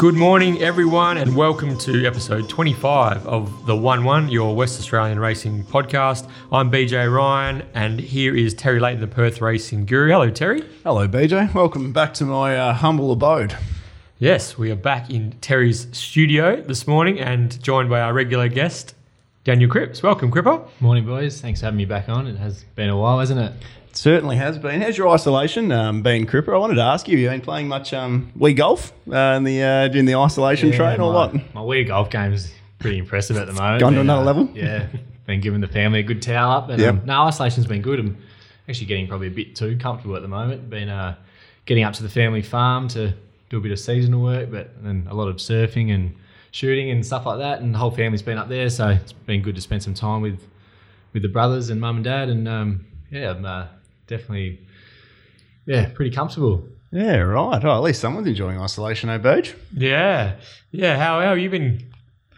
Good morning, everyone, and welcome to episode 25 of the 1 1, your West Australian racing podcast. I'm BJ Ryan, and here is Terry Leighton, the Perth racing guru. Hello, Terry. Hello, BJ. Welcome back to my uh, humble abode. Yes, we are back in Terry's studio this morning and joined by our regular guest, Daniel Cripps. Welcome, Cripper. Morning, boys. Thanks for having me back on. It has been a while, hasn't it? Certainly has been. How's your isolation um, been, Cripper? I wanted to ask you, have you been playing much um, Wii golf uh, in the uh, during the isolation train or my, what? My Wii golf game's pretty impressive at the moment. Gone to another uh, level? Yeah, been giving the family a good towel up. And Yep. um, no, isolation's been good. I'm actually getting probably a bit too comfortable at the moment. Been uh, getting up to the family farm to do a bit of seasonal work, but and a lot of surfing and shooting and stuff like that. And the whole family's been up there, so it's been good to spend some time with with the brothers and mum and dad. And um, yeah, I'm uh, definitely yeah pretty comfortable. Yeah, right. Oh, at least someone's enjoying isolation, eh, Beach? Yeah. Yeah. How, how have you been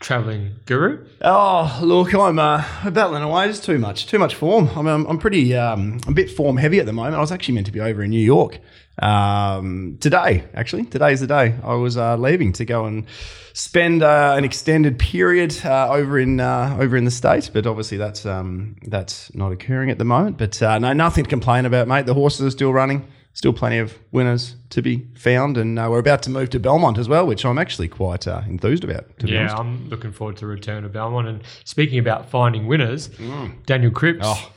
traveling, Guru? Oh, look, I'm uh, battling away. Just too much, too much form. I'm, I'm, I'm pretty, um, a bit form heavy at the moment. I was actually meant to be over in New York um, today. Actually, today's the day I was uh, leaving to go and spend uh, an extended period uh, over in uh, over in the states. But obviously, that's um, that's not occurring at the moment. But uh, no, nothing to complain about, mate. The horses are still running. Still plenty of winners to be found, and uh, we're about to move to Belmont as well, which I'm actually quite uh, enthused about. To be Yeah, honest. I'm looking forward to the return of Belmont. And speaking about finding winners, Daniel Cripps, Oh.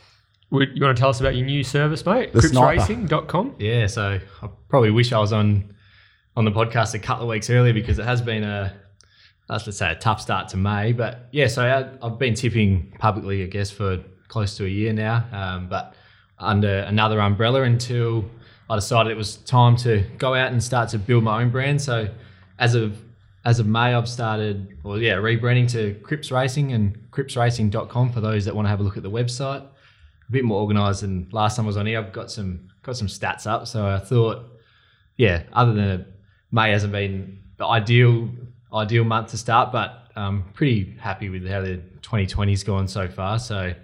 would, you want to tell us about your new service, mate? The sniper. CrippsRacing.com? Yeah, so I probably wish I was on on the podcast a couple of weeks earlier because it has been a let's just say a tough start to May. But yeah, so I, I've been tipping publicly, I guess, for close to a year now, um, but under another umbrella until I decided it was time to go out and start to build my own brand. So as of as of May, I've started, well, yeah, rebranding to Cripps Racing and crippsracing.com for those that want to have a look at the website a bit more organised than last time I was on here. I've got some got some stats up, so I thought, yeah, other than May hasn't been the ideal ideal month to start, but um, pretty happy with how the 2020's gone so far. So.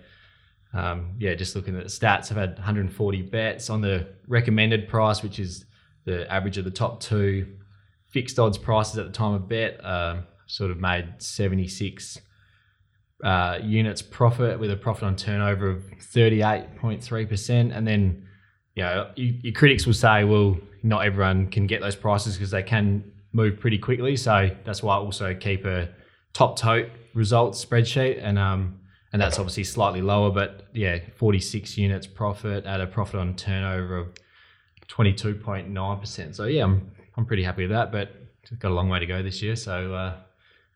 Um, yeah, just looking at the stats, I've had 140 bets on the recommended price, which is the average of the top two fixed odds prices at the time of bet. Um, sort of made 76 uh, units profit with a profit on turnover of 38.3%. And then, you know, you, your critics will say, well, not everyone can get those prices because they can move pretty quickly. So that's why I also keep a top tote results spreadsheet. And, um, and that's obviously slightly lower, but yeah, 46 units profit at a profit on turnover of 22.9%. So yeah, I'm, I'm pretty happy with that, but it's got a long way to go this year. So uh,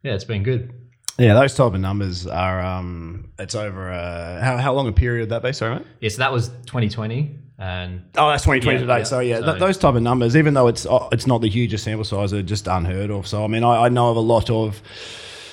yeah, it's been good. Yeah, those type of numbers are. Um, it's over. Uh, how how long a period would that be? Sorry, mate. Yeah, so that was 2020, and Oh, that's 2020 Yeah, today. yeah. So yeah, So- th- those type of numbers, even though it's uh, it's not the hugest sample size, are just unheard of. So I mean, I, I know of a lot of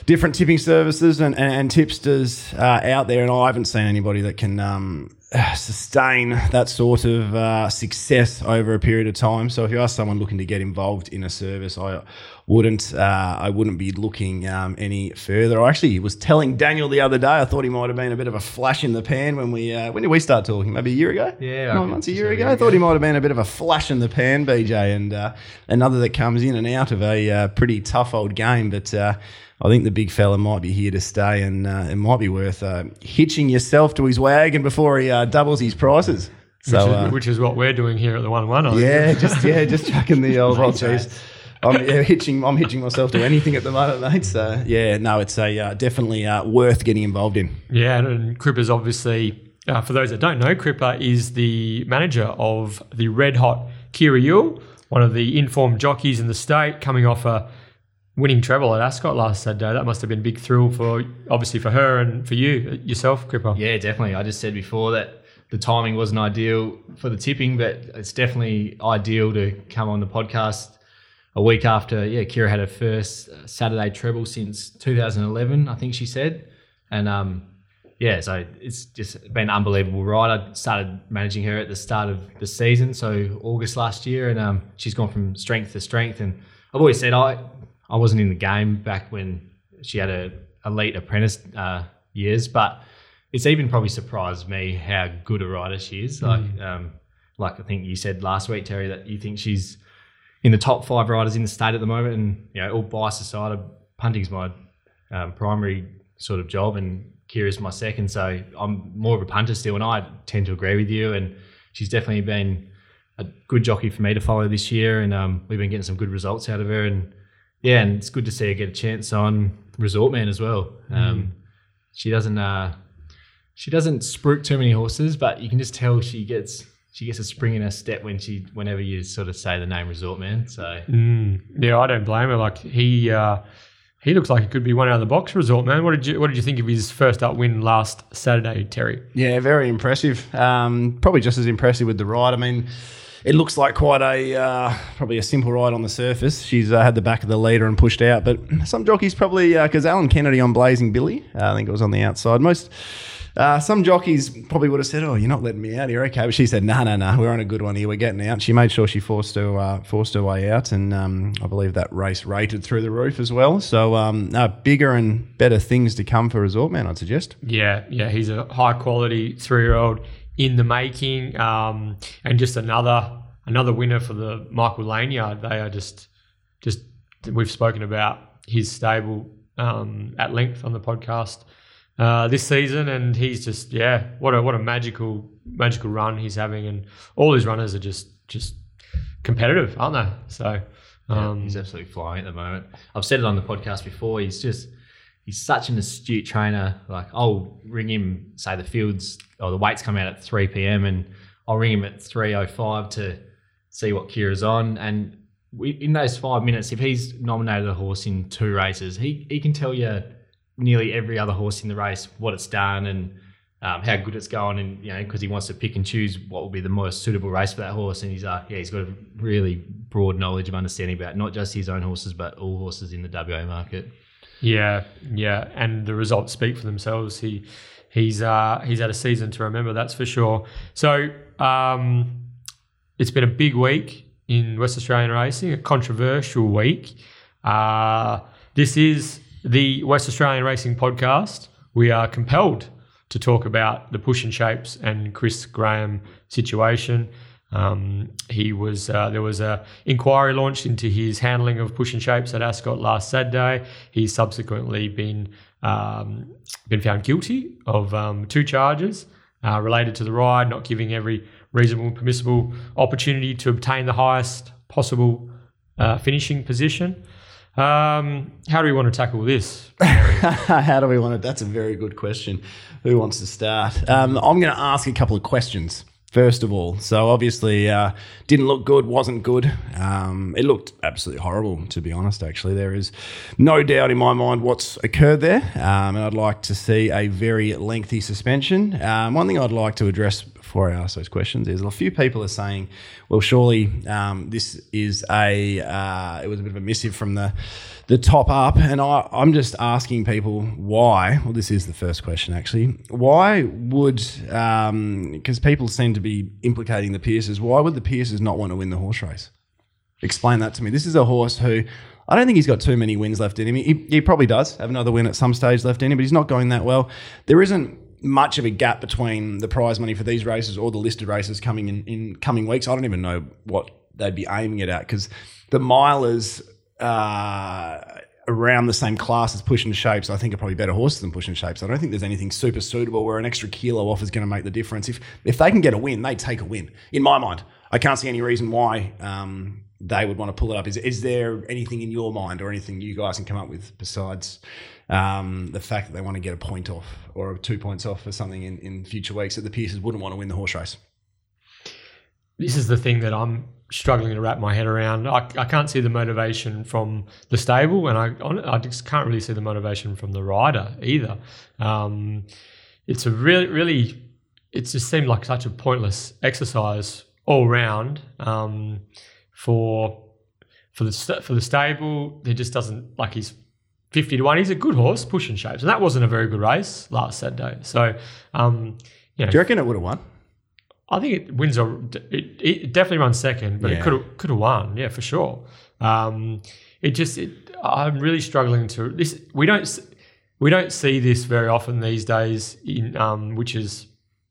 different tipping services and, and, and tipsters uh, out there, and I haven't seen anybody that can um, sustain that sort of uh, success over a period of time. So if you are someone looking to get involved in a service, I wouldn't uh, I wouldn't be looking um, any further. I actually was telling Daniel the other day. I thought he might have been a bit of a flash in the pan when we uh, when did we start talking? Maybe a year ago. Yeah, nine months, a year ago. I thought he might have been a bit of a flash in the pan, BJ, and uh, another that comes in and out of a uh, pretty tough old game. But uh, I think the big fella might be here to stay, and uh, it might be worth uh, hitching yourself to his wagon before he uh, doubles his prices. So. which, is, which is what we're doing here at the 1 1. yeah, just yeah, just chucking the old oh, jeez. I'm yeah, hitching. I'm hitching myself to anything at the moment, mate. So yeah, no, it's a uh, definitely uh, worth getting involved in. Yeah, and, and Cripper's obviously, uh, for those that don't know, Cripper is the manager of the red hot Kyra Yuill, one of the informed jockeys in the state, coming off a winning treble at Ascot last Saturday. That must have been a big thrill for, obviously, for her and for you uh, yourself, Cripper. Yeah, definitely. I just said before that the timing wasn't ideal for the tipping, but it's definitely ideal to come on the podcast a week after. Yeah, Kyra had her first uh, Saturday treble since 2011, I think she said, and um, yeah, so it's just been an unbelievable ride. I started managing her at the start of the season, so August last year, and um, she's gone from strength to strength. And I've always said I I wasn't in the game back when she had a elite apprentice uh, years, but it's even probably surprised me how good a rider she is. Like um, like I think you said last week, Terry, that you think she's in the top five riders in the state at the moment. And you know, all bias aside, punting's my um, primary sort of job, and Kyra's my second. So I'm more of a punter still, and I tend to agree with you. And she's definitely been a good jockey for me to follow this year, and um, we've been getting some good results out of her. And yeah, and it's good to see her get a chance on Resort Man as well. Um, she doesn't uh, she doesn't spruik too many horses, but you can just tell she gets she gets a spring in her step when she whenever you sort of say the name Resort Man. So Mm, yeah, I don't blame her. Like he, uh, he looks like he could be one out of the box resort, man. What did you What did you think of his first up win last Saturday, Terry? Yeah, very impressive. Um, probably just as impressive with the ride. I mean, it looks like quite a uh, probably a simple ride on the surface. She's uh, had the back of the leader and pushed out, but some jockeys probably because Alan Kennedy on Blazing Billy, uh, I think it was on the outside. Most. Uh, some jockeys probably would have said, "Oh, you're not letting me out here, okay?" But she said, "No, no, no, we're on a good one here. We're getting out." She made sure she forced her uh, forced her way out, and um, I believe that race rated through the roof as well. So, um, bigger and better things to come for Resort Man, I'd suggest. Yeah, yeah, he's a high quality three year old in the making, um, and just another another winner for the Michael Laneyard. They are just just we've spoken about his stable um, at length on the podcast uh, this season, and he's just yeah, what a what a magical magical run he's having, and all his runners are just just competitive, aren't they? So. Yeah, Um, he's absolutely flying at the moment. I've said it on the podcast before. He's just he's such an astute trainer. Like I'll ring him, say the fields or the weights come out at three p.m. and I'll ring him at three o five to see what Kyra's on. And we, in those five minutes, if he's nominated a horse in two races, he he can tell you nearly every other horse in the race what it's done and. Um, how good it's going, and you know, because he wants to pick and choose what will be the most suitable race for that horse, and he's uh, yeah, he's got a really broad knowledge of understanding about not just his own horses, but all horses in the WA market. Yeah, yeah, and the results speak for themselves. He he's uh, he's had a season to remember, that's for sure. So um, it's been a big week in West Australian racing, a controversial week. Uh, this is the West Australian Racing Podcast. We are compelled to talk about the push and shapes and Chris Graham situation. Um, he was uh, there was a inquiry launched into his handling of push and shapes at Ascot last Saturday. He's subsequently been um, been found guilty of um, two charges uh, related to the ride, not giving every reasonable and permissible opportunity to obtain the highest possible uh, finishing position. Um, how do we want to tackle this? How do we want it? That's a very good question. Who wants to start? Um, I'm going to ask a couple of questions. First of all, so obviously uh, didn't look good, wasn't good. Um, it looked absolutely horrible, to be honest. Actually, there is no doubt in my mind what's occurred there, um, and I'd like to see a very lengthy suspension. Um, one thing I'd like to address before I ask those questions is a few people are saying, "Well, surely um, this is a uh, it was a bit of a missive from the." the top up, and I, I'm just asking people why. Well, this is the first question actually. Why would because people seem to be implicating the Pierces? Why would the Pierces not want to win the horse race? Explain that to me. This is a horse who I don't think he's got too many wins left in him. He, he probably does have another win at some stage left in him, but he's not going that well. There isn't much of a gap between the prize money for these races or the listed races coming in in coming weeks. I don't even know what they'd be aiming it at because the milers uh, around the same class as pushing shapes, I think are probably better horses than pushing shapes. I don't think there's anything super suitable where an extra kilo off is going to make the difference. If if they can get a win, they take a win. In my mind, I can't see any reason why um, they would want to pull it up. Is is there anything in your mind or anything you guys can come up with besides um, the fact that they want to get a point off or two points off for something in, in future weeks that the Pierces wouldn't want to win the horse race? this is the thing that I'm struggling to wrap my head around. I, I can't see the motivation from the stable, and I I just can't really see the motivation from the rider either. Um, it's a really really it just seemed like such a pointless exercise all round um, for for the for the stable. It just doesn't like he's. 50 to 1. He's a good horse, pushing shapes. And that wasn't a very good race last Saturday. So, um, you know, Do you reckon it would have won? I think it wins. A, it, it definitely runs second, but it Yeah. could have could have won. Yeah, for sure. Um, it just. It, I'm really struggling to this. We don't we don't see this very often these days. In um, which is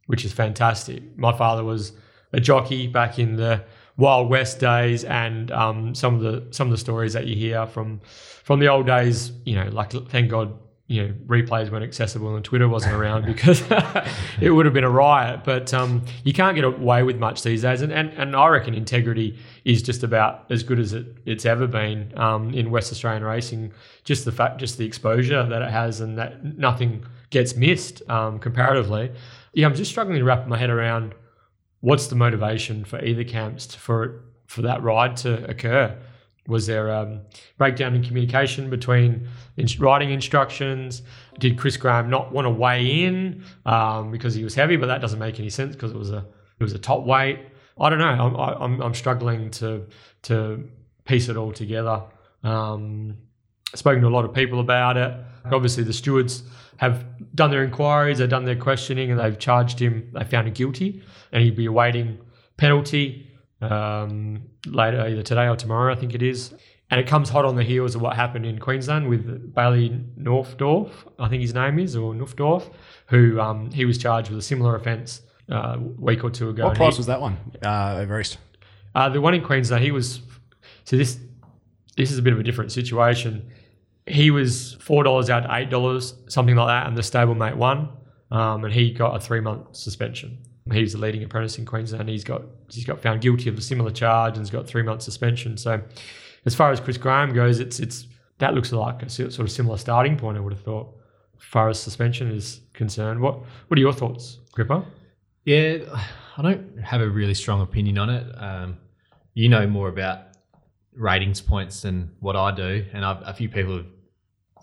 which is fantastic. My father was a jockey back in the Wild West days and um, some of the some of the stories that you hear from from the old days. You know, like thank God, you know, replays weren't accessible and Twitter wasn't around because it would have been a riot. But um, you can't get away with much these days, and, and and I reckon integrity is just about as good as it, it's ever been um, in West Australian racing. Just the fact, just the exposure that it has, and that nothing gets missed um, comparatively. Yeah, I'm just struggling to wrap my head around what's the motivation for either camps to, for for that ride to occur. Was there a breakdown in communication between in- riding instructions? Did Chris Graham not want to weigh in um, because he was heavy? But that doesn't make any sense because it was a it was a top weight. I don't know. I'm I'm, I'm struggling to to piece it all together. Um, spoken to a lot of people about it. Obviously, the stewards have done their inquiries, they've done their questioning, and they've charged him. They found him guilty, and he'd be awaiting penalty um, later, either today or tomorrow, I think it is. And it comes hot on the heels of what happened in Queensland with Baylee Nothdurft, I think his name is, or Nothdurft, who um, he was charged with a similar offence uh, a week or two ago. What price he- was that one uh, over East? uh, the one in Queensland, he was. So this this is a bit of a different situation. He was four dollars out eight dollars, something like that, and the stablemate won, um, and he got a three month suspension. He's the leading apprentice in Queensland. He's got he's got found guilty of a similar charge and has got three month suspension. So, as far as Chris Graham goes, it's it's that looks like a sort of similar starting point. I would have thought, as far as suspension is concerned. What what are your thoughts, Cripper? Yeah, I don't have a really strong opinion on it. Um, you know more about ratings points than what I do, and I've, a few people have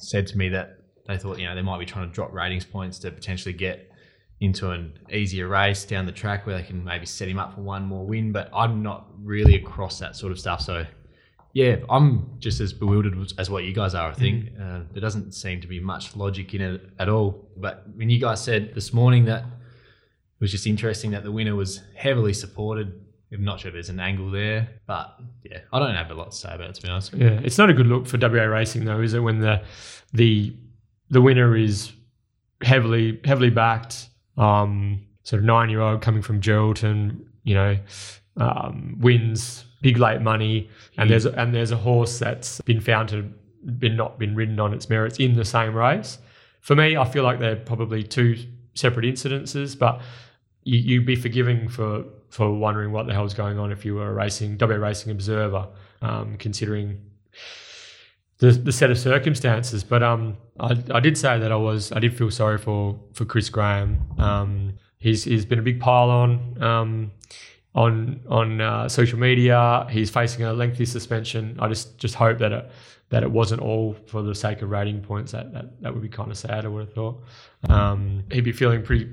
said to me that they thought you know they might be trying to drop ratings points to potentially get into an easier race down the track where they can maybe set him up for one more win. But I'm not really across that sort of stuff, so. Yeah, I'm just as bewildered as what you guys are. I think uh, there doesn't seem to be much logic in it at all. But when you guys said this morning that it was just interesting that the winner was heavily supported. I'm not sure if there's an angle there, but yeah, I don't have a lot to say about it to be honest. Yeah, it's not a good look for WA racing though, is it? When the the the winner is heavily heavily backed, um, sort of nine year old coming from Geraldton, you know, um, wins big late money, and there's and there's a horse that's been found to been not been ridden on its merits in the same race. For me, I feel like they're probably two separate incidences, but you, you'd be forgiving for for wondering what the hell's going on if you were a racing WA racing observer, um, considering the, the set of circumstances. But um, I, I did say that I was I did feel sorry for for Chris Graham. Um, he's he's been a big pile on um, on on uh, social media. He's facing a lengthy suspension. I just just hope that it that it wasn't all for the sake of rating points. That that, that would be kind of sad. I would have thought. Um, he'd be feeling pretty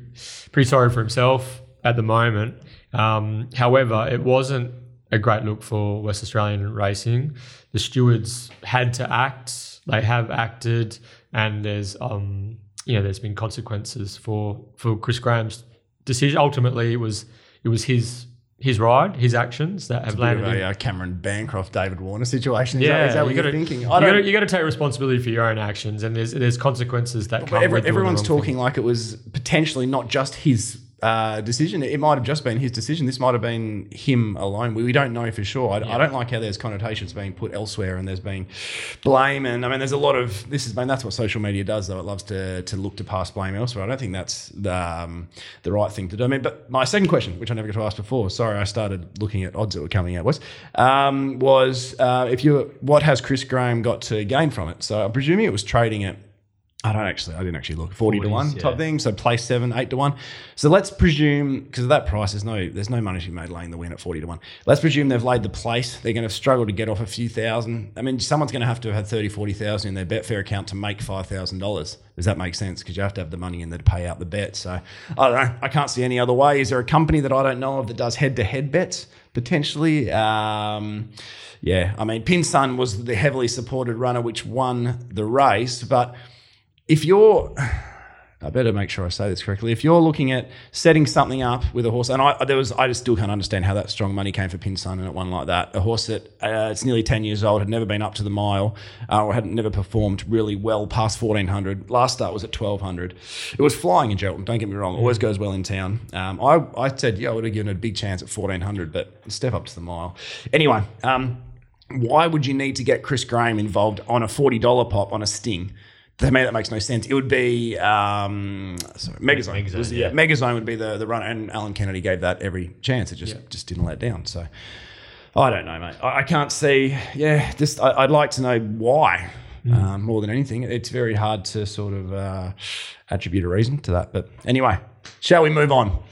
pretty sorry for himself at the moment. Um, however, it wasn't a great look for West Australian racing. The stewards had to act. They have acted, and there's um, you know there's been consequences for for Chris Graham's decision. Ultimately, it was it was his his ride, his actions that have landed. a uh, Cameron Bancroft, David Warner situation. Is Yeah, that, is that what you you're gotta, thinking? You I don't. gotta, you got to take responsibility for your own actions, and there's there's consequences that come. Every, with doing the everyone's talking thing. like it was potentially not just his uh, decision. It might have just been his decision. This might have been him alone. We, we don't know for sure. I, I don't like how there's connotations being put elsewhere and there's been blame. And I mean, there's a lot of this is. I mean, that's what social media does, though. It loves to to look to pass blame elsewhere. I don't think that's the um, the right thing to do. I mean, but my second question, which I never got to ask before, sorry, I started looking at odds that were coming out. Was um, was uh, if you what has Chris Graham got to gain from it? So I'm presuming it was trading at I don't actually. I didn't actually look. Forty to one yeah. type thing. So place seven, eight to one. So let's presume because of that price, there's no there's no money to be made laying the win at forty to one. Let's presume they've laid the place. They're going to struggle to get off a few thousand. I mean, someone's going to have to have had 30, 40,000 in their Betfair account to make five thousand dollars. Does that make sense? Because you have to have the money in there to pay out the bet. So I don't know. I can't see any other way. Is there a company that I don't know of that does head to head bets potentially? Um, yeah, I mean, Pin Sun was the heavily supported runner which won the race, but if you're I better make sure I say this correctly. If you're looking at setting something up with a horse, and I there was, I just still can't understand how that strong money came for Pinson and it won like that. A horse that uh, it's nearly ten years old, had never been up to the mile, uh, or had never performed really well past fourteen hundred. Last start was at twelve hundred. It was flying in Geraldton. Don't get me wrong, always goes well in town. Um, I I said yeah, I would have given it a big chance at fourteen hundred, but step up to the mile. Anyway. Um, why would you need to get Chris Graham involved on a forty dollar pop on a sting? To me, that makes no sense. It would be um, sorry, Megazone. Megazone, Was- yeah. Megazone would be the the runner, and Alan Kennedy gave that every chance. It just just didn't let down. So I don't know, mate. I, I can't see. Yeah, just I, I'd like to know why um, more than anything. It's very hard to sort of uh, attribute a reason to that. But anyway, shall we move on?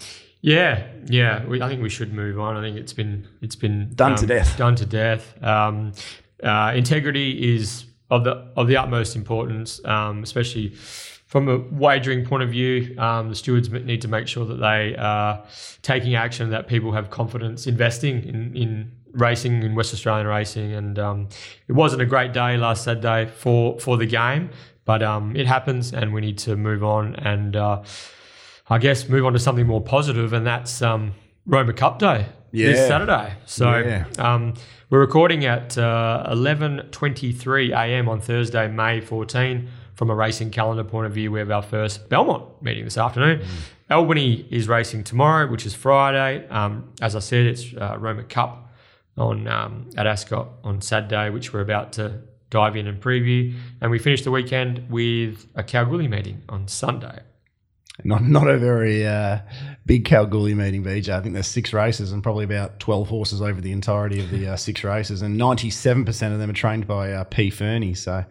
Yeah, yeah. We, I think we should move on. I think it's been it's been Done to death. Done to death. Um, uh, integrity is of the of the utmost importance, um, especially from a wagering point of view. Um, the stewards need to make sure that they are taking action, that people have confidence investing in in racing in West Australian racing. And um, it wasn't a great day last Saturday for for the game, but um, it happens, and we need to move on and. Uh, I guess move on to something more positive, and that's um, Roma Cup Day this Saturday. So Yeah. We're recording at uh, 11:23 a.m. on Thursday, May 14. From a racing calendar point of view, we have our first Belmont meeting this afternoon. Albany is racing tomorrow, which is Friday. Um, as I said, it's uh, Roma Cup on um, at Ascot on Saturday, which we're about to dive in and preview. And we finish the weekend with a Kalgoorlie meeting on Sunday. Not not a very uh, big Kalgoorlie meeting, BJ. I think there's six races and probably about 12 horses over the entirety of the uh, six races, and 97% of them are trained by uh, P. Fernie. So,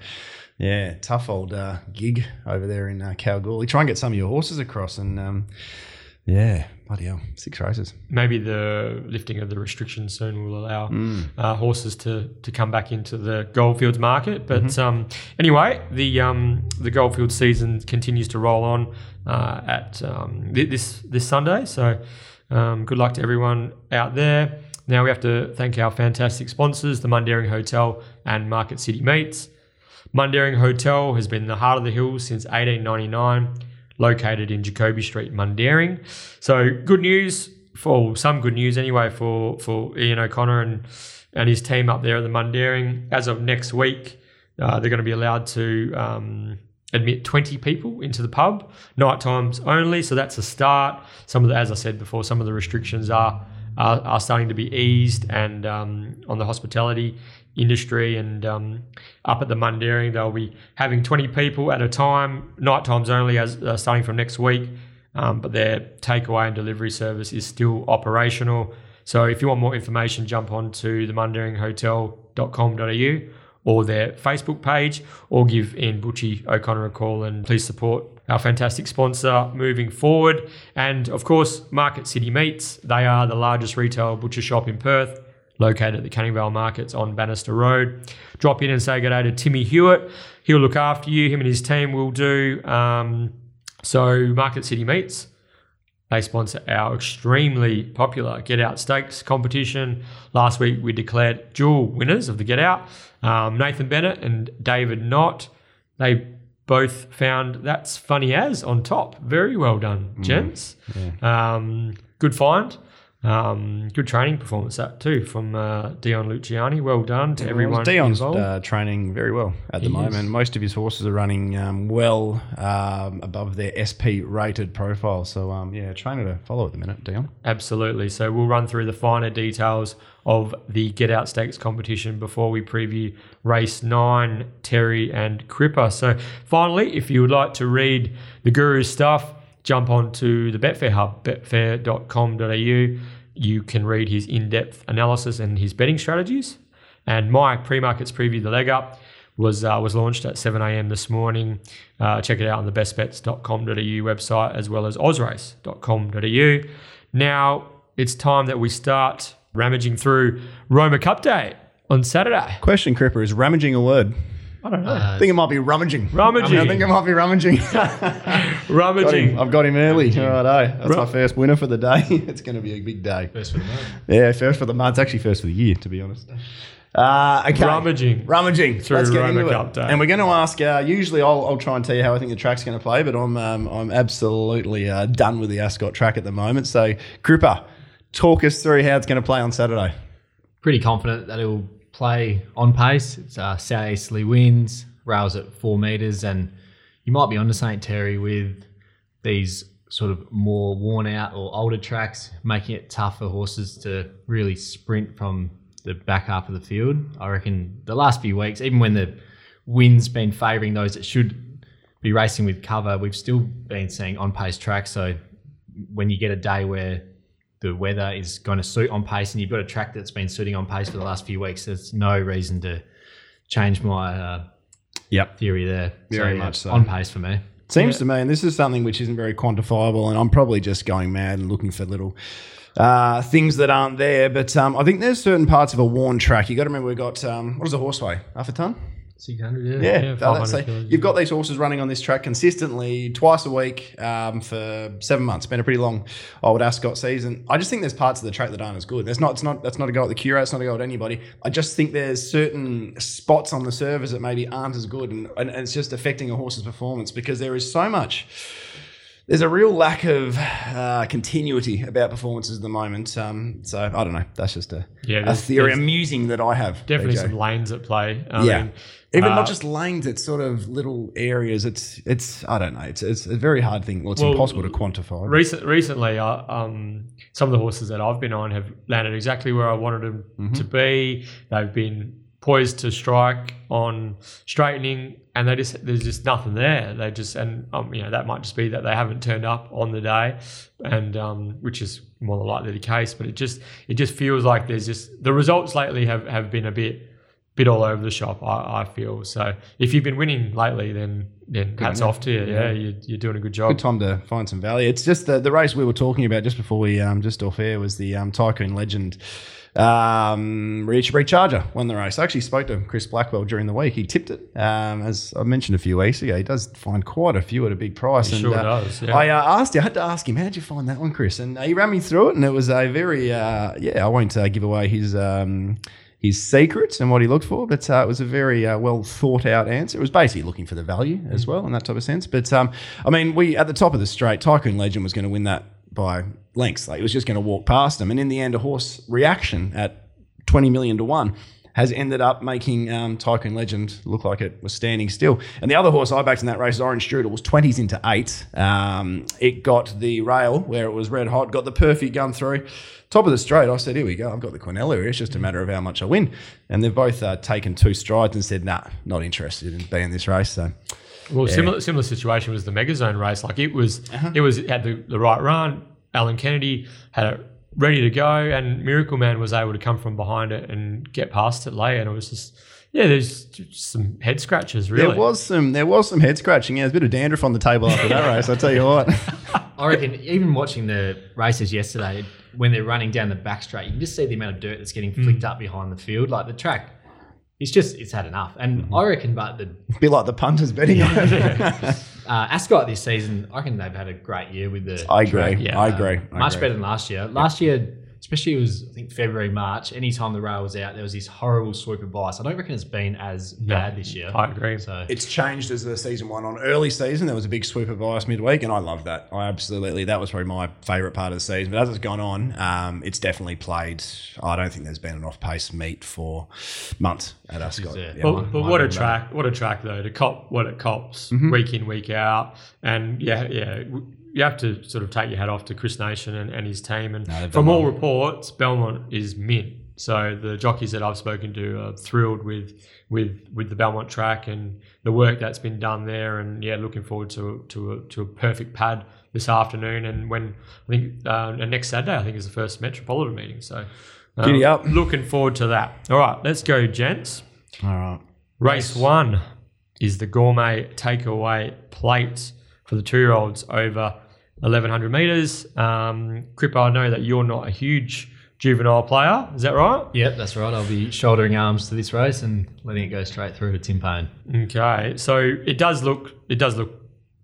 yeah, tough old uh, gig over there in uh, Kalgoorlie. Try and get some of your horses across, and um, yeah, bloody hell, six races. maybe the lifting of the restrictions soon will allow uh, horses to to come back into the Goldfields market. But um, anyway, the um, the Goldfield season continues to roll on uh, at um, thi- this this Sunday. So um, good luck to everyone out there. Now we have to thank our fantastic sponsors, the Mundaring Hotel and Market City Meats. Mundaring Hotel has been in the heart of the hills since 1899, located in Jacoby Street, Mundaring. So good news for some good news anyway for for Ian O'Connor and and his team up there at the Mundaring. As of next week, uh, they're going to be allowed to um, admit 20 people into the pub, night times only. So that's a start. Some of the, as I said before, some of the restrictions are are, are starting to be eased, and um, on the hospitality industry and um, up at the Mundaring, they'll be having 20 people at a time, night times only, as uh, starting from next week. Um, but their takeaway and delivery service is still operational. So if you want more information, jump on to the mundaringhotel.com.au or their Facebook page or give Ian Butchie O'Connor a call and please support our fantastic sponsor moving forward. And of course, Market City Meats. They are the largest retail butcher shop in Perth, located at the Canning Vale Markets on Bannister Road. Drop in and say good day to Timmy Hewitt. He'll look after you. Him and his team will do. Um, so, Market City Meats. They sponsor our extremely popular Get Out Stakes competition. Last week we declared dual winners of the Get Out um, Nathan Bennett and David Knott. They both found That's Funny As on top. Very well done, gents. Um, good find. Um, good training performance, that too, from uh, Dion Luciani. Well done to everyone Dion's uh, training very well at the moment. is. Most of his horses are running um, well um, above their SP rated profile. So, um, yeah, trainer to follow at the minute, Dion. Absolutely. So we'll run through the finer details of the Get Out Stakes competition before we preview race nine, Terry and Cripper. So finally, if you would like to read the Guru's stuff, jump on to the Betfair Hub, betfair.com.au. You can read his in-depth analysis and his betting strategies. And my pre-markets preview, the leg up, was uh, was launched at 7 a.m. this morning. Uh, check it out on the bestbets.com.au website as well as osrace.com.au. Now it's time that we start rummaging through Roma Cup Day on Saturday. Question, Cripper, is rummaging a word? I don't know. I think it might be rummaging. Rummaging. I think it might be rummaging. Rummaging. him. I've got him early. All right, Righto. That's my first winner for the day. it's going to be a big day. First for the moment. Yeah, first for the month. It's actually first for the year, to be honest. Uh, okay. Rummaging. Rummaging. Through Let's get Roma into Cup it. Day. And we're going to ask. Uh, usually, I'll, I'll try and tell you how I think the track's going to play, but I'm um, I'm absolutely uh, done with the Ascot track at the moment. So, Cripper, talk us through how it's going to play on Saturday. Pretty confident that it'll play on pace. It's uh, southeasterly winds, rails at four meters, and you might be onto St Terry with these sort of more worn out or older tracks, making it tough for horses to really sprint from the back half of the field. I reckon the last few weeks, even when the wind's been favouring those that should be racing with cover, we've still been seeing on pace tracks. So when you get a day where the weather is going to suit on pace and you've got a track that's been suiting on pace for the last few weeks, there's no reason to change my uh, Yep. theory there. Very yeah, much so. On pace for me. Seems to me, and this is something which isn't very quantifiable, and I'm probably just going mad and looking for little uh, things that aren't there. But um, I think there's certain parts of a worn track. You got to remember we've got um, what is a horse weigh? Half a ton. 600, Yeah, Yeah, so 500 let's kilos, you've got these horses running on this track consistently twice a week um, for seven months. Been a pretty long old Ascot season. I just think there's parts of the track that aren't as good. There's not. It's not. That's not a go at the Cura. It's not a go at anybody. I just think there's certain spots on the surface that maybe aren't as good, and, and it's just affecting a horse's performance because there is so much. There's a real lack of uh, continuity about performances at the moment. Um, so I don't know. That's just a, Yeah, a theory, amusing that I have. Definitely BJ. some lanes at play. I yeah. mean, Even uh, not just lanes, it's sort of little areas. It's it's I don't know. It's it's a very hard thing. Well, it's Well, impossible to quantify. Recent, recently, uh, um, some of the horses that I've been on have landed exactly where I wanted them Mm-hmm. to be. They've been poised to strike on straightening, and they just there's just nothing there. They just and um, you know that might just be that they haven't turned up on the day, and um, which is more than likely the case. But it just it just feels like there's just the results lately have have been a bit bit all over the shop. I, I feel so. If you've been winning lately, then then hats man. off to you. Yeah, you're, you're doing a good job. Good time to find some value. It's just the, the race we were talking about just before we um, just off air was the um, Tycoon Legend. Um, Rich Recharger won the race. I actually spoke to Chris Blackwell during the week. He tipped it, um, as I mentioned a few weeks ago. He does find quite a few at a big price. He sure does, yeah. I uh, asked you, I had to ask him, how did you find that one, Chris? And uh, he ran me through it, and it was a very, uh, yeah, I won't uh, give away his. Um, his secrets and what he looked for, but uh, it was a very uh, well thought out answer. It was basically looking for the value as well in that type of sense. But um, I mean, we at the top of the straight, Tycoon Legend was going to win that by lengths. Like, he was just going to walk past him, and in the end, a horse reaction at twenty million to one has ended up making um, Tycoon Legend look like it was standing still. And the other horse I backed in that race, is Orange Strudel, was 20s into 8. Um, it got the rail where it was red hot, got the perfect gun through. Top of the straight, I said, here we go. I've got the Quinella here. It's just a matter of how much I win. And they've both uh, taken two strides and said, nah, not interested in being in this race. So Well, similar similar situation was the Megazone race. Like it was, Uh-huh. it was had the, the right run. Alan Kennedy had it ready to go, and Miracle Man was able to come from behind it and get past it late. And it was just, yeah, there's some head scratches. Really, there was some there was some head scratching. Yeah, there's a bit of dandruff on the table after that race, I tell you what. I reckon even watching the races yesterday, when they're running down the back straight, you can just see the amount of dirt that's getting Mm. flicked up behind the field. Like the track, it's just it's had enough. And Mm-hmm. I reckon, but the a bit like the punters betting on it. uh, Ascot this season, I reckon they've had a great year with the. I agree. track. Yeah. I agree. I much agree. better than last year. Last year, especially it was I think February, March. Anytime the rail was out, there was this horrible swoop of ice. I don't reckon it's been as bad this year. I agree. So It's changed as the season went on. Early season, there was a big swoop of ice midweek, and I love that. I absolutely that was probably my favourite part of the season. But as it's gone on, um, it's definitely played. I don't think there's been an off-pace meet for months at Ascot. Yeah, But, my- but my what a bad. track! What a track though to cop what it cops Mm-hmm. week in week out, and yeah, yeah, w- you have to sort of take your hat off to Chris Nation and, and his team. And they've from all well. reports, Belmont is mint. So the jockeys that I've spoken to are thrilled with with with the Belmont track and the work that's been done there. And yeah, looking forward to to a, to a perfect pad this afternoon. And when I think uh, next Saturday, I think is the first Metropolitan meeting. So. um, Giddy up. Looking forward to that. All right, let's go, gents. All right. Race one is the gourmet takeaway plate for the two year olds over 1100 meters. Um, I know that you're not a huge juvenile player. Is that right? Yep, that's right. I'll be shouldering arms to this race and letting it go straight through to Tim Payne. Okay, so it does look, it does look,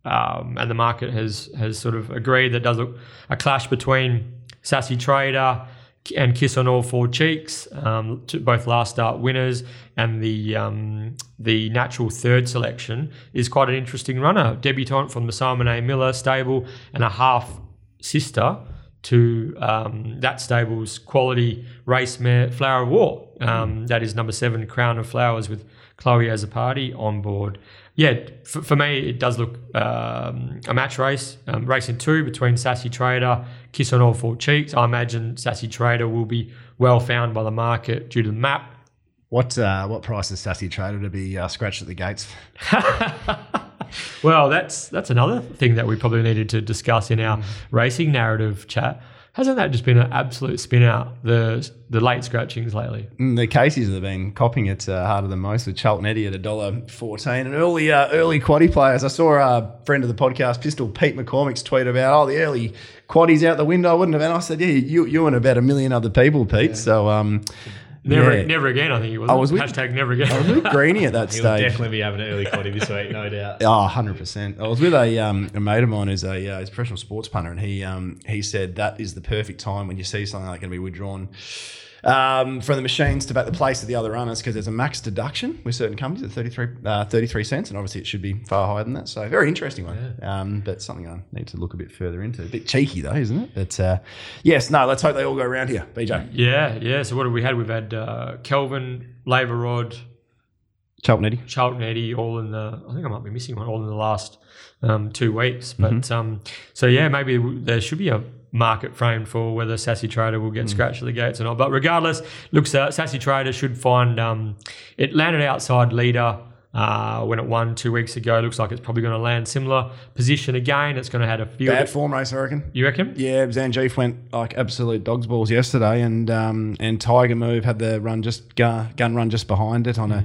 um, and the market has has sort of agreed that it does look a clash between Sassy Trader, and Kiss on All Four Cheeks, um, both last start winners, and the um, the natural third selection is quite an interesting runner. Debutant from the Simon A. Miller stable and a half sister to um, that stable's quality race mare Flower of War. Um, that is number seven, Crown of Flowers, with Chloe Azzopardi on board. Yeah, for, for me, it does look um, a match race. Um, racing two between Sassy Trader, Kiss on All Four Cheeks. I imagine Sassy Trader will be well found by the market due to the map. What uh, what price is Sassy Trader to be uh, scratched at the gates? Well, that's that's another thing that we probably needed to discuss in our racing narrative chat. Hasn't that just been an absolute spin out the the late scratchings lately? Mm, The Caseys have been copying it uh, harder than most with Charlton Eddie at a dollar fourteen. And early uh, early quaddy players. I saw a friend of the podcast, Pistol Pete McCormick's tweet about oh the early quaddies out the window. I wouldn't have. And I said yeah, you you and about a million other people, Pete. So um, Never, Yeah. never again. I think he was. I was with- hashtag never again. I was with Greeny at that He'll stage. definitely be having an early quaddy this week, no doubt. Oh, 100%. I was with a, um, a mate of mine who's a, uh, he's a professional sports punter, and he um, he said that is the perfect time when you see something like going to be withdrawn um, from the machines to back the place of the other runners because there's a max deduction with certain companies at 33, uh, 33 cents, and obviously it should be far higher than that. So, very interesting one. Um, but something I need to look a bit further into. A bit cheeky, though, isn't it? But uh, yes, no, let's hope they all go around here. BJ. yeah, yeah. So what have we had? We've had uh, Kelvin, Labour Rod, Charlton Eddie. Charlton Eddie, all in the. I think I might be missing one. All in the last um, two weeks. But um, so yeah, maybe there should be a market frame for whether Sassy Trader will get scratched at the gates or not. But regardless, looks uh, Sassy Trader should find um, it landed outside leader. Uh, when it won two weeks ago, looks like it's probably going to land similar position again. It's going to have a few. Bad form race, I reckon. You reckon? Yeah, Zangief went like absolute dog's balls yesterday, and um, and Tiger Move had the run just gun, gun run just behind it on a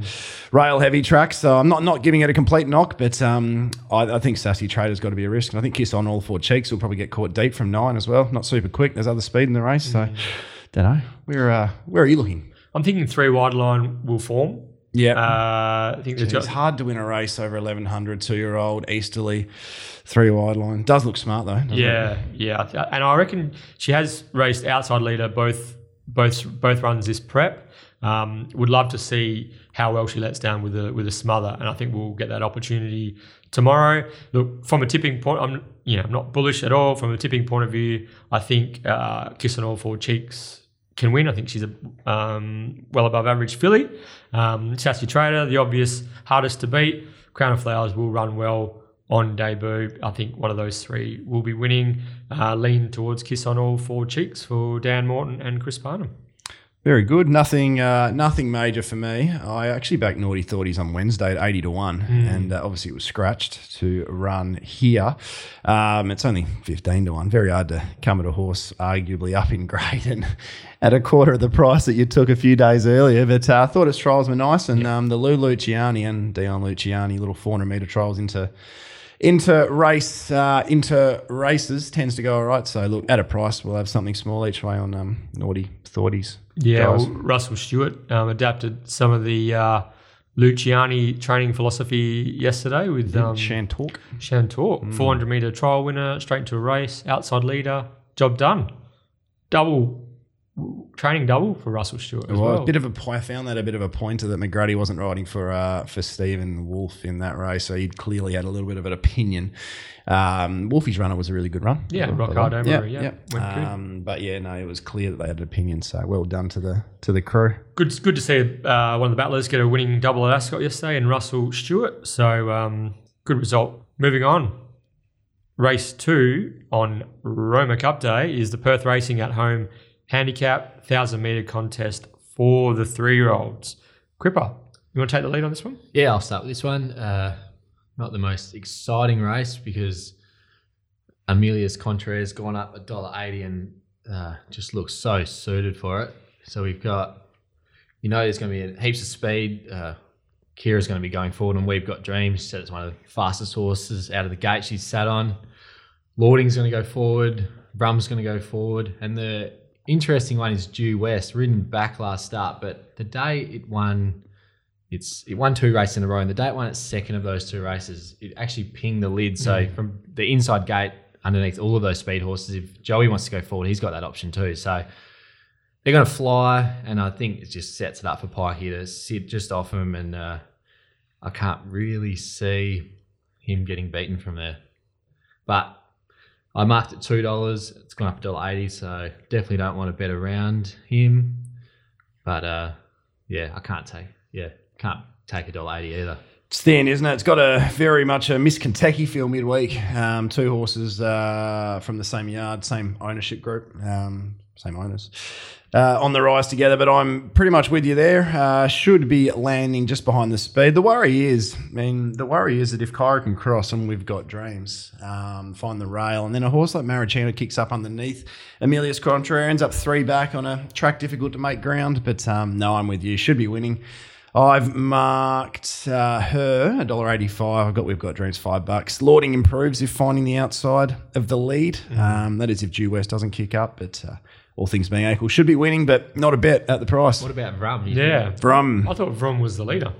rail heavy track. So I'm not not giving it a complete knock, but um, I, I think Sassy Trader's got to be a risk, and I think Kiss on all four cheeks will probably get caught deep from nine as well. Not super quick. There's other speed in the race, so don't know. Where uh, where are you looking? I'm thinking three wide line will form. Yeah. Uh, I think it's hard to win a race over 1100 two year old easterly three wide line does look smart though doesn't it? Yeah, yeah, and I reckon she has raced outside leader both both both runs this prep. Um, would love to see how well she lets down with a with a smother, and I think we'll get that opportunity tomorrow. Look, from a tipping point, I'm you know I'm not bullish at all. From a tipping point of view, I think uh, Kiss on all four cheeks can win. I think she's a um, well above average filly. Um, Sassy Trader, the obvious hardest to beat. Crown of Flowers will run well on debut. I think one of those three will be winning. Uh, lean towards Kiss on all four cheeks for Dan Morton and Chris Parnham. Very good. Nothing, uh, nothing major for me. I actually backed Naughty Thoughties on Wednesday at eighty to one, and uh, obviously it was scratched to run here. Um, it's only fifteen to one. Very hard to come at a horse, arguably up in grade and at a quarter of the price that you took a few days earlier. But uh, I thought its trials were nice, and um, the Lou Luciani and Dion Luciani little four hundred meter trials into into race uh, into races tends to go all right. So look at a price, we'll have something small each way on um, naughty thoughties. Yeah, well, Russell Stewart um, adapted some of the uh, Luciani training philosophy yesterday with um, Shantork, Chantor, 400 meter trial winner, straight into a race, outside leader, job done. Double training double for Russell Stewart as Well, well. a bit of a I found that a bit of a pointer that McGruddy wasn't riding for uh, for Stephen Wolf in that race, so he clearly had a little bit of an opinion. Um, Wolfie's runner was a really good run. Yeah, way. Ricardo Murray, yeah, went good. Um, but yeah, no, it was clear that they had an opinion. So well done to the to the crew. good, good to see uh, one of the battlers get a winning double at Ascot yesterday, and Russell Stewart. So um, good result. Moving on, race two on Roma Cup Day is the Perth Racing at Home Handicap Thousand Meter Contest for the three-year-olds. Cripper, you want to take the lead on this one? Yeah, I'll start with this one. Uh, not the most exciting race because Amelia's Contreras gone up a dollar eighty and uh, just looks so suited for it. So we've got, you know, there's going to be heaps of speed. Uh, Kyra's going to be going forward, and we've got Dreams. She said it's one of the fastest horses out of the gate she's sat on. Lording's going to go forward. Brum's going to go forward, and the interesting one is Due West, ridden back last start, but the day it won it's it won two races in a row, and the day it won its second of those two races, it actually pinged the lid. So from the inside gate underneath all of those speed horses, if Joey wants to go forward, he's got that option too. So they're going to fly, and I think it just sets it up for Pikey to sit just off him, and uh, I can't really see him getting beaten from there. But I marked it two dollars. It's gone up dollar eighty, so definitely don't want to bet around him. But uh, yeah, I can't take yeah can't take a dollar eighty either. It's thin, isn't it? It's got a very much a Miss Kentucky feel midweek. Um, two horses uh, from the same yard, same ownership group, um, same owners. Uh, on the rise together, but I'm pretty much with you there. Uh, should be landing just behind the speed. The worry is, I mean, the worry is that if Kyra can cross and we've got dreams, um, find the rail, and then a horse like Maricino kicks up underneath, Emilius Contrarians ends up three back on a track difficult to make ground. But um, no, I'm with you. Should be winning. I've marked uh, her $1.85. I've got We've Got Dreams five bucks. Lording improves if finding the outside of the lead. Um, that is if Due West doesn't kick up, but uh, all things being equal, should be winning, but not a bet at the price. What about Vrum? You Yeah. From I thought Vrom was the leader.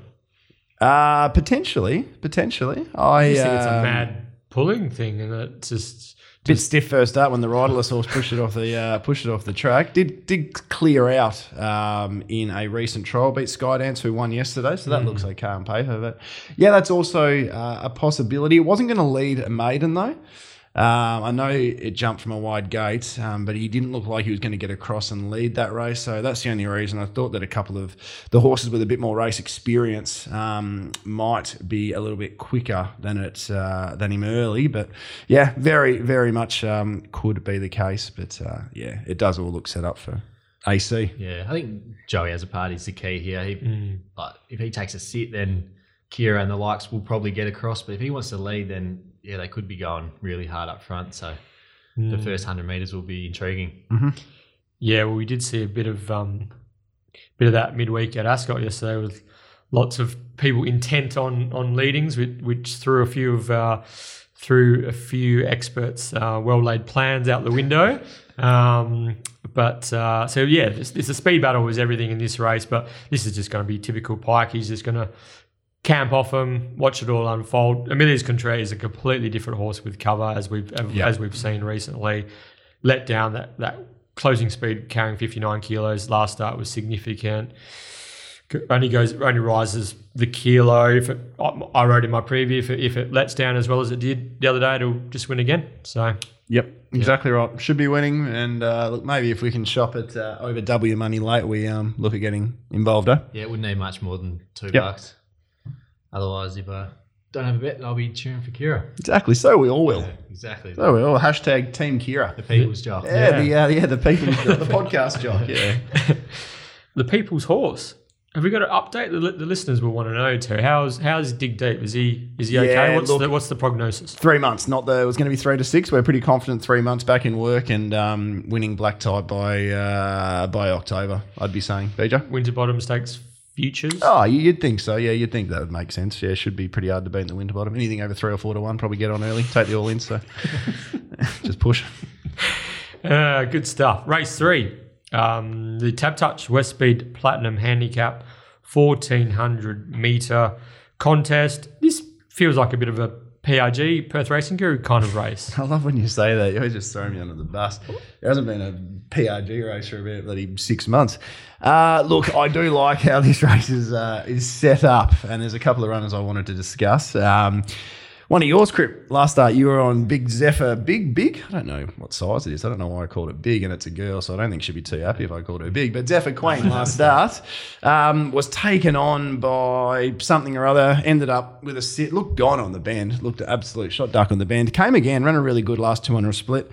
uh, potentially, potentially. I I just think it's a um, mad pulling thing, and it's just bit stiff first up when the riderless horse pushed it off the uh, pushed it off the track. Did did clear out um, in a recent trial, beat Skydance who won yesterday, so that looks okay on paper. But yeah, that's also uh, a possibility. It wasn't going to lead a maiden though. Um, I know it jumped from a wide gate, um, but he didn't look like he was going to get across and lead that race. So that's the only reason. I thought that a couple of the horses with a bit more race experience um, might be a little bit quicker than it uh, than him early. But yeah, very very much um, could be the case. But uh, yeah, it does all look set up for AC. Yeah, I think Joey Azzopardi is the key here. He, like, if he takes a sit, then Kyra and the likes will probably get across. But if he wants to lead, then yeah, they could be going really hard up front. So the first hundred meters will be intriguing. Yeah, well, we did see a bit of um, bit of that midweek at Ascot yesterday with lots of people intent on on leadings, which, which threw a few of uh, threw a few experts' uh, well laid plans out the window. Um, but uh, so yeah, it's, it's a speed battle was everything in this race, but this is just going to be typical Pike. He's just going to camp off him, watch it all unfold. Emilius Contreras is a completely different horse with cover, as we've as we've seen recently. Let down that that closing speed carrying 59 kilos last start was significant. Only goes only rises the kilo. If it, I I wrote in my preview, if it, if it lets down as well as it did the other day, it'll just win again. So Yep, exactly right. Should be winning, and uh, look, maybe if we can shop it uh, over W money late, we um, look at getting involved. Eh? Yeah, it wouldn't need much more than two Yep. bucks. Otherwise, if I don't have a bet, I'll be cheering for Kyra. Exactly. So we all will. Yeah, exactly. So we all hashtag Team Kyra. the people's job. Yeah, the uh, yeah the people, the podcast job. Yeah. the people's horse. Have we got an update? The, the listeners will want to know too. How's how's Dig Deep? Is he is he okay? Yeah, What's look- the what's the prognosis? Three months, not the. It was going to be three to six. We're pretty confident. Three months back in work and um, winning black tie by uh, by October. I'd be saying, BJ. Winterbottom Stakes futures. Oh, you- you'd think so. Yeah, you'd think that would make sense. Yeah, should be pretty hard to beat in the Winterbottom. Anything over three or four to one, probably get on early. Take the all in. So just push. Uh, good stuff. Race three. Um, the TABtouch West Speed Platinum Handicap, fourteen hundred meter contest. This feels like a bit of a PRG Perth Racing Guru kind of race. I love when you say that. You always just throw me under the bus. There hasn't been a PRG race for about bloody six months. Uh, look, I do like how this race is uh, is set up, and there's a couple of runners I wanted to discuss. Um, one of yours, Crip, last start you were on Big Zephyr. Big, big? I don't know what size it is. I don't know why I called it big, and it's a girl, so I don't think she'd be too happy if I called her big. But Zephyr Queen last start um, was taken on by something or other, ended up with a sit, looked gone on the bend, looked an absolute shot duck on the bend. Came again, ran a really good last 200 split.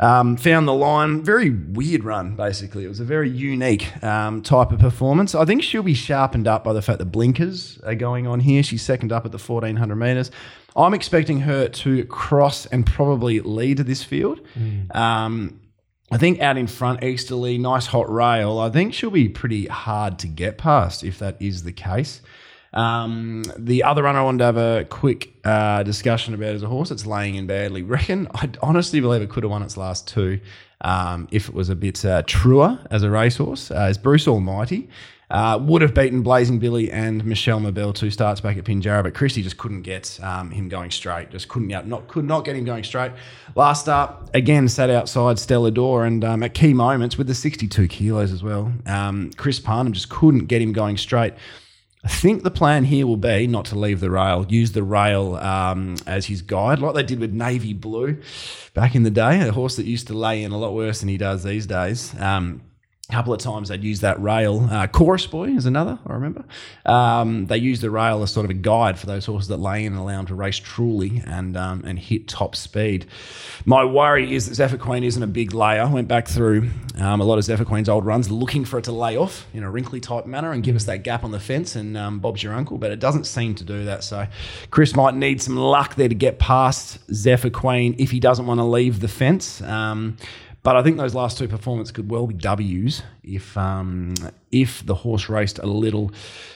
Um, found the line, very weird run, basically. It was a very unique um, type of performance. I think she'll be sharpened up by the fact that blinkers are going on here. She's second up at the 1400 metres. I'm expecting her to cross and probably lead this field. Um, I think out in front, Easterly, nice hot rail. I think she'll be pretty hard to get past if that is the case. Um, the other runner I wanted to have a quick uh, discussion about is a horse that's laying in badly. Reckon I honestly believe it could have won its last two. Um, if it was a bit uh, truer as a racehorse, uh, Bruce Almighty. Uh, would have beaten Blazing Billy and Michelle Mabel two starts back at Pinjarra, but Christie just couldn't get um, him going straight. Just couldn't get, not could not get him going straight. Last start again sat outside Stella Door, and um, at key moments with the 62 kilos as well, um, Chris Parnham just couldn't get him going straight. I think the plan here will be not to leave the rail, use the rail um, as his guide, like they did with Navy Blue back in the day, a horse that used to lay in a lot worse than he does these days. Um, couple of times they'd use that rail. Uh, Chorus Boy is another, I remember. Um, they use the rail as sort of a guide for those horses that lay in and allow them to race truly and um, and hit top speed. My worry is that Zephyr Queen isn't a big layer. I went back through um, a lot of Zephyr Queen's old runs looking for it to lay off in a wrinkly type manner and give us that gap on the fence and um, Bob's your uncle, but it doesn't seem to do that. So Chris might need some luck there to get past Zephyr Queen if he doesn't want to leave the fence. But I think those last two performances could well be W's if um, if the horse raced a little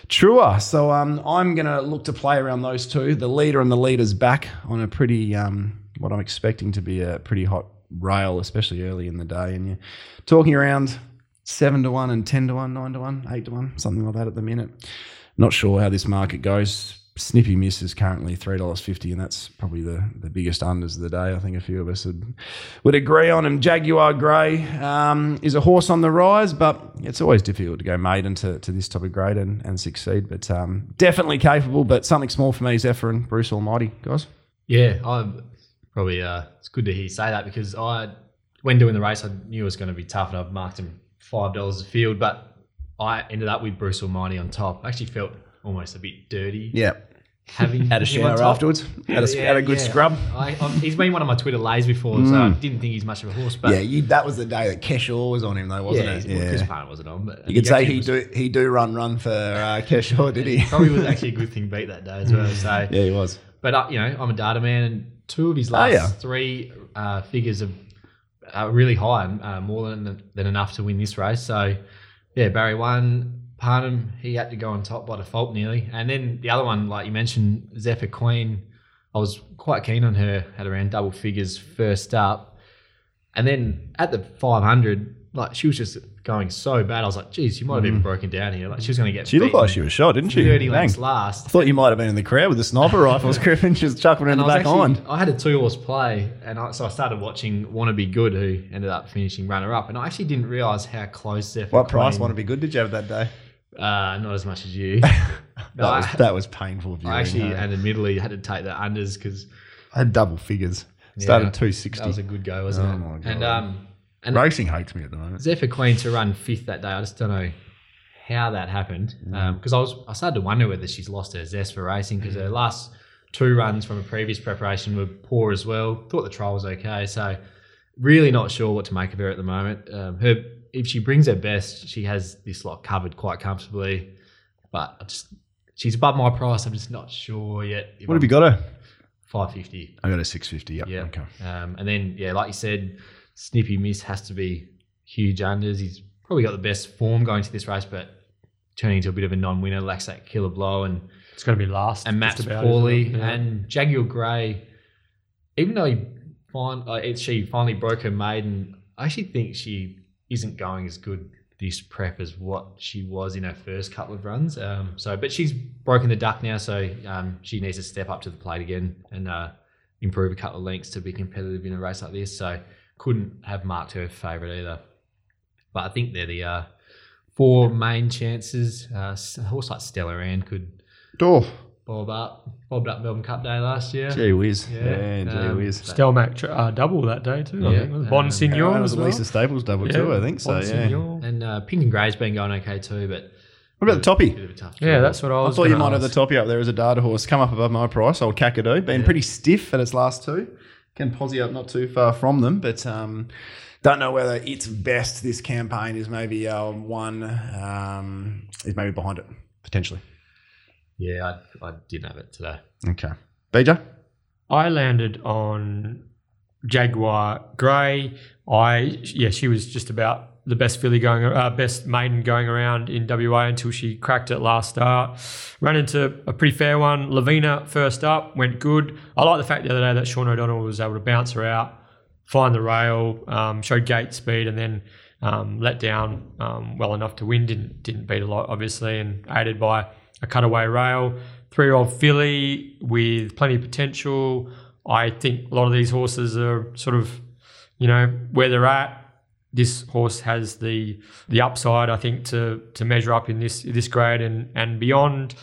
truer. So um, I'm going to look to play around those two. The leader and the leader's back on a pretty um, what I'm expecting to be a pretty hot rail, especially early in the day. And you're talking around seven to one and ten to one, nine to one, eight to one, something like that at the minute. Not sure how this market goes. Snippy Miss is currently three dollars fifty, and that's probably the, the biggest unders of the day. I think a few of us would, would agree on him. Jaguar Grey um, is a horse on the rise, but it's always difficult to go maiden to, to this type of grade and, and succeed. But um, definitely capable, but something small for me, Zephyr and Bruce Almighty, guys. Yeah, I probably uh, it's good to hear you say that because I, when doing the race, I knew it was going to be tough, and I've marked him five dollars a field, but I ended up with Bruce Almighty on top. I actually felt almost a bit dirty. Yeah. Having Had a shower afterwards. Had a, Yeah, had a good yeah. scrub. I, he's been one of my Twitter lays before, so I didn't think he's much of a horse. But yeah, you, that was the day that Keshaw was on him, though, wasn't yeah, it? well, Chris Parnham wasn't on, but You could say he was- do he do run run for uh, Keshaw, did he? probably was actually a good thing beat that day as well. So, yeah, he was. but uh, you know, I'm a data man, and two of his last Oh, yeah. three uh, figures are, are really high, uh, more than than enough to win this race. So, yeah, Barry won. Parnham, he had to go on top by default nearly, and then the other one, like you mentioned, Zephyr Queen. I was quite keen on her at around double figures first up, and then at the 500, like she was just going so bad. I was like, geez, you might have even broken down here. Like she was going to get Mm. She looked like she was shot, didn't she? 30 Dang. lengths last. I thought you might have been in the crowd with the sniper rifles, Griffin. Was chucking in the back actually- hind. I had a two horse play, and I, so I started watching Wanna Be Good, who ended up finishing runner up. And I actually didn't realize how close Zephyr What price Queen- want to be good did you have that day? Uh, not as much as you. That No, was I- that was painful. Viewing, I actually, hey? and admittedly, had to take the unders because I had double figures. Started Yeah, two sixty. that was a good go, wasn't Oh it? my God. And um, and Racing hates me at the moment. Zephyr Queen to run fifth that day. I just don't know how that happened Mm. because I was I started to wonder whether she's lost her zest for racing because her last two runs from a previous preparation were poor as well. Thought the trial was okay, so really not sure what to make of her at the moment. Um, her if she brings her best, she has this lot covered quite comfortably, but I just she's above my price. I'm just not sure yet. if What have you got her? 550. I got a six fifty. Yep. Yeah. Okay. Um, and then, yeah, like you said, Snippy Miss has to be huge unders. He's probably got the best form going to this race, but turning into a bit of a non-winner, lacks that killer blow, and It's going to be last. and just Matt's poorly. Yeah. and Jaguar Grey. Even though he fin- uh, she finally broke her maiden, I actually think she isn't going as good this prep as what she was in her first couple of runs. Um, so, but she's broken the duck now, so um, she needs to step up to the plate again and uh, improve a couple of lengths to be competitive in a race like this. So, couldn't have marked her favourite either. But I think they're the uh, four main chances. Uh, a horse like Stella Ann could Oh, bob up, bobbed up Melbourne Cup Day last year. gee whiz. Yeah, Yeah, gee um, whiz. Stelmac tr- uh, double that day too. I Yeah, think. Bon um, Signor that as was well. least a Staples double Yeah, too, I think. So Bon yeah. Signor. And uh, Pink and Grey's been going okay too, but What about the toppy? bit of a tough. Yeah, that's what I was. I thought you gonna might have the toppy up there as a data horse. Come up above my price. Old Kakadu. Been pretty stiff at its last two. Can posse up not too far from them, but um, don't know whether its best this campaign is maybe uh, one um, is maybe behind it potentially. Yeah, I, I didn't have it today. Okay, BJ. I landed on Jaguar Grey. I yeah, she was just about the best filly going, uh, best maiden going around in WA until she cracked it last start. Ran into a pretty fair one. Lavina first up went good. I like the fact the other day that Sean O'Donnell was able to bounce her out find the rail, um, showed gate speed, and then um, let down um, well enough to win. Didn't didn't beat a lot, obviously, and aided by a cutaway rail. Three year old filly with plenty of potential. I think a lot of these horses are sort of, you know, where they're at. This horse has the the upside, I think, to to measure up in this this grade and and beyond.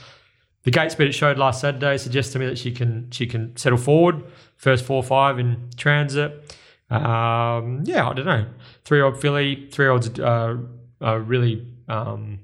The gate speed it showed last Saturday suggests to me that she can she can settle forward first four five in transit. Um, yeah, I don't know. Three year old filly, three year olds uh, are really um,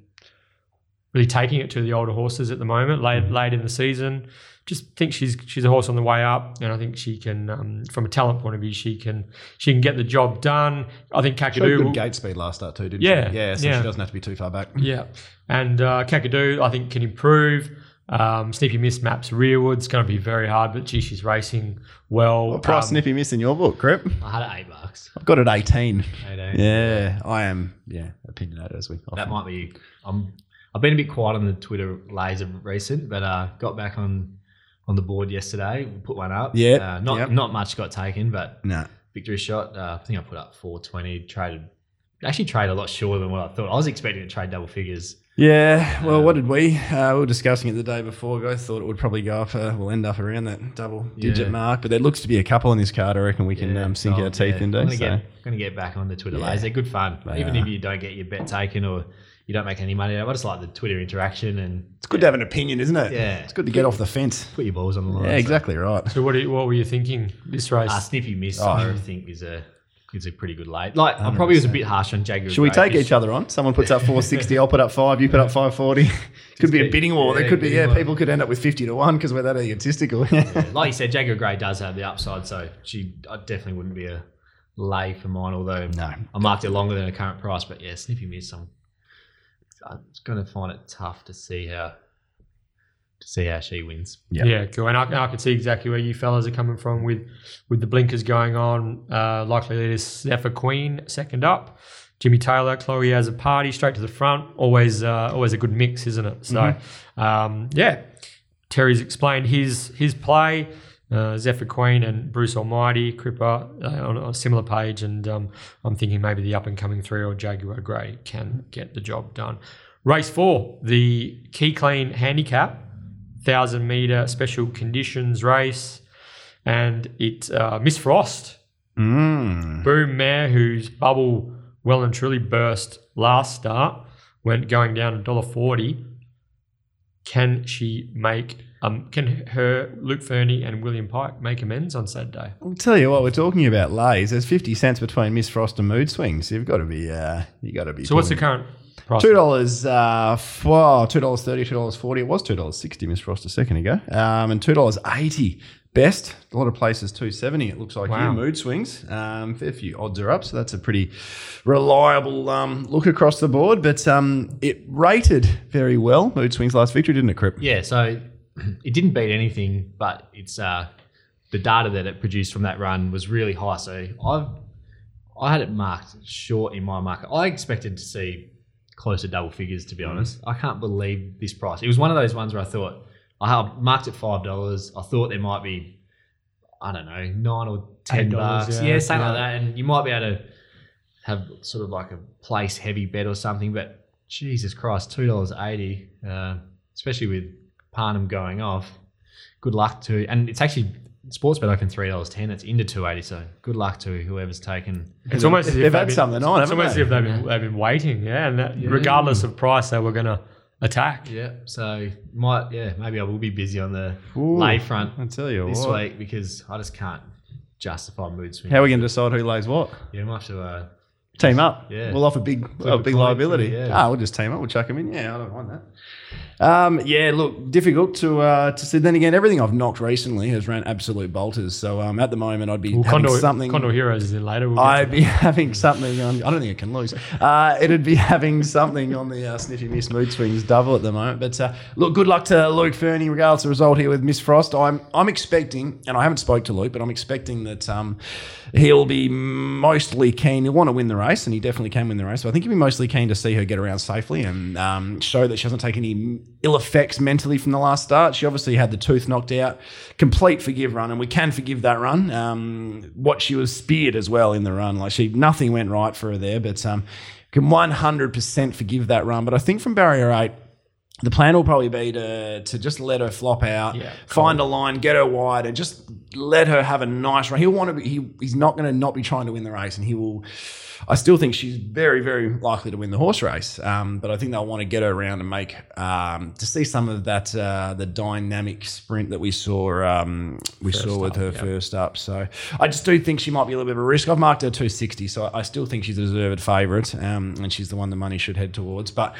really taking it to the older horses at the moment, late late in the season. Just think she's she's a horse on the way up, and I think she can, um, from a talent point of view, she can she can get the job done. I think Showed Kakadu, good will- gate speed last start too, didn't Yeah, she? Yeah, so yeah. she doesn't have to be too far back. yeah, and uh, Kakadu, I think can improve. Um, Snippy Miss maps rearward. It's going to be very hard, but gee, she's racing well. What price Um, snippy miss in your book, Crip? I had it eight bucks. I've got it 18. Eight, eight. Yeah, I am, yeah, opinionated as we That might be. I'm. I've been a bit quiet on the Twitter laser recent, but uh, got back on on the board yesterday. Put one up. Yeah, Uh, not yep. not much got taken, but No. victory shot. Uh, I think I put up 420. Traded. Actually, traded a lot shorter than what I thought. I was expecting to trade double figures. Yeah, well, what did we? Uh, we were discussing it the day before. Guys thought it would probably go up, uh, we'll end up around that double digit Yeah. mark, but there looks to be a couple in this card. I reckon we can Yeah, um, sink our teeth yeah, into. I'm gonna, so. get, gonna get back on the Twitter Yeah. laser. They're good fun. They Even are. if you don't get your bet taken or you don't make any money, I just like the Twitter interaction and It's good to have an opinion, isn't it? Yeah. It's good to get off the fence. put your balls on the line. Yeah, So, exactly right. So what, do you, what were you thinking this race? Uh, Snippy Miss, Oh. I think, is a is a pretty good late. Like I probably was a bit harsh on Jaguar. Should we take each other on? Someone puts up 460, I'll put up five, you put up 540. could be a bidding war. there could be, yeah, war. people could end up with 50 to 1 because we're that egotistical. Like you said, Jaguar Grey does have the upside, so she I definitely wouldn't be a lay for mine. Although No. I marked it longer than a current price, but yeah, Snippy Miss, I'm, I'm going to find it tough to see how to see how she wins. Yeah. Yeah, cool. And I, and I can see exactly where you fellas are coming from with with the blinkers going on. Uh, likely leader Zephyr Queen second up. Jimmy Taylor, Joey Azzopardi straight to the front. Always, uh, always a good mix, isn't it? So, um, yeah. Terry's explained his his play. Uh, Zephyr Queen and Bruce Almighty, Cripper uh, on a similar page, and um, I'm thinking maybe the up and coming three or Jaguar Grey can get the job done. Race four, the Key Clean Handicap, thousand meter special conditions race, and it uh, Miss Frost, Mm. Boom Mare, whose bubble well and truly burst last start, went going down a dollar forty. Can she make? Um, can her Luke Fernie and William Pike make amends on Saturday? I'll tell you what, we're talking about lays. There's 50 cents between Miss Frost and Mood Swings. You've got to be, uh, you got to be. So what's the current price? Two dollars, uh, f- well, two dollars thirty, two dollars forty. It was two dollars sixty, Miss Frost, a second ago, um, and two dollars eighty. Best, a lot of places two seventy. It looks like Wow. here. Mood swings, um, fair few odds are up, so that's a pretty reliable um, look across the board. But um, it rated very well. Mood swings last victory, didn't it, Crip? Yeah, so it didn't beat anything, but it's uh, the data that it produced from that run was really high. So I've I had it marked short in my market. I expected to see closer double figures, to be honest. I can't believe this price. It was one of those ones where I thought I marked it five dollars. I thought there might be, I don't know, nine or ten $8, bucks. yeah, Yeah, something yeah. like that, and you might be able to have sort of like a place heavy bet or something. But Jesus Christ, two dollars eighty, uh, especially with Parnham going off. Good luck to, and it's actually Sportsbet open three dollars ten. It's into two eighty, so good luck to whoever's taken. It's almost as if They've had been- something on, It's haven't almost they? as if they've been, they've been waiting, yeah, and that, regardless of price, they were going to attack. Yeah, so might yeah maybe I will be busy on the Ooh, lay front I tell you this what. week because I just can't justify mood swings. How are we going to decide who lays what? Yeah, we might have to. Uh, Team up. Yeah. We'll offer big, a a big coin, liability. yeah. Ah, we'll just team up. We'll chuck them in. Yeah, I don't mind that. Um, yeah, look, difficult to uh, to see. Then again, everything I've knocked recently has ran absolute bolters. So um, at the moment, I'd be Well, having Condor, something. Condor Heroes is in later. We'll I'd be having something on. I don't think it can lose. Uh, it'd be having something on the uh, Snippy Miss Mood Swings double at the moment. But uh, look, good luck to Luke Fernie, regardless of the result here with Miss Frost. I'm I'm expecting, and I haven't spoke to Luke, but I'm expecting that um, he'll be mostly keen. He'll want to win the race, and he definitely can win the race. So I think he'll be mostly keen to see her get around safely and um, show that she hasn't taken any ill effects mentally from the last start. She obviously had the tooth knocked out. Complete forgive run, and we can forgive that run. Um, what she was speared as well in the run, like she nothing went right for her there, but um, can 100% forgive that run. But I think from barrier eight the plan will probably be to to just let her flop out, Yeah, find a line, get her wide, and just let her have a nice run. He'll want to be. He, he's not going to not be trying to win the race, and he will. I still think she's very, very likely to win the horse race, um, but I think they'll want to get her around and make um, to see some of that uh, the dynamic sprint that we saw um, we saw with up, her yeah. first up. So I just do think she might be a little bit of a risk. I've marked her 260, so I still think she's a deserved favourite, um, and she's the one the money should head towards. But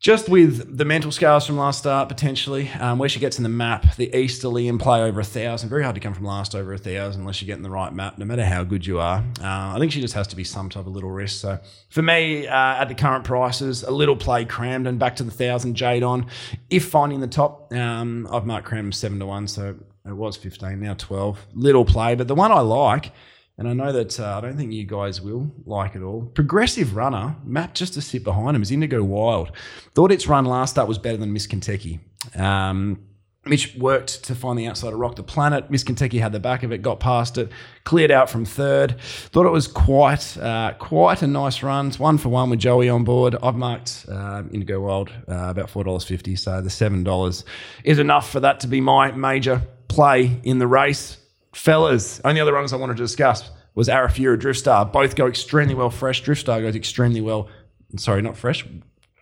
just with the mental scars from last start, potentially, um, where she gets in the map, the easterly in play over a thousand. Very hard to come from last over a thousand unless you get in the right map, no matter how good you are. Uh, I think she just has to be some type of little risk. So for me, uh, at the current prices, a little play Cramden back to the thousand Jade on. If finding the top, um, I've marked Cramden seven to one, so it was fifteen, now twelve. Little play, but the one I like. And I know that uh, I don't think you guys will like it all. Progressive runner, Matt just to sit behind him is Indigo Wild. Thought its run last start was better than Miss Kentucky. Um, Mitch worked to find the outside of Rock the Planet. Miss Kentucky had the back of it, got past it, cleared out from third. Thought it was quite uh, quite a nice run. It's one for one with Joey on board. I've marked uh, Indigo Wild uh, about four dollars fifty, so the seven dollars is enough for that to be my major play in the race fellas, only other runners I wanted to discuss was Arafura Driftstar. Both go extremely well fresh. Driftstar goes extremely well. Sorry, not fresh.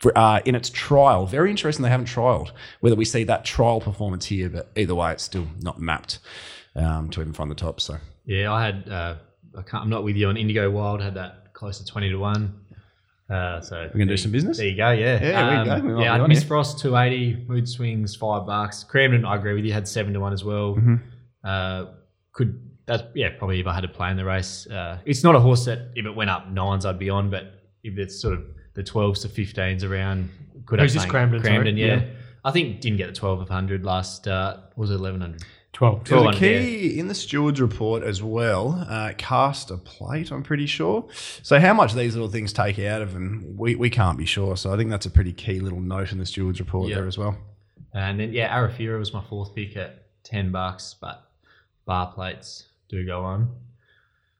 For, uh, in its trial, very interesting. They haven't trialed whether we see that trial performance here, but either way, it's still not mapped um, to even find the top. So Yeah, I had. Uh, I can't, I'm not with you on Indigo Wild. Had that close to twenty to one. Uh, so We're gonna do some business? There you go. Yeah, Yeah, you go. We yeah, Miss. Frost two eighty, Mood Swings five bucks. Cramden, I agree with you. Had seven to one as well. Mm-hmm. Uh, could that's yeah probably if I had to play in the race. Uh, it's not a horse that if it went up nines I'd be on, but if it's sort of the twelves to fifteens around, could Who's this Cramden. Cramden, yeah. Yeah. I think didn't get the twelve of hundred last start. Was it eleven hundred? 12. There's a 1200, key in the stewards report as well. Uh, cast a plate, I'm pretty sure. So how much these little things take out of them, we, we can't be sure. So I think that's a pretty key little note in the stewards report Yeah. there as well. And then yeah, Arafura was my fourth pick at ten bucks, but bar plates do go on.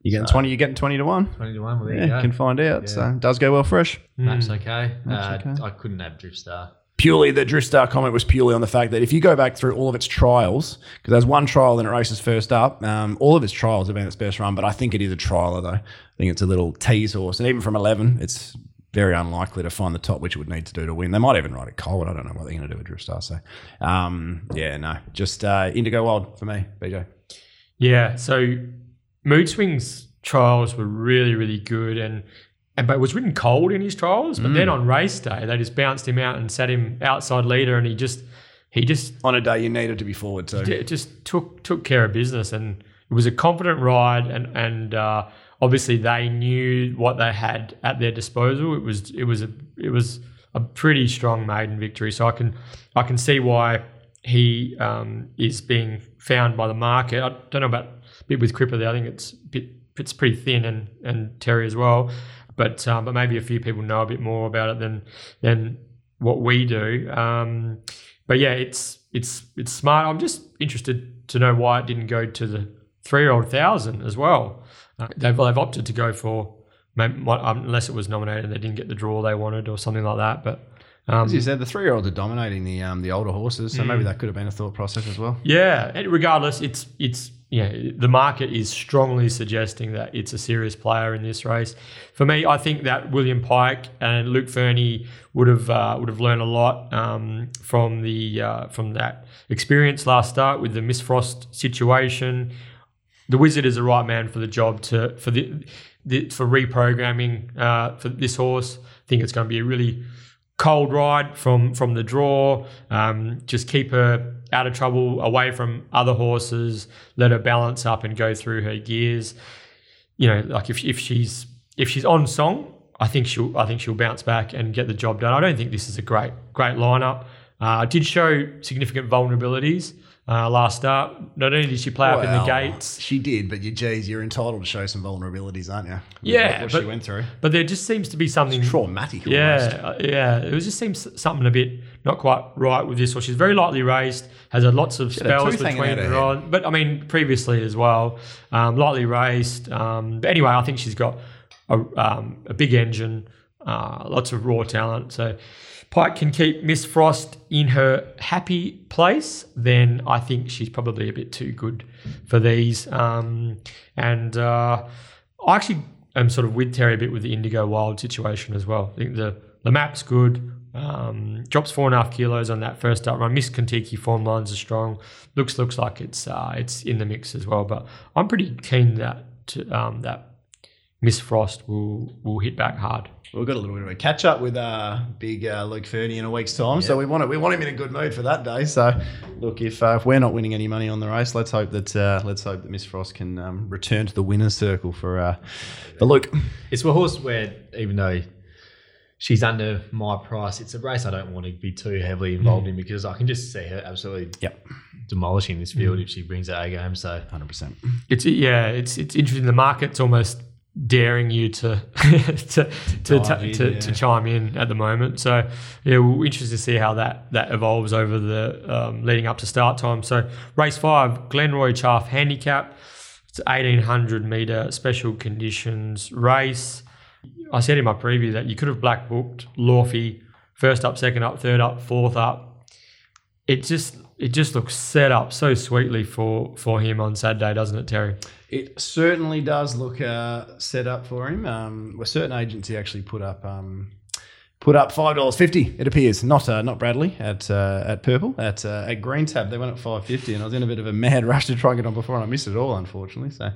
You're getting twenty? you're getting twenty to one? Twenty to one. Well, there Yeah, you go. can find out. Yeah. So it does go well fresh. Maps okay. Maps uh, okay. I couldn't have Driftstar. Purely, the Driftstar comment was purely on the fact that if you go back through all of its trials, because there's one trial and it races first up, um, all of its trials have been its best run, but I think it is a trialer though. I think it's a little tease horse, and even from eleven, it's very unlikely to find the top, which it would need to do to win. They might even ride it cold. I don't know what they're going to do with Driftstar. So, um, yeah, no, just uh, Indigo Wild for me, BJ. Yeah, so Mood Swings trials were really, really good, and and but it was written cold in his trials. But then on race day, they just bounced him out and sat him outside leader, and he just he just On a day you needed to be forward too. it just took took care of business, and it was a confident ride, and and uh, obviously they knew what they had at their disposal. It was it was a it was a pretty strong maiden victory, so I can I can see why he um, is being found by the market. I don't know about a bit with Cripper there. I think it's bit it's pretty thin, and and Terry as well. But um, but maybe a few people know a bit more about it than than what we do. Um, but yeah, it's it's it's smart. I'm just interested to know why it didn't go to the three year old thousand as well. Uh, they've they've opted to go for um, unless it was nominated they didn't get the draw they wanted or something like that. But um, As you said, the three year olds are dominating the um, the older horses, so maybe that could have been a thought process as well. Yeah, and regardless, it's it's yeah, the market is strongly suggesting that it's a serious player in this race. For me, I think that William Pike and Luke Fernie would have uh, would have learned a lot um, from the uh, from that experience last start with the Miss Frost situation. The Wizard is the right man for the job to for the, the for reprogramming uh, for this horse. I think it's going to be a really cold ride from from the draw. Um, just keep her out of trouble, away from other horses. Let her balance up and go through her gears. You know, like if if she's if she's on song, I think she'll I think she'll bounce back and get the job done. I don't think this is a great great lineup. Uh, did show significant vulnerabilities uh, last start. Not only did she play up in the gates, She did, but you, geez, you're entitled to show some vulnerabilities, aren't you? Yeah, what, but- she went through. but there just seems to be something Traumatic. Yeah, uh, yeah. It was just seems something a bit not quite right with this one. She's very lightly raised, has had lots of a spells between her her on, but I mean previously as well, um, lightly raised. Um, but anyway, I think she's got a, um, a big engine, uh, lots of raw talent. So Pike can keep Miss Frost in her happy place, then I think she's probably a bit too good for these. Um, and uh, I actually am sort of with Terry a bit with the Indigo Wild situation as well. I think the the map's good. Um, drops four and a half kilos on that first start run. Miss Kentucky form lines are strong. Looks looks like it's uh, it's in the mix as well. But I'm pretty keen that to, um, that Miss Frost will will hit back hard. We've got a little bit of a catch up with uh, big uh, Luke Fernie in a week's time, so we want it. We want him in a good mood for that day. So, look, if, uh, if we're not winning any money on the race, let's hope that uh, let's hope that Miss Frost can um, return to the winners' circle for uh, for Luke. It's a horse where even though she's under my price, it's a race I don't want to be too heavily involved in because I can just see her absolutely Yep, demolishing this field if she brings her A game. So hundred percent. It's yeah, it's it's interesting. The market's almost daring you to to to, to, in, to, yeah. to chime in at the moment. So yeah, we're interested to see how that that evolves over the um, leading up to start time. So race five, Glenroy Chaff Handicap. It's eighteen hundred meter special conditions race. I said in my preview that you could have black booked Lawfy first up, second up, third up, fourth up. It just it just looks set up so sweetly for for him on Saturday, doesn't it, Terry? It certainly does look uh, set up for him. Um, a certain agency actually put up um, put up five dollars fifty. It appears not uh, not Bradley at uh, at Purple at uh, at Green Tab. They went at five fifty, and I was in a bit of a mad rush to try and get on before, and I missed it all, unfortunately. So a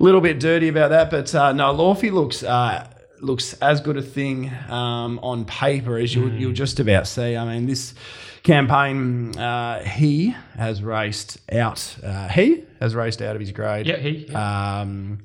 little bit dirty about that, but uh, no, Lawfy looks. Uh, Looks as good a thing um, on paper as you'll, you'll just about see. I mean, this campaign, uh, he has raced out. Uh, he has raced out of his grade Yeah, he. um,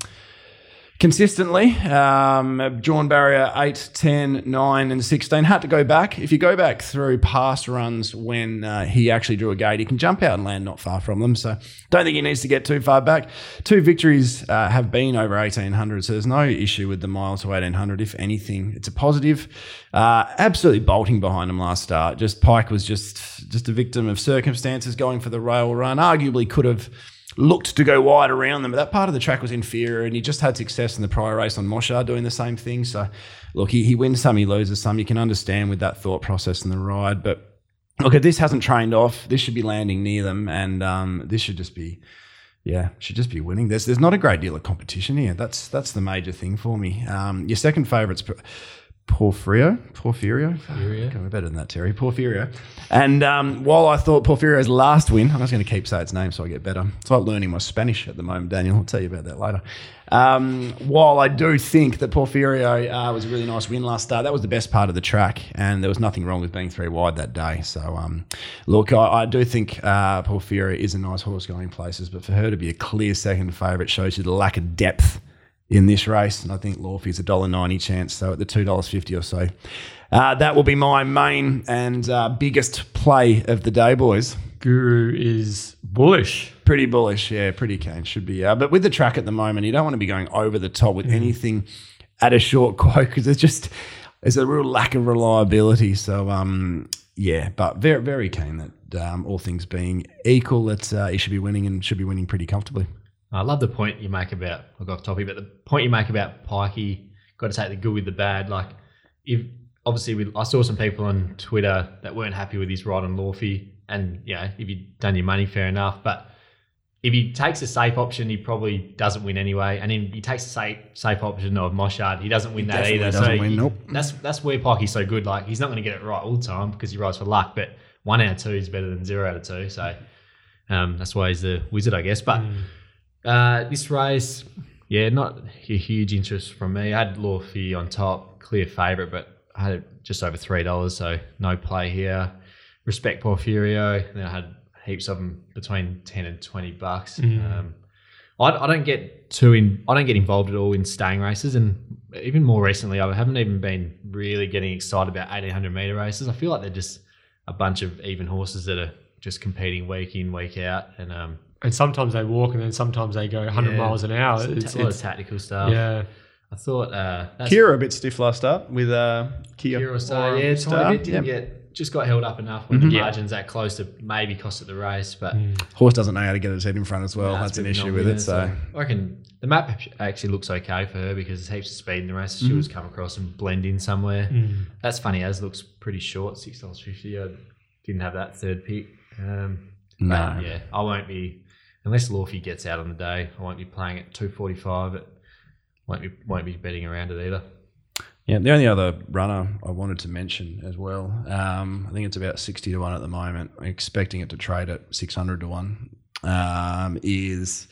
consistently. Um, drawn barrier 8, 10, 9, and 16. Had to go back. If you go back through past runs when uh, he actually drew a gate, he can jump out and land not far from them. So don't think he needs to get too far back. Two victories uh, have been over 1800, so there's no issue with the mile to 1800. If anything, it's a positive. Uh, absolutely bolting behind him last start. Just Pike was just just a victim of circumstances going for the rail run. Arguably could have looked to go wide around them, but that part of the track was inferior, and he just had success in the prior race on Mosha doing the same thing. So, look, he, he wins some, he loses some. You can understand with that thought process in the ride, but look, if this hasn't trained off, this should be landing near them, and um, this should just be. Yeah, should just be winning. There's there's not a great deal of competition here. That's that's the major thing for me. Um, your second favourite's P- Porfirio. Porfirio. Porfirio. Okay, we're better than that, Terry. Porfirio. And um, while I thought Porfirio's last win, I'm just going to keep saying its name so I get better. It's like learning my Spanish at the moment, Daniel. I'll tell you about that later. Um, while I do think that Porfirio uh, was a really nice win last start, that was the best part of the track, and there was nothing wrong with being three wide that day. So, um, look, I, I do think uh, Porfirio is a nice horse going places, but for her to be a clear second favourite shows you the lack of depth in this race, and I think Lawfy's a dollar ninety chance. So at the two dollars fifty or so, uh, that will be my main and uh, biggest play of the day, boys. Guru is bullish. Pretty bullish, yeah, pretty keen should be. Uh, but with the track at the moment, you don't want to be going over the top with anything at a short quote because it's just there's a real lack of reliability. So um, yeah, but very very keen that um, all things being equal, that uh, he should be winning and should be winning pretty comfortably. I love the point you make about I got go off topic, but the point you make about Pikey, got to take the good with the bad. Like if obviously we, I saw some people on Twitter that weren't happy with his ride on Lawfy, and you know if you've done your money, fair enough. But if he takes a safe option, he probably doesn't win anyway. And then he takes a safe safe option of Moshard, he doesn't win that definitely either. doesn't so win, he- nope. that's that's where Pikey's so good. Like he's not going to get it right all the time because he rides for luck, but one out of two is better than zero out of two. So um, that's why he's the wizard, I guess. But uh, this race, yeah, not a huge interest from me. I had Lawfy on top, clear favourite, but I had just over three dollars, so no play here. Respect Porfirio, and then I had heaps of them between ten and twenty bucks. Um, I, I don't get too in. I don't get involved at all in staying races, and even more recently, I haven't even been really getting excited about eighteen hundred meter races. I feel like they're just a bunch of even horses that are just competing week in, week out, and um, And sometimes they walk, and then sometimes they go 100 Yeah. miles an hour. it's, It's, a lot it's of tactical stuff. yeah, I thought uh, Kira a bit stiff last up with uh, Kia. Kira Star, or yeah, Star. bit, didn't Yep. get just got held up enough when Mhm. the Yeah. margins that close to maybe cost it the race, but Horse doesn't know how to get his head in front as well. Nah, That's an issue with it. So I reckon the map actually looks okay for her because there's heaps of speed in the race. She'll just come across and blend in somewhere. Mm. That's funny. As looks pretty short, six dollars fifty. I didn't have that third pick. Um, no. but yeah, I won't be unless Lawfy gets out on the day. I won't be playing at two forty five. It won't be won't be betting around it either. Yeah, the only other runner I wanted to mention as well, um, I think it's about 60 to 1 at the moment, I'm expecting it to trade at 600 to 1, um, is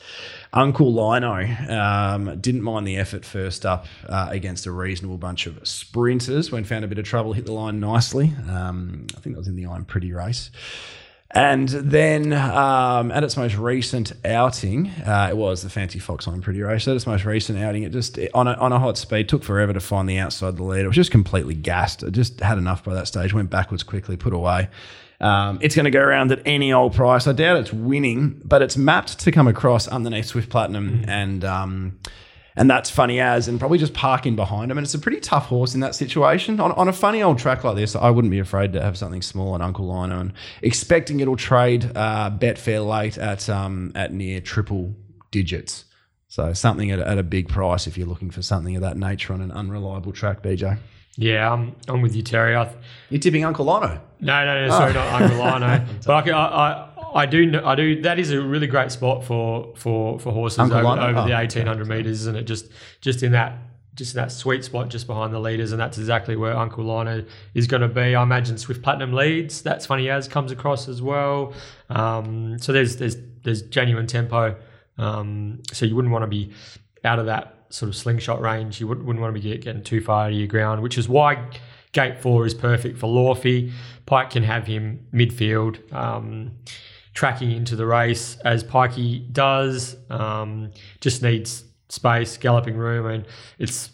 Uncle Lino. Um, didn't mind the effort first up uh, against a reasonable bunch of sprinters when found a bit of trouble, hit the line nicely. Um, I think that was in the I'm Pretty race. And then um, at its most recent outing, uh, it was the Fancy Fox on Pretty Race. At its most recent outing, it just on a, on a hot speed took forever to find the outside of the lead. It was just completely gassed. It just had enough by that stage. Went backwards quickly, put away. Um, it's going to go around at any old price. I doubt it's winning, but it's mapped to come across underneath Swift Platinum and. Um, and that's funny as, and probably just parking behind him. And it's a pretty tough horse in that situation. On, on a funny old track like this, I wouldn't be afraid to have something small at Uncle Lino and expecting it'll trade uh, Betfair late at um, at near triple digits. So something at, at a big price if you're looking for something of that nature on an unreliable track, BJ. yeah. I'm, I'm with you, Terry. I, th- You're tipping Uncle Lino. no, no, no. Sorry, not Uncle Lino. but I, I, I, do, I do. That is a really great spot for for for horses Uncle over, over Oh, the okay. 1800 meters, isn't it? Just just in that just in that sweet spot just behind the leaders, and that's exactly where Uncle Lino is going to be. I imagine Swift Platinum leads. That's funny as comes across as well. Um, so there's there's there's genuine tempo. Um, so you wouldn't want to be out of that sort of slingshot range. You wouldn't, wouldn't want to be get, getting too far out of your ground, which is why gate four is perfect for Lawfy. Pike can have him midfield. Um, tracking into the race as Pikey does. Um, just needs space, galloping room, and it's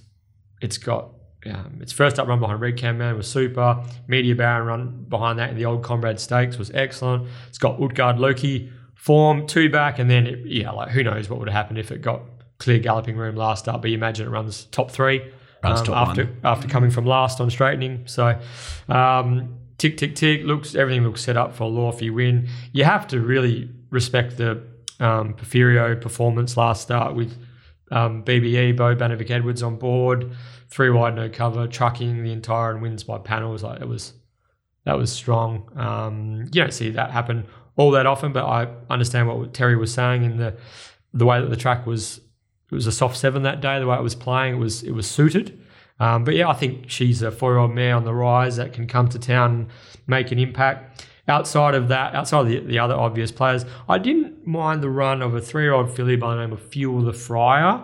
it's got um, its first up run behind Red Cam Man was super. Media Baron run behind that in the old Comrade Stakes was excellent. It's got Utgard Loki form two back, and then it, yeah, like who knows what would have happened if it got clear galloping room last up. But you imagine it runs top three Runs um, top after one. after coming from last on straightening. So um, tick tick tick looks everything looks set up for a Lawfy win. You have to really respect the um, performance last start with um, BBE Bo Banovic Edwards on board, three wide no cover, trucking the entire and wins by panels. Like it was that was strong. Um, you don't see that happen all that often, but I understand what Terry was saying in the the way that the track was. It was a soft seven that day. The way it was playing, it was it was suited. Um, but yeah, I think she's a four-year-old mare on the rise that can come to town and make an impact. Outside of that, outside of the, the other obvious players, I didn't mind the run of a three-year-old filly by the name of Fuel the Fire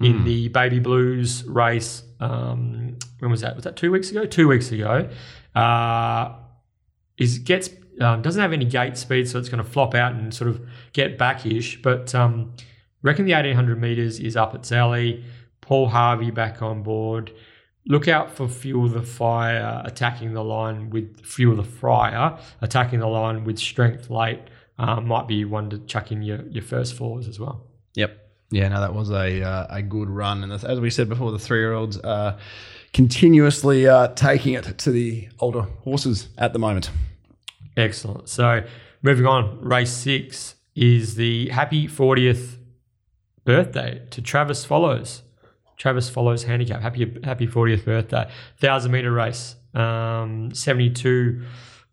in the Baby Blues race. Um, when was that? Was that two weeks ago? Two weeks ago. Uh, is gets um, doesn't have any gate speed, so it's going to flop out and sort of get backish. But um, reckon the eighteen hundred meters is up its alley. Paul Harvey back on board. Look out for Fuel the Fire attacking the line with Fuel the Fire attacking the line with strength late. Um, might be one to chuck in your, your first fours as well. Yep. Yeah, no, that was a uh, a good run, and as we said before, the three year olds are continuously uh, taking it to the older horses at the moment. Excellent. So moving on, race six is the happy 40th birthday to Travis Follows. Travis Follows handicap. Happy happy 40th birthday. Thousand meter race. Um, 72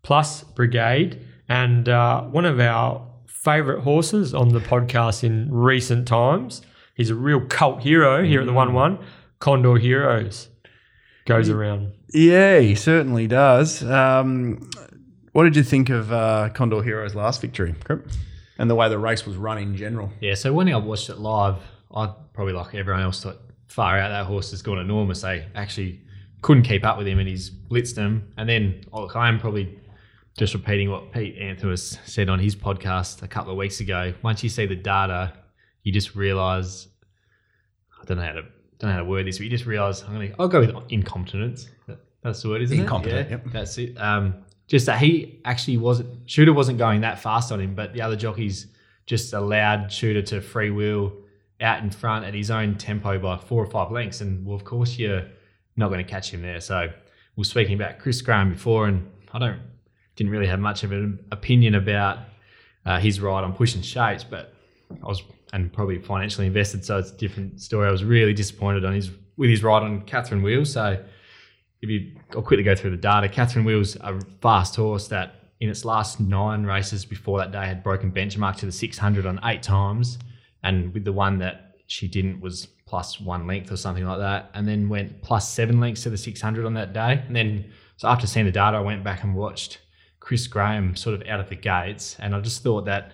plus brigade. And uh, one of our favorite horses on the podcast in recent times. He's a real cult hero here at the 1 1. Condor Heroes goes around. Yeah, he certainly does. Um, what did you think of uh, Condor Heroes' last victory, And the way the race was run in general? Yeah, so when I watched it live, I probably like everyone else thought, far out, that horse has gone enormous. They actually couldn't keep up with him and he's blitzed him. And then, oh, look, I am probably just repeating what Pete Anthony said on his podcast a couple of weeks ago. Once you see the data, you just realise, I don't know how to don't know how to word this, but you just realise I'm gonna I'll go with incompetence. That's the word, isn't Incompetent, it? Yeah, yep. That's it. Um, just that he actually wasn't shooter wasn't going that fast on him, but the other jockeys just allowed shooter to free wheel out in front at his own tempo by four or five lengths, and well, of course you're not going to catch him there. So we were speaking about Chris Parnham before, and I don't didn't really have much of an opinion about uh, his ride on pushing shapes, but I was and probably financially invested, so it's a different story. I was really disappointed on his with his ride on Catherine Wheels. So if you, I'll quickly go through the data. Catherine Wheels, a fast horse that in its last nine races before that day had broken benchmark to the 600 on eight times, and with the one that she didn't was plus one length or something like that, and then went plus seven lengths to the 600 on that day. And then, so after seeing the data, I went back and watched Chris Parnham sort of out of the gates, and I just thought that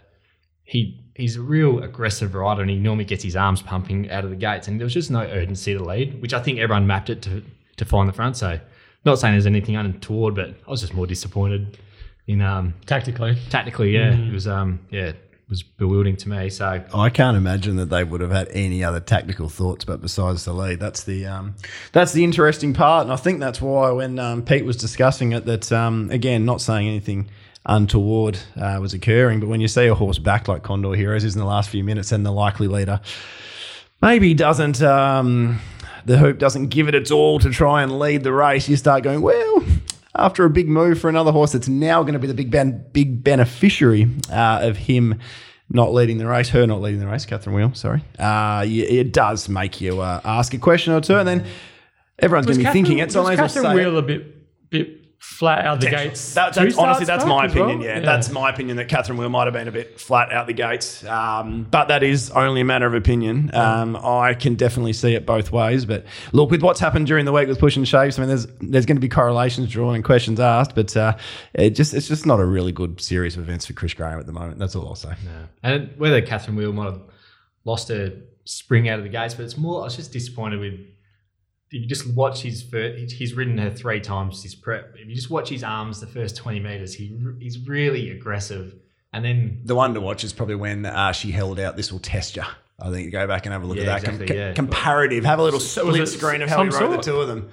he he's a real aggressive rider, and he normally gets his arms pumping out of the gates, and there was just no urgency to lead, which I think everyone mapped it to to find the front. So, not saying there's anything untoward, but I was just more disappointed in um Tactically. tactically. Yeah, it was um yeah was bewildering to me. So I can't imagine that they would have had any other tactical thoughts, but besides the lead, that's the um, that's the interesting part, and I think that's why when um, Pete was discussing it, that um, again, not saying anything untoward uh, was occurring, but when you see a horse back like Condor Heroes is in the last few minutes, and the likely leader maybe doesn't um, the hoop doesn't give it its all to try and lead the race, you start going well. After a big move for another horse that's now going to be the big ben- big beneficiary uh, of him not leading the race, her not leading the race, Catherine Wheel, sorry. Uh, it does make you uh, ask a question or two, and then everyone's going to be thinking it. So was may as well Catherine. Wheel a bit flat out the gates. That, that's honestly, that's my as well? opinion. Yeah, that's my opinion that Catherine Wheel might have been a bit flat out the gates, um, but that is only a matter of opinion. Um, I can definitely see it both ways. But look, with what's happened during the week with push and shapes, I mean, there's there's going to be correlations drawn and questions asked, but uh, it just it's just not a really good series of events for Chris Graham at the moment. That's all I'll say. and whether Catherine Wheel might have lost her spring out of the gates, but it's more I was just disappointed with. If you just watch his first, he's ridden her three times his prep. If you just watch his arms the first twenty meters, he he's really aggressive, and then The one to watch is probably when uh, she held out. This will test you. I think you go back and have a look Yeah, at that Com- exactly, com- yeah. comparative. Have a little split screen of how he rode sort? the two of them.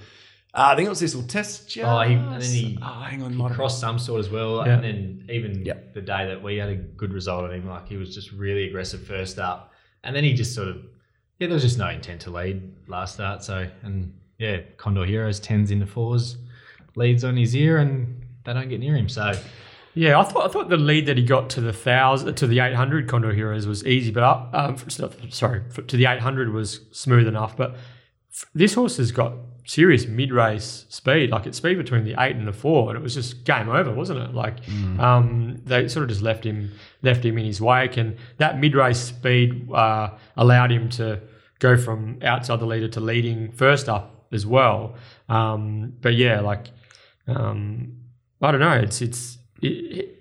Uh, I think it was this will test you. Oh, he- and then he- oh, hang on, might have- crossed some sort as well. Yeah. And then even Yep. the day that we had a good result on him, like he was just really aggressive first up, and then he just sort of yeah, there was just no intent to lead last start. So and yeah, Condor Heroes tens into fours, leads on his ear, and they don't get near him. So Yeah, I thought I thought the lead that he got to the thousand to the eight hundred Condor Heroes was easy, but up, um, sorry, to the eight hundred was smooth enough. But this horse has got serious mid race speed, like it's speed between the eight and the four, and it was just game over, wasn't it? Like um, they sort of just left him left him in his wake, and that mid race speed uh, allowed him to go from outside the leader to leading first up as well. Um, but yeah, like um, I don't know. It's it's it, it-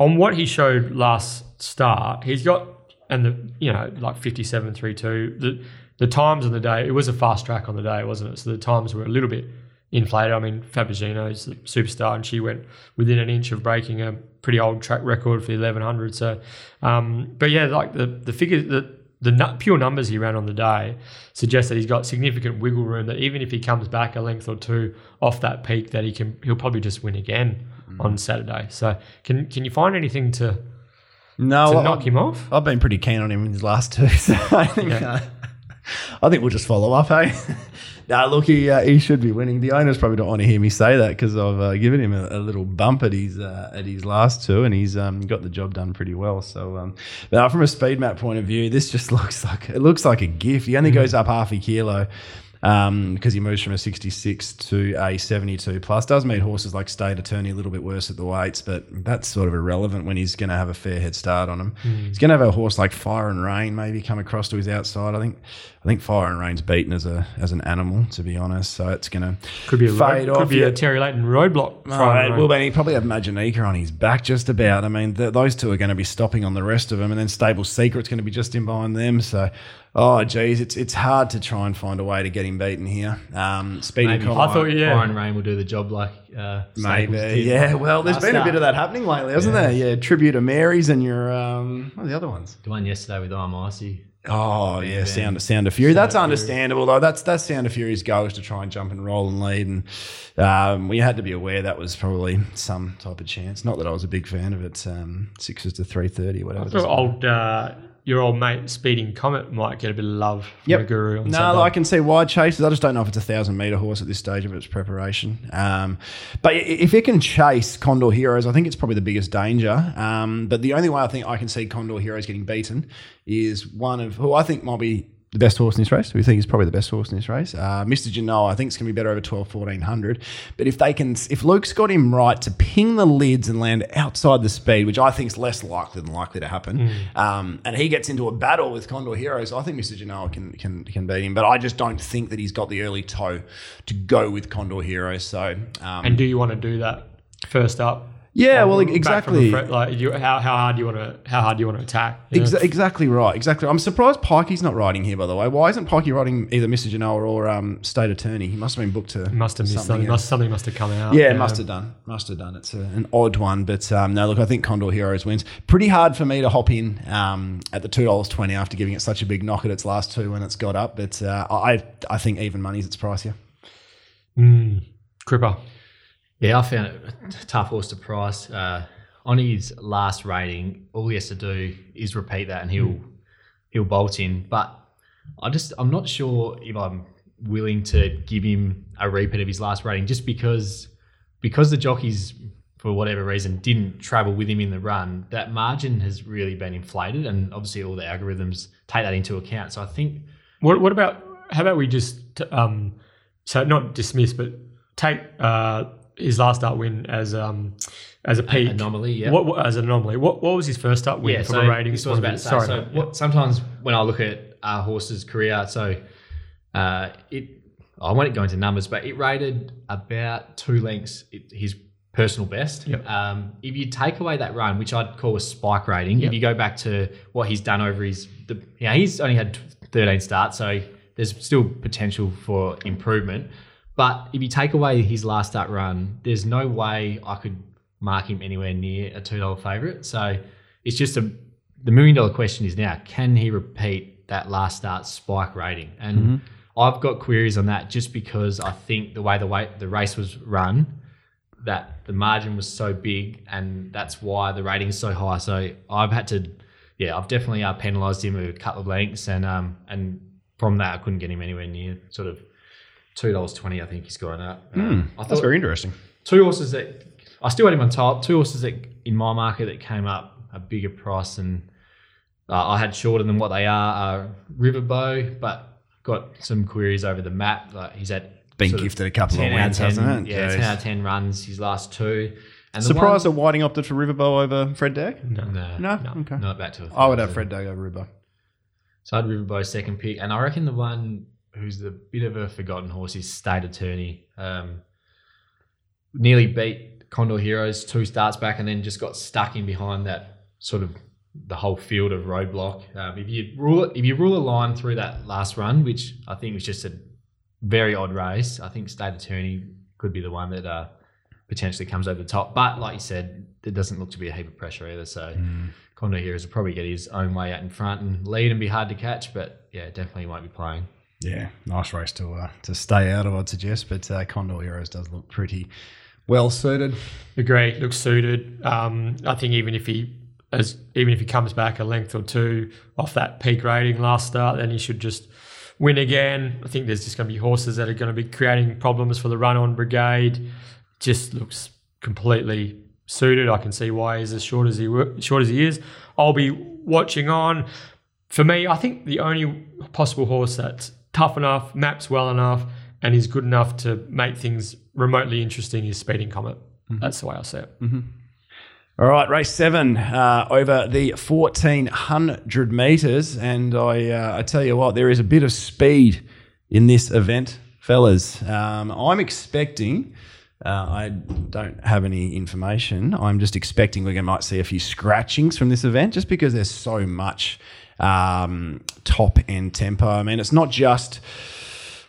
on what he showed last start. He's got and the you know like fifty seven three two. The the times on the day it was a fast track on the day, wasn't it? So the times were a little bit inflated. I mean, Fabergino's the superstar, and she went within an inch of breaking a pretty old track record for the eleven hundred. So, um, but yeah, like the the figures the the nu- pure numbers he ran on the day suggest that he's got significant wiggle room. That even if he comes back a length or two off that peak, that he can he'll probably just win again on Saturday. So can can you find anything to no, to knock him off? I've been pretty keen on him in his last two, so I think Yeah. uh, I think we'll just follow up. Hey, nah, look, he uh, he should be winning. The owners probably don't want to hear me say that because I've uh, given him a, a little bump at his uh, at his last two, and he's um, got the job done pretty well. So, um, but uh, from a speed map point of view, this just looks like it looks like a gift. He only goes up half a kilo. Um, because he moves from a 66 to a 72 plus. Does mean horses like State Attorney a little bit worse at the weights, but that's sort of irrelevant when he's going to have a fair head start on him. He's going to have a horse like Fire and Rain maybe come across to his outside. I think I think Fire and Rain's beaten as a as an animal, to be honest. So it's going to Could be a fade road, off. could be a Terry Leighton roadblock. Oh, well, night. will be. He probably have Maginica on his back just about. I mean, th- those two are going to be stopping on the rest of them, and then Stable Secret's going to be just in behind them. So, oh, geez, it's it's hard to try and find a way to get him beaten here. Um, speedy maybe Com- I thought, yeah. Fire and Rain will do the job like uh, Maybe, did yeah. Well, there's last been a bit of that happening lately, hasn't there? Yeah, tribute to Marys and your um, what are the other ones? The one yesterday with I'm Icy. Oh yeah, sound sound of fury. That's understandable though. That's that's sound of fury's goal is to try and jump and roll and lead, and um, we had to be aware that was probably some type of chance. Not that I was a big fan of it. Um, sixes to three thirty, whatever. Your old, uh, your old mate Speeding Comet might get a bit of love from Yep. the guru. On No. I can see wide chases. I just don't know if it's a thousand meter horse at this stage of its preparation. Um, but if it can chase Condor Heroes, I think it's probably the biggest danger. Um, but the only way I think I can see Condor Heroes getting beaten is one of who I think might be the best horse in this race. We think is probably the best horse in this race. Uh, Mr. Genoa, I think it's going to be better over 12, 1400. But if they can, if Luke's got him right to ping the lids and land outside the speed, which I think is less likely than likely to happen, um, and he gets into a battle with Condor Heroes, I think Mr. Genoa can, can, can beat him. But I just don't think that he's got the early toe to go with Condor Heroes. So, um, And do you want to do that first up? Yeah, well, Back from the exactly. fre- like, you, how, how hard do you want to how hard do you want to attack? you know? Exa- exactly right. Exactly. I'm surprised Pikey's not riding here, by the way. Why isn't Pikey riding either Mr. Genoa or um, State Attorney? He must have been booked to. must have missed something. Must, something must have come out. Yeah, must have done. Must have done. It's a, an odd one, but um, no. Look, I think Condor Heroes wins. Pretty hard for me to hop in um, at the two dollars twenty after giving it such a big knock at its last two when it's got up. But uh, I I think even money's its price here. Mm. Cripper. Yeah, I found it a tough horse to price. Uh, on his last rating, all he has to do is repeat that, and he'll he'll bolt in. But I just I'm not sure if I'm willing to give him a repeat of his last rating, just because because the jockeys for whatever reason didn't travel with him in the run. That margin has really been inflated, and obviously all the algorithms take that into account. So I think What what about how about we just um so not dismiss but take uh his last start win as um as a peak anomaly, yeah. What, what as an anomaly? What what was his first start win yeah, from so a rating? this was say, Sorry, so mate. what, sometimes when I look at a horse's career, so uh, it I won't go into numbers, but it rated about two lengths it, his personal best. Yep. Um, if you take away that run, which I'd call a spike rating, Yep. if you go back to what he's done over his, the, yeah, he's only had 13 starts, so there's still potential for improvement. But if you take away his last start run, there's no way I could mark him anywhere near a two dollar favorite. So it's just a the million dollar question is now can he repeat that last start spike rating? And I've got queries on that just because I think the way the way the race was run, that the margin was so big, and that's why the rating is so high. So I've had to, yeah, I've definitely uh, penalised him with a couple of lengths, and um and from that I couldn't get him anywhere near sort of two dollars twenty. I think he's going up. Um, I That's very interesting. two horses that I still had him on top. Two horses that in my market that came up a bigger price than uh, I had shorter than what they are. Are Riverbow, but got some queries over the map. Like he's at Been gifted a couple of 10 out of wins, 10, hasn't it? Yeah, Jeez. ten out of ten runs his last two. And the Surprised one, that Whiting opted for Riverbow over Fred Dag? No. no, No? No. Okay. not back to. a I would have. Fred Dag over Riverbow. So I had Riverbow second pick, and I reckon the one who's a bit of a forgotten horse is State Attorney. Um, nearly beat Condor Heroes two starts back, and then just got stuck in behind that sort of the whole field of roadblock. Um, if you rule it, if you rule a line through that last run, which I think was just a very odd race, I think State Attorney could be the one that uh, potentially comes over the top. But like you said, there doesn't look to be a heap of pressure either. So. Condor Heroes will probably get his own way out in front and lead and be hard to catch, but yeah, definitely won't be playing. Yeah, nice race to uh, to stay out of, I'd suggest. But uh, Condor Heroes does look pretty well suited. Agree. Looks suited. Um, I think even if he as even if he comes back a length or two off that peak rating last start, then he should just win again. I think there's just going to be horses that are going to be creating problems for the run on brigade. Just looks completely suited. I can see why he's as short as he short as he is. I'll be watching on. For me, I think the only possible horse that's tough enough, maps well enough, and is good enough to make things remotely interesting is Speeding Comet. That's the way I see it. All right, race seven uh, over the 1400 meters. And I, uh, I tell you what, there is a bit of speed in this event, fellas. Um, I'm expecting, uh, I don't have any information. I'm just expecting to might see a few scratchings from this event just because there's so much um, top end tempo. I mean, it's not just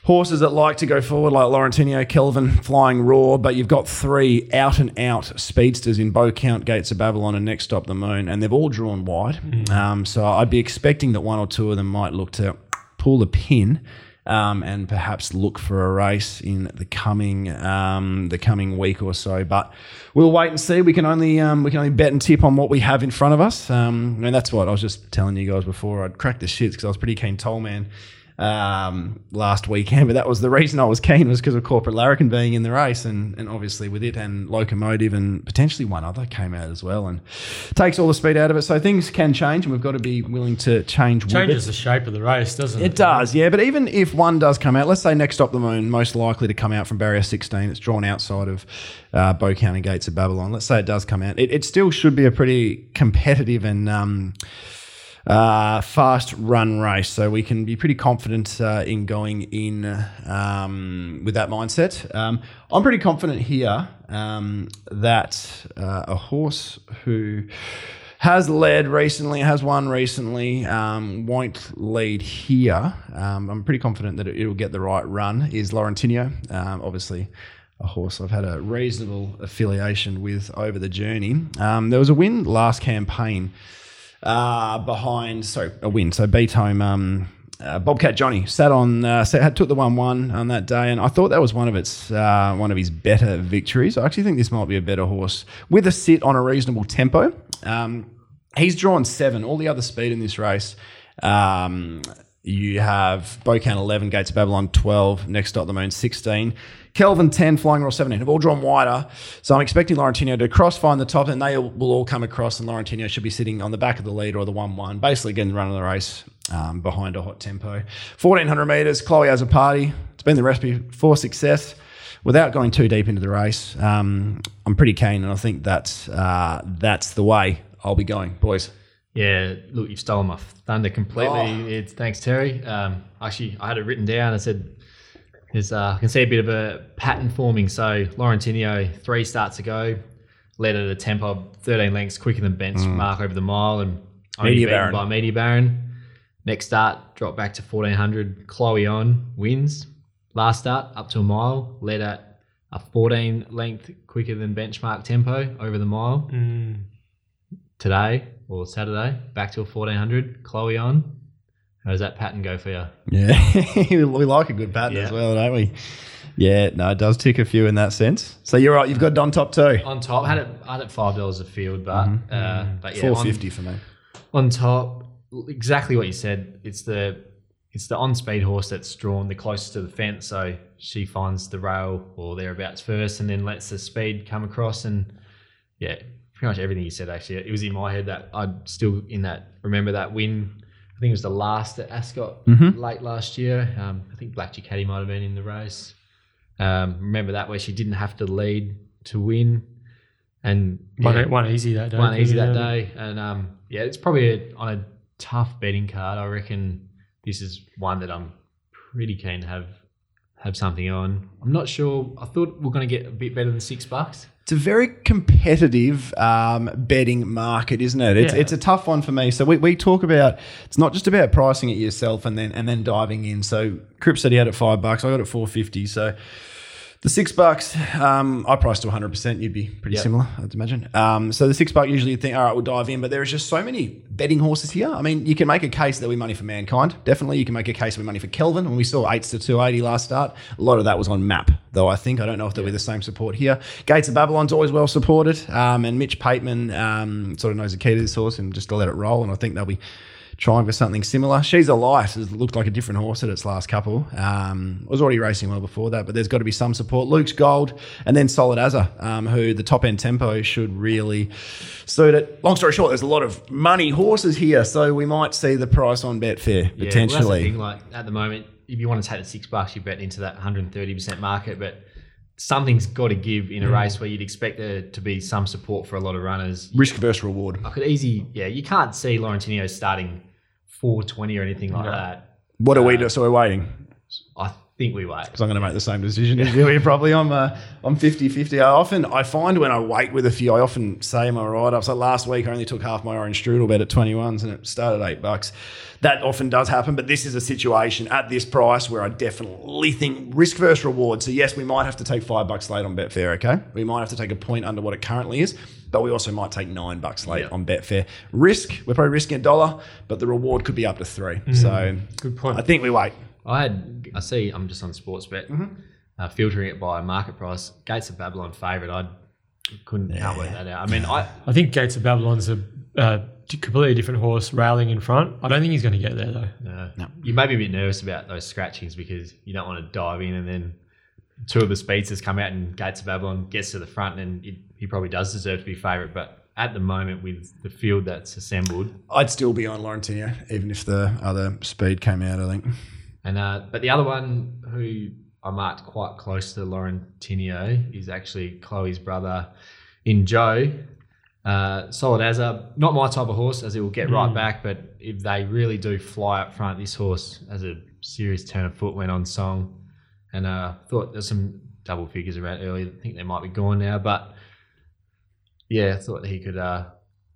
horses that like to go forward, like Laurentino, Kelvin, Flying Raw, but you've got three out and out speedsters in Bow Count, Gates of Babylon, and Next Stop the Moon, and they've all drawn wide. Um, so I'd be expecting that one or two of them might look to pull the pin. Um, and perhaps look for a race in the coming um, the coming week or so. But we'll wait and see. We can only um, we can only bet and tip on what we have in front of us. Um, and that's what I was just telling you guys before. I'd crack the shits because I was pretty keen toll man um, last weekend, but that was the reason I was keen was because of Corporate Larrikin being in the race, and, and obviously with it and Locomotive and potentially one other came out as well, and takes all the speed out of it. So things can change, and we've got to be willing to change. Changes the shape of the race, doesn't it? It does, yeah. But even if one does come out, let's say next stop the moon, most likely to come out from barrier 16, it's drawn outside of uh, Bow County Gates of Babylon. Let's say it does come out. It, it still should be a pretty competitive and um, uh, fast run race. So we can be pretty confident uh, in going in um, with that mindset. Um, I'm pretty confident here um, that uh, a horse who has led recently, has won recently, um, won't lead here. Um, I'm pretty confident that it, will get the right run. Is Laurentino, um, obviously a horse I've had a reasonable affiliation with over the journey. Um, there was a win last campaign uh, behind, so a win. So beat home. Um, uh, Bobcat Johnny sat on, uh, sat, took the one one on that day, and I thought that was one of its uh, one of his better victories. I actually think this might be a better horse with a sit on a reasonable tempo. Um, he's drawn seven. All the other speed in this race. Um, you have Bocan 11, Gates of Babylon 12, Next Stop the Moon 16, Kelvin 10, Flying Roll 17 have all drawn wider. So I'm expecting Laurentino to cross find the top and they will all come across and Laurentino should be sitting on the back of the lead or the 1 1, basically getting the run of the race um, behind a hot tempo. 1400 metres, Joey Azzopardi. It's been the recipe for success. Without going too deep into the race, um, I'm pretty keen and I think that's, uh, that's the way I'll be going, boys. Yeah, look, you've stolen my thunder completely. Oh. It's thanks, Terry. Um, actually, I had it written down. I said, "There's, uh, I can see a bit of a pattern forming." So, Laurentino, three starts ago, led at a tempo of 13 lengths quicker than benchmark over the mile, and only Mm. Media beaten Baron. by Media Baron. Next start, dropped back to 1400. Joey on wins. Last start, up to a mile, led at a 14 length quicker than benchmark tempo over the mile Mm. today or Saturday, back to a 1400. Joey on. How does that pattern go for you? Yeah, we like a good pattern as well, don't we? Yeah, no, it does tick a few in that sense. So you're right. You've got on top two. On top, I had it, had it five dollars a field, but uh, but yeah, Four fifty for me. on top, exactly what you said. It's the it's the on speed horse that's drawn the closest to the fence, so she finds the rail or thereabouts first, and then lets the speed come across. And yeah, pretty much everything you said. Actually, it was in my head that I'd still in that remember that win. I think it was the last at Ascot late last year. Um, I think Black Ducati might have been in the race. Um, remember that where she didn't have to lead to win, and One, yeah, one easy that day. one easy that day, and um, yeah, it's probably a, on a tough betting card. I reckon this is one that I'm pretty keen to have have something on. I'm not sure. I thought we are going to get a bit better than six bucks. It's a very competitive um, betting market, isn't it? It's, Yeah. it's a tough one for me. So we, we talk about it's not just about pricing it yourself and then and then diving in. So Crip said he had it five bucks. I got it four fifty. So the six bucks, um, I priced to 100%. You'd be pretty Yep. similar, I'd imagine. Um, so the six buck, usually you think, all right, we'll dive in. But there is just so many betting horses here. I mean, you can make a case that we money for Mankind. Definitely. You can make a case that we money for Kelvin. When we saw eights to 280 last start, a lot of that was on map, though, I think. I don't know if there'll be the same support here. Gates of Babylon's always well supported. Um, and Mitch Pateman um, sort of knows the key to this horse and just to let it roll. And I think they'll be trying for something similar. She's a light. It looked like a different horse at its last couple. Um, was already racing well before that, but there's got to be some support. Luke's Gold and then Solid Azza, um, who the top end tempo should really suit it. Long story short, there's a lot of money horses here, so we might see the price on Betfair Yeah, well, that's the potentially. thing, like at the moment, if you want to take the six bucks, you bet into that 130 percent market, but something's got to give in a race where you'd expect there to be some support for a lot of runners. Risk versus reward. I could easy, yeah, you can't see Laurentino starting 420 or anything like No. that. What are we um, do? So we're waiting. I think we wait. because I'm going to make the same decision as you. Probably I'm uh, I'm 50-50. I often I find when I wait with a few, I often say my write ups. Like last week, I only took half my orange strudel bet at twenty ones, and it started at eight bucks. That often does happen, but this is a situation at this price where I definitely think risk versus reward. So yes, we might have to take five bucks late on Betfair. Okay, we might have to take a point under what it currently is. But we also might take nine bucks late Yeah. on Betfair. Risk, we're probably risking a dollar, but the reward could be up to three. So Good point. I think we wait. I had, I see, I'm just on Sportsbet, uh, filtering it by market price. Gates of Babylon favourite. I couldn't can't work that out. I mean, I I think Gates of Babylon's a uh, completely different horse railing in front. I don't think he's going to get there though. uh, you may be a bit nervous about those scratchings because you don't want to dive in and then two of the speedsters come out and Gates of Babylon gets to the front and it, he probably does deserve to be favourite. But at the moment, with the field that's assembled, I'd still be on Laurentino, even if the other speed came out, I think. And uh, but the other one who I marked quite close to Laurentino is actually Chloe's brother in Joe. Uh, solid as a not my type of horse, as it will get right back. But if they really do fly up front, this horse has a serious turn of foot went on song, and uh, thought there's some double figures around earlier. I think they might be gone now, but yeah, I thought he could uh,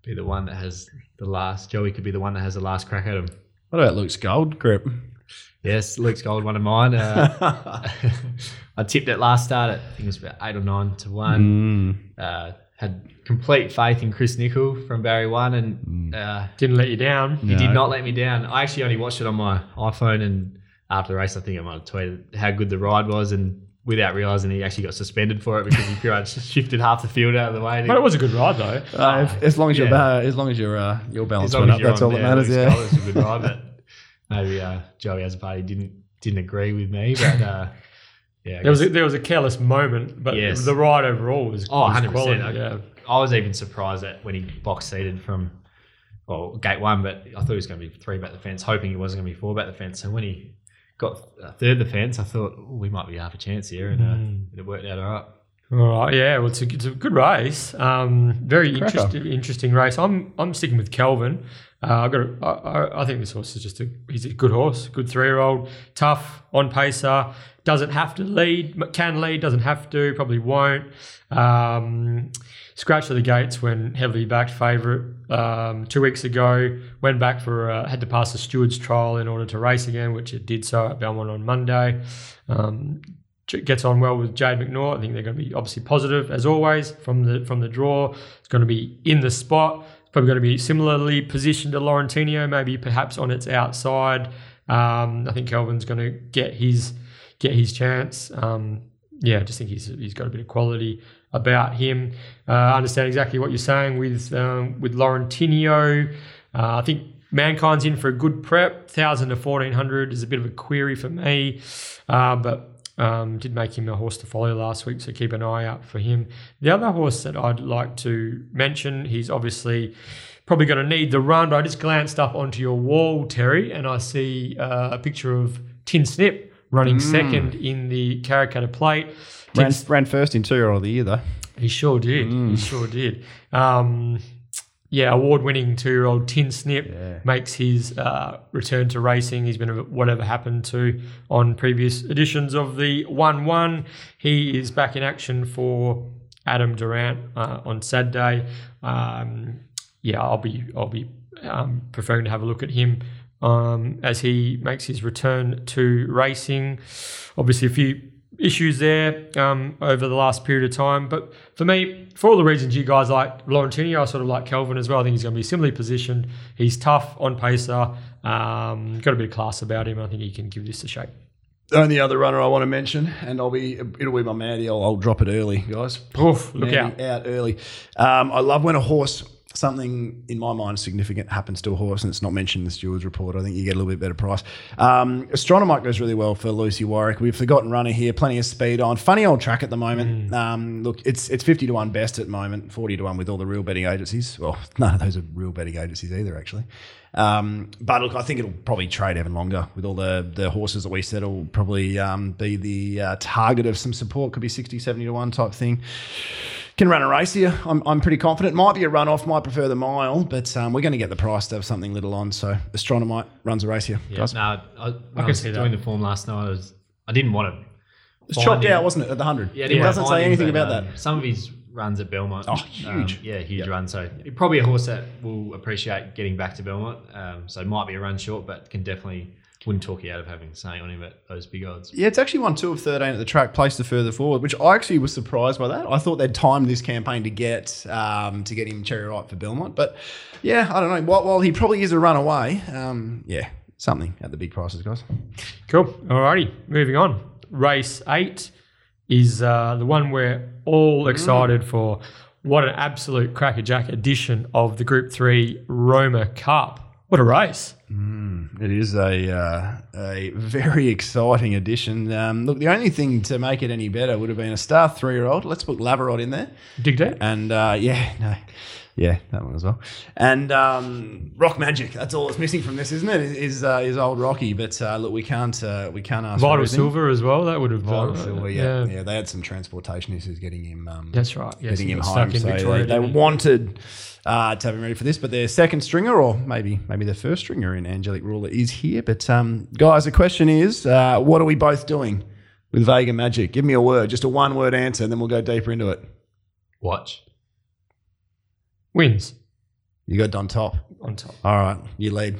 be the one that has the last. Joey could be the one that has the last crack at him. What about Luke's gold Crip? Yes, Luke's Gold, one of mine. Uh, I tipped it last start at I think it was about eight or nine to one. Mm. Uh, had complete faith in Chris Nichol from Barry One, and uh, Didn't let you down. he did not let me down. I actually only watched it on my iPhone, and after the race, I think I might have tweeted how good the ride was, and without realizing he actually got suspended for it because he pretty much shifted half the field out of the way. But it was a good ride though. Uh, if- as long as your yeah. uh, as long as your uh, your balance as long went as up, you're that's on, all that matters. Yeah. Gold, it's a good ride, but maybe uh, Joey Azzopardi didn't didn't agree with me, but uh, yeah, There was a, there was a careless moment, but Yes. the ride overall was, Oh, was 100%. quality. I- Yeah. I was even surprised that when he box seated from well gate one, but I thought he was going to be three back the fence, hoping he wasn't going to be four back the fence. So when he got uh, third the fence, I thought "Ooh, we might be half a chance here, and uh, it worked out all right. All right, yeah, well, it's a, it's a good race. Um, very interesting, interesting race. I'm I'm sticking with Kelvin. Uh, I got. A, I, I- think this horse is just a he's a good horse, good three year old, tough on pacer. Doesn't have to lead, can lead. Doesn't have to. Probably won't. Um, scratched at the gates when heavily backed favourite um, two weeks ago. Went back for uh, had to pass the stewards trial in order to race again, which it did so at Belmont on Monday. Um, gets on well with Jade McNaught. I think they're going to be obviously positive as always from the from the draw. It's going to be in the spot. Probably going to be similarly positioned to Laurentino, maybe perhaps on its outside. Um, I think Kelvin's going to get his get his chance. Um, yeah, I just think he's he's got a bit of quality about him. Uh, I understand exactly what you're saying with um, with Laurentino. Uh, I think Mankind's in for a good prep. Thousand to fourteen hundred is a bit of a query for me, uh, but um, did make him a horse to follow last week, so keep an eye out for him. The other horse that I'd like to mention, he's obviously probably going to need the run, but I just glanced up onto your wall, Terry, and I see uh, a picture of Tin Snip running second in the Karrakatta Plate. Ran, ran first in two year old of the year though. he sure did. He sure did. Um, yeah, award-winning two-year-old Tin Snip makes his uh, return to racing. He's been a whatever happened to on previous editions of the One-One. He is back in action for Adam Durrant uh, on Saturday. Um, yeah, I'll be I'll be um, preferring to have a look at him um, as he makes his return to racing. Obviously, a few issues there um, over the last period of time. But for me, for all the reasons you guys like Laurentino, I sort of like Kelvin as well. I think he's going to be similarly positioned. He's tough on pacer, um, got a bit of class about him. I think he can give this a shake. The only other runner I want to mention, and I'll be it'll be my Maddie. I'll, I'll drop it early, guys. Oof, look out. out early. Um, I love when a horse something in my mind significant happens to a horse and it's not mentioned in the stewards report. I think you get a little bit better price. Um, Astronomite goes really well for Lucy Warwick. We've forgotten runner here, plenty of speed on. Funny old track at the moment. Um, look, it's it's fifty to one best at the moment, forty to one with all the real betting agencies. Well, none of those are real betting agencies either, actually. Um, but look, I think it'll probably trade even longer with all the, the horses that we said will probably um, be the uh, target of some support. Could be 60, 70 to 1 type thing. Can run a race here. I'm, I'm pretty confident. Might be a run off, might prefer the mile, but um, we're going to get the price to have something little on. So Astronomite runs a race here. Yeah, guys. no, I, when I, can was see that. doing the form last night, I was I didn't want to. It's chopped out, wasn't it, at the 100? Yeah, I it didn't doesn't find say him, anything but, about um, that. Some of his runs at Belmont. Oh, um, huge. yeah, huge run. So probably a horse that will appreciate getting back to Belmont. Um, so it might be a run short, but can definitely wouldn't talk you out of having something on him at those big odds. Yeah, it's actually won two of 13 at the track, placed the further forward, which I actually was surprised by that. I thought they'd timed this campaign to get um, to get him cherry ripe for Belmont. But yeah, I don't know. While, while he probably is a runaway, um, yeah, something at the big prices, guys. Cool. Alrighty, moving on. Race eight is uh, the one we're all excited for. What an absolute crackerjack edition of the Group Three Roma Cup. What a race! It is a uh, a very exciting addition. Um, look, the only thing to make it any better would have been a star three year old. Let's put Lavarod in there. Dig deep. And uh, yeah, no, yeah, that one as well. And um, Rock Magic. That's all that's missing from this, isn't it? Is uh, is old Rocky? But uh, look, we can't uh, we can't ask for Vital everything. Silver as well. That would have Vital Silver, yeah, yeah, They had some transportation issues getting him. Um, That's right. Yes, getting him home. stuck in so Victoria. they, they wanted uh, to have him ready for this, but their second stringer, or maybe maybe the first stringer in Angelic Ruler, is here. But um, guys, the question is, uh, what are we both doing with Vega Magic? Give me a word, just a one word answer, and then we'll go deeper into it. Watch. Wins You got Don Top. on top. All right, you lead.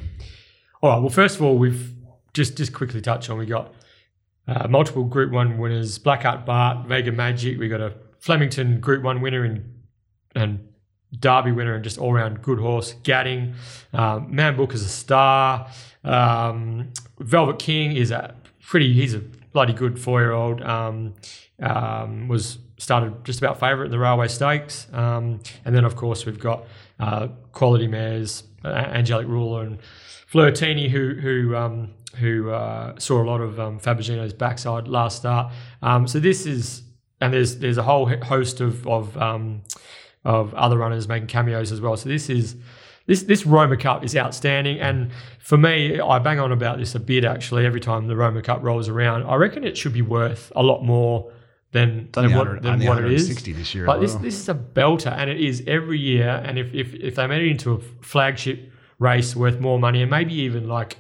All right. Well, first of all, we've just just quickly touch on. We got uh, multiple Group One winners: Black Heart Bart, Vega Magic. We got a Flemington Group One winner and and Derby winner, and just all round good horse. Gadding, um, Man Book is a star. Um, Velvet King is a pretty. He's a bloody good four year old. Um, um, was started just about favourite in the Railway Stakes, um, and then of course we've got uh, quality mares, uh, Angelic Ruler and Flirtini, who who um, who uh, saw a lot of um, backside last start. Um, so this is, and there's there's a whole host of of um, of other runners making cameos as well. So this is this this Roma Cup is outstanding, and for me, I bang on about this a bit actually every time the Roma Cup rolls around. I reckon it should be worth a lot more than, than what, than what it is. this year But this well. this is a belter, and it is every year. And if if, if they made it into a flagship race worth more money, and maybe even like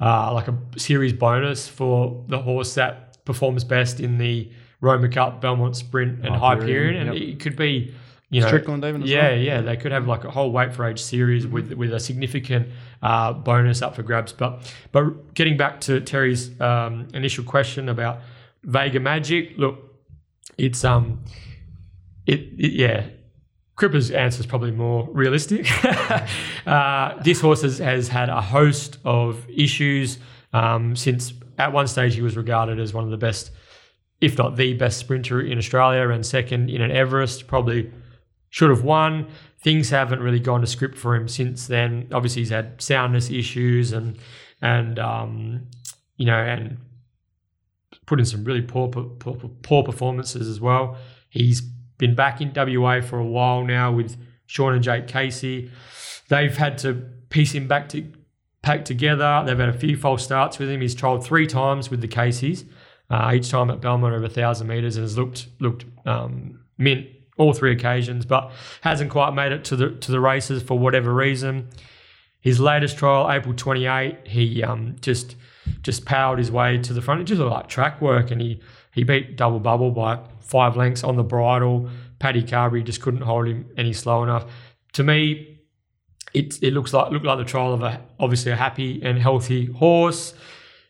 uh, like a series bonus for the horse that performs best in the Roma Cup, Belmont Sprint, and Hyperion, Hyperion, and yep. it could be. You know, Strickland even as yeah, well? yeah, they could have like a whole weight for age series with with a significant uh, bonus up for grabs. But but getting back to Terry's um, initial question about Vega Magic, look, it's um, it, it yeah. Cripper's answer is probably more realistic. uh, this horse has, has had a host of issues um, since at one stage he was regarded as one of the best, if not the best sprinter in Australia, and second in an Everest. Probably should have won. Things haven't really gone to script for him since then. Obviously, he's had soundness issues and and um, you know and put in some really poor, poor poor performances as well. He's been back in WA for a while now with Sean and Jake Casey. They've had to piece him back to pack together. They've had a few false starts with him. He's trialled three times with the Caseys, uh, each time at Belmont over thousand meters, and has looked looked um, mint all three occasions, but hasn't quite made it to the to the races for whatever reason. His latest trial, April 28, he um, just just powered his way to the front. It just looked like track work, and he he beat Double Bubble by five lengths on the bridle. Paddy Carbery just couldn't hold him any slow enough. To me, it it looks like looked like the trial of a obviously a happy and healthy horse.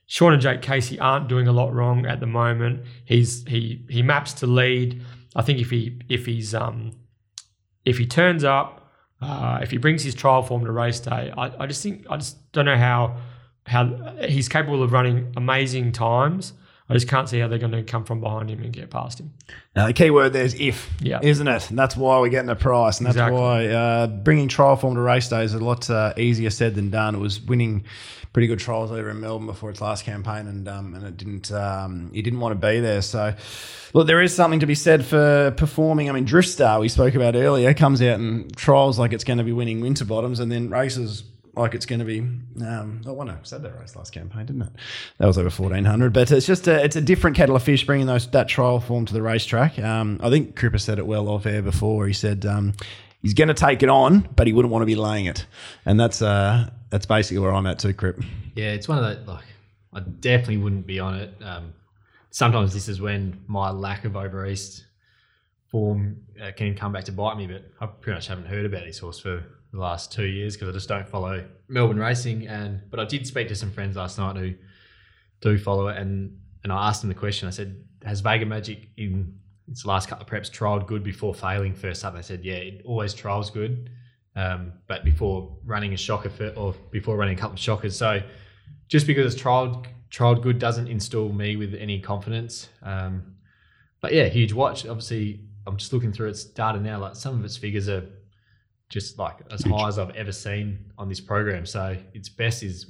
Sean and Jake Casey aren't doing a lot wrong at the moment. He's he he maps to lead. I think if he if he's um if he turns up, uh, if he brings his trial form to race day, I, I just think I just don't know how how he's capable of running amazing times. I just can't see how they're going to come from behind him and get past him. Now, the key word there is if, Yeah. isn't it? And that's why we're getting a price. And that's Exactly. why uh, bringing trial form to race day is a lot uh, easier said than done. It was winning pretty good trials over in Melbourne before its last campaign, and um, and it didn't. Um, he didn't want to be there. So, look, there is something to be said for performing. I mean, Driftstar we spoke about earlier comes out and trials like it's going to be winning Winterbottoms, and then races like it's going to be. Um, oh, well, no, said that race last campaign, didn't it? That was over fourteen hundred, but it's just a it's a different kettle of fish bringing those that trial form to the racetrack. Um, I think Cooper said it well off air before. He said. Um, He's going to take it on, but he wouldn't want to be laying it, and that's uh, that's basically where I'm at too, Crip. Yeah, it's one of those like I definitely wouldn't be on it. Um, sometimes this is when my lack of over east form uh, can come back to bite me. But I pretty much haven't heard about this horse for the last two years because I just don't follow Melbourne racing. And but I did speak to some friends last night who do follow it, and and I asked them the question. I said, "Has Vega Magic in its last couple of preps trialled good before failing first up?" They said, "Yeah, it always trials good." Um, but before running a shocker for, or before running a couple of shockers, so just because it's trialed trialed good doesn't install me with any confidence. Um, but yeah, huge watch. Obviously, I'm just looking through its data now. Like some of its figures are just like as Huge. high as I've ever seen on this program. So its best is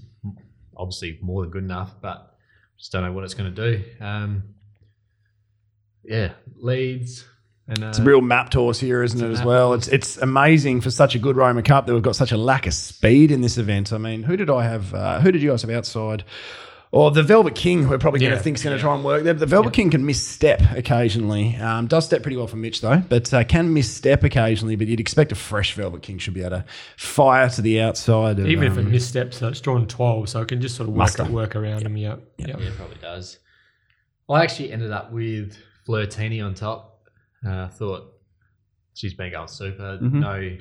obviously more than good enough, but just don't know what it's going to do. Um, yeah, leads and uh, It's a real mapped horse here, isn't it, as well? horse. It's it's amazing for such a good Roma Cup that we've got such a lack of speed in this event. I mean, who did I have? Uh, who did you guys have outside? Or the Velvet King, we're probably going Yeah. to think is going to try and work there. The Velvet King can misstep occasionally. Um, does step pretty well for Mitch, though, but uh, can misstep occasionally. But you'd expect a fresh Velvet King should be able to fire to the outside. Of, Even if it um, missteps, so it's drawn 12, so it can just sort of work, Muster. work around them. Yeah. Yeah. yeah. Yeah, it probably does. I actually ended up with Flirtini on top. Uh, thought she's been going super. Mhm. No,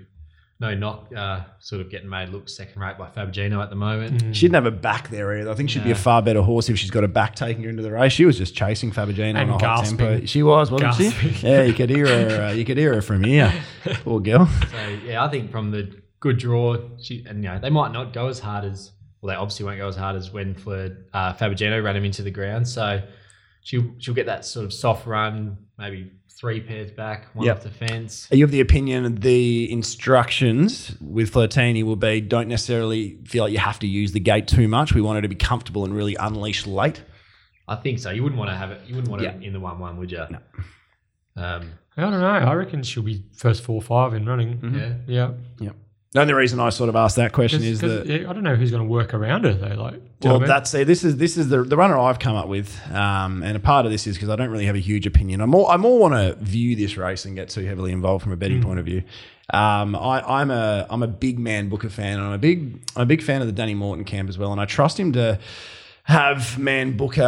no knock. Uh, sort of getting made look second rate by Fabigino at the moment. Mm. She didn't have a back there either. I think she'd be a far better horse if she's got a back taking her into the race. She was just chasing Fabigino And on a hot gasping. tempo. She was, wasn't Gasping. she? Yeah, you could hear her. Uh, you could hear her from here. Poor girl. So yeah, I think from the good draw, she and you know they might not go as hard as well. They obviously won't go as hard as when Fleur, uh, Fabigino ran him into the ground. So she'll she'll get that sort of soft run, maybe three pairs back, one Yep. off the fence. Are you of the opinion the instructions with Flirtini will be don't necessarily feel like you have to use the gate too much. We want her to be comfortable and really unleash late. I think so. You wouldn't want to have it. You wouldn't want Yeah. it in the one-one, would you? No. Um, I don't know. I reckon she'll be first four or five in running. Mhm. Yeah. Yeah. The only reason I sort of asked that question is that I don't know who's going to work around her though. Like, do you know Well, I mean? that's it. This is this is the the runner I've come up with, um, and a part of this is because I don't really have a huge opinion. I more I more want to view this race and get too heavily involved from a betting point of view. Um, I, I'm a I'm a big man Booker fan, and I'm a big I'm a big fan of the Danny Morton camp as well, and I trust him to have Man Booker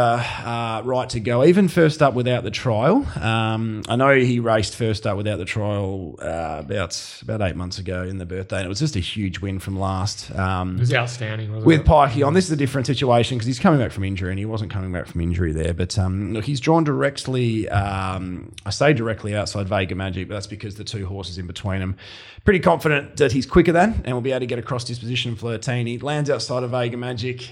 uh, right to go, even first up without the trial. Um, I know he raced first up without the trial uh, about about eight months ago in the birthday, and it was just a huge win from last. Um, it was outstanding. Wasn't with it? Pikey on. This is a different situation because he's coming back from injury and he wasn't coming back from injury there. But um, look, he's drawn directly, um, I say directly outside Vega Magic, but that's because the two horses in between them. Pretty confident that he's quicker than and will be able to get across disposition Flirtini. Lands outside of Vega Magic.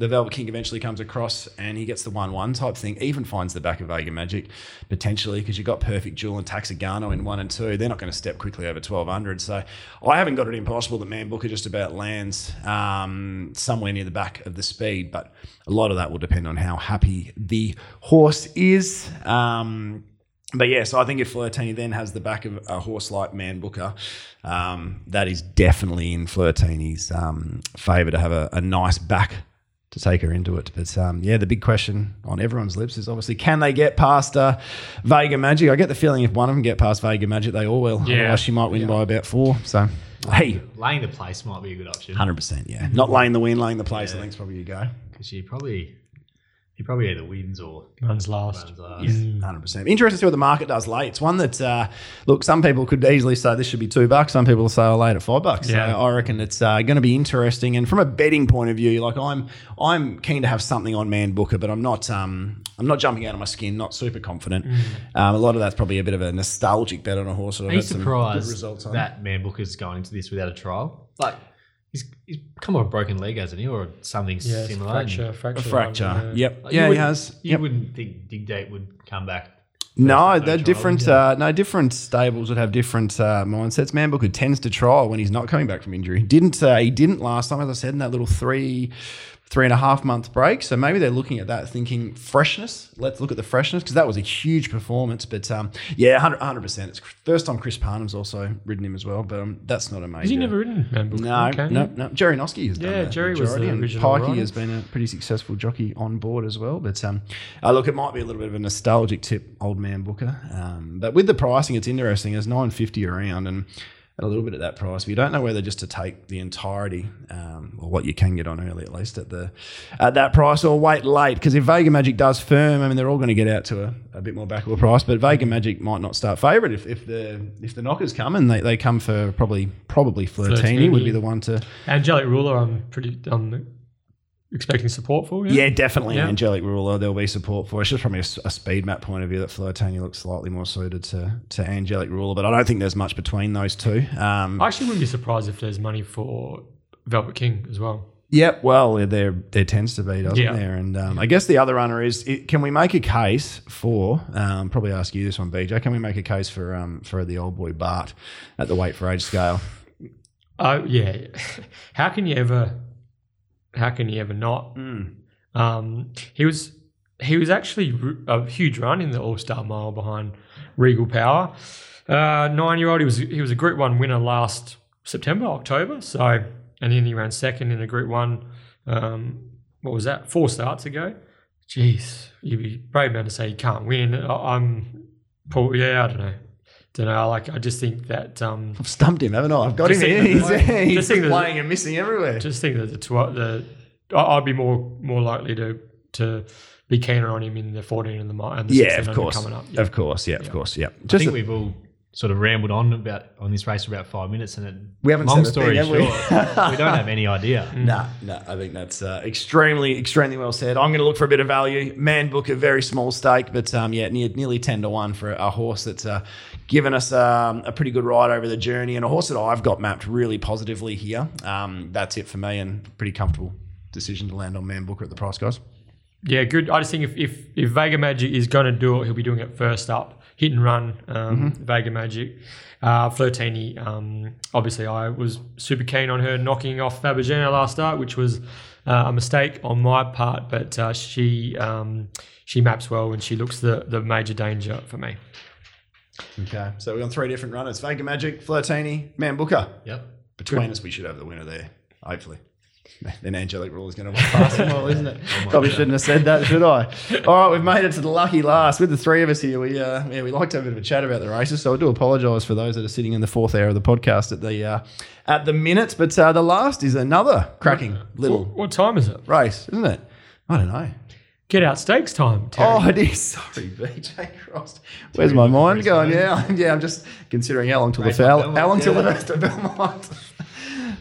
The Velvet King eventually comes across and he gets the 1 1 type thing. Even finds the back of Vega Magic potentially because you've got Perfect Jewel and Taxigano in 1 and 2. They're not going to step quickly over 1200. So I haven't got it impossible that Man Booker just about lands um, somewhere near the back of the speed, but a lot of that will depend on how happy the horse is. Um, but yeah, so I think if Flirtini then has the back of a horse like Man Booker, um, that is definitely in Flirtini's um, favour to have a, a nice back to take her into it. But um, yeah, the big question on everyone's lips is obviously can they get past uh, Vega Magic? I get the feeling if one of them get past Vega Magic, they all will. Yeah. Otherwise, she might win by about four. So hey, laying the place might be a good option hundred percent, yeah. Not laying the win, laying the place. I Yeah. think is probably you go. because she probably he probably either wins or runs last. runs last. Mm. Hundred percent. Interesting to see what the market does late. It's one that uh, look. Some people could easily say this should be two bucks. Some people will say I'll lay it at five bucks. Yeah. So I reckon it's uh, going to be interesting. And from a betting point of view, like I'm, I'm keen to have something on Man Booker, but I'm not. Um, I'm not jumping out of my skin. Not super confident. Um, a lot of that's probably a bit of a nostalgic bet on a horse. that I've Are you had some good surprised results on. that Man Booker's going into this without a trial? Like he's he's come off a broken leg, hasn't he, or something Yeah, it's similar? fracture, fracture. a fracture. rather, Yep. Like, yeah, he wouldn't- has. You Yep. wouldn't think Dig Deep would come back. No, First they're no different. trial, Uh, no, different stables would have different uh, mindsets. Man Booker tends to trial when he's not coming back from injury. Didn't uh, he? Didn't last time, as I said, in that little three, three and a half month break. So maybe they're looking at that, thinking freshness. Let's look at the freshness because that was a huge performance. But um, yeah, hundred percent. It's first time Chris Parnham's also ridden him as well, but um, that's not a major. Has he never ridden Booker? No, Okay. no, no. Jerry Noske has done Yeah, Jerry was the original Pikey has been a pretty successful jockey on board as well. But um, uh, look, it might be a little bit of a nostalgic tip, old man Booker. Um, but with the pricing, it's interesting. There's 950 around, and a little bit at that price. But you don't know whether just to take the entirety, um, or what you can get on early at least at the at that price, or wait late. Because if Vega Magic does firm, I mean they're all going to get out to a, a bit more backable price. But Vega Magic might not start favourite if, if the if the knockers come and they, they come for probably probably Flirtini would be the one to Angelic Ruler, I'm pretty um, expecting support for. Yeah, definitely Yeah. an angelic ruler. There'll be support for. It's just from a speed map point of view that Flirtini looks slightly more suited to, to angelic ruler, but I don't think there's much between those two. Um, I actually wouldn't be surprised if there's money for Velvet King as well. Yep. Well, there there tends to be, doesn't Yeah. there? And um, I guess the other runner is: it, can we make a case for? Um, probably ask you this one, BJ. Can we make a case for um, for the old boy Bart at the weight for age scale? Oh yeah, how can you ever? How can you ever not? Um, he was he was actually a huge run in the All Star Mile behind Regal Power. Uh, Nine year old. He was he was a Group One winner last September October. So and then he ran second in a Group One. Um, what was that? Four starts ago. Jeez, you'd be brave man to say you can't win. I, I'm, Paul. Yeah, I don't know. Don't know. Like. I just think that. Um, I've stumped him, haven't I? I've got him think here. that- He's, he's just think that- playing and missing everywhere. just think that the tw- the I- I'd be more more likely to to be keener on him in the 14 and the and the yeah, of course, coming up. Yeah. of course, yeah, of course, yeah. I think a- we've all sort of rambled on about on this race for about five minutes, and it, We haven't long said story thing, have we? we don't have any idea. No, no, I think that's uh, extremely, extremely well said. I'm going to look for a bit of value. Man book a very small stake, but um, yeah, near, nearly 10 to 1 for a horse that's uh, given us um, a pretty good ride over the journey and a horse that I've got mapped really positively here. Um, that's it for me and pretty comfortable decision to land on Man Booker at the price, guys. Yeah, good. I just think if, if, if Vega Magic is going to do it, he'll be doing it first up, hit and run. Um, Mm-hmm. Vega Magic, uh, Flirtini. Um, obviously, I was super keen on her knocking off Fabergina last start, which was uh, a mistake on my part. But uh, she um, she maps well and she looks the the major danger for me. Okay, so we're on three different runners Vega Magic, Flirtini, Man Booker. Yep. Between us, we should have the winner there, hopefully. Then Angelic Rule is going to walk past them all, isn't it? Probably shouldn't have said that, should I? All right, we've made it to the lucky last. With the three of us here, we uh, yeah, we like to have a bit of a chat about the races. So I do apologise for those that are sitting in the fourth hour of the podcast at the uh, at the minute. But uh, the last is another cracking little What, what time is it? race, isn't it? I don't know. Get out stakes time. Terry. Oh, it is. Sorry, BJ Crossed. Where's my mind going? Yeah, yeah. I'm just considering how long till the Race at foul. How long till the yeah. rest of Belmont?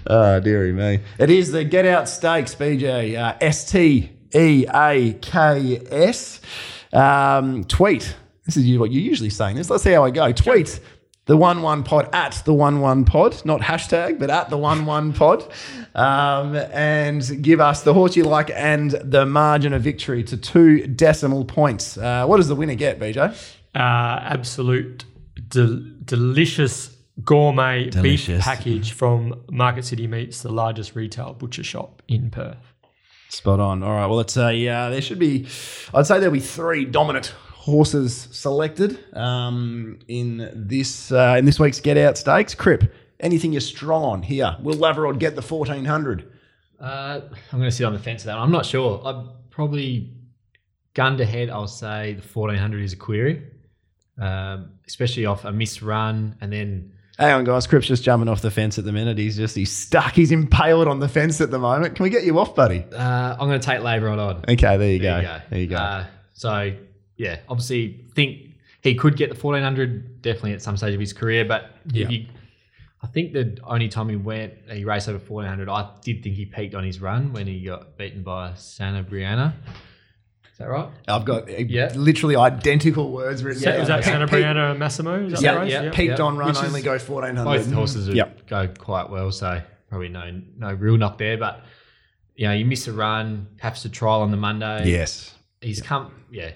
Oh, dearie me. It is the Get Out Stakes, BJ. Uh, S T E A K S. Um, tweet. This is what you're usually saying. This. Let's see how I go. Tweet. The one one pod at the one one pod, not hashtag, but at the one one pod, um, and give us the horse you like and the margin of victory to two decimal points. Uh, what does the winner get, BJ? uh, absolute del- delicious gourmet beef package from Market City Meats, the largest retail butcher shop in Perth. Spot on. All right. Well, it's a. Uh, there should be. I'd say there'll be three dominant horses selected um, in this uh, in this week's Get Out Stakes. Crip, anything you're strong on here? Will Laverod get the fourteen hundred? Uh, I'm going to sit on the fence of that. one. I'm not sure. I'd probably gunned ahead. I'll say the 1400 is a query, um, especially off a missed run and then. Hang on, guys. Crip's just jumping off the fence at the minute. He's just he's stuck. He's impaled on the fence at the moment. Can we get you off, buddy? Uh, I'm going to take Labour on. Okay, there you, There go. you go. There you go. Uh, so yeah, obviously think he could get the 1400 definitely at some stage of his career, but Yeah. if you, I think the only time he went he raced over 1400, I did think he peaked on his run when he got beaten by Santa Brianna. Is that right? I've got uh, Yeah. literally identical words written. Sa- down. is that Santa peak- Brianna Massimo? Is that Yeah, the race? yeah. Peaked Yeah. on run, Which is- only go fourteen hundred. Both horses would Yep. go quite well, so probably no no real knock there. But you know, you miss a run, perhaps a trial on the Monday. Yes. he's come. Yeah,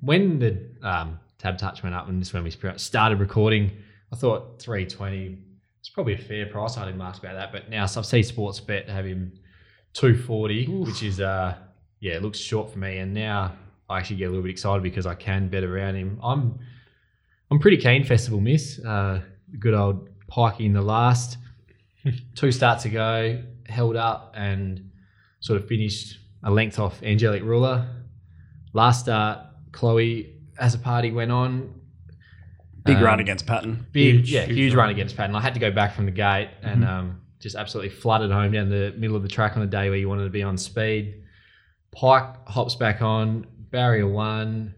when the um, TABtouch went up and this is when we started recording, I thought three twenty. It's probably a fair price. I didn't ask about that, but now so I've seen Sportsbet have him two forty, which is uh yeah, it looks short for me. And now I actually get a little bit excited because I can bet around him. I'm I'm pretty keen. Festival Miss, uh, good old Pikey in the last two starts ago, held up and sort of finished a length off Angelic Ruler. Last start, Chloe as a party went on. Big Um, run against Patton. Big, Huge, yeah, huge huge, run. run against Patton. I had to go back from the gate and um, just absolutely flooded home down the middle of the track on the day where you wanted to be on speed. Pike hops back on barrier one.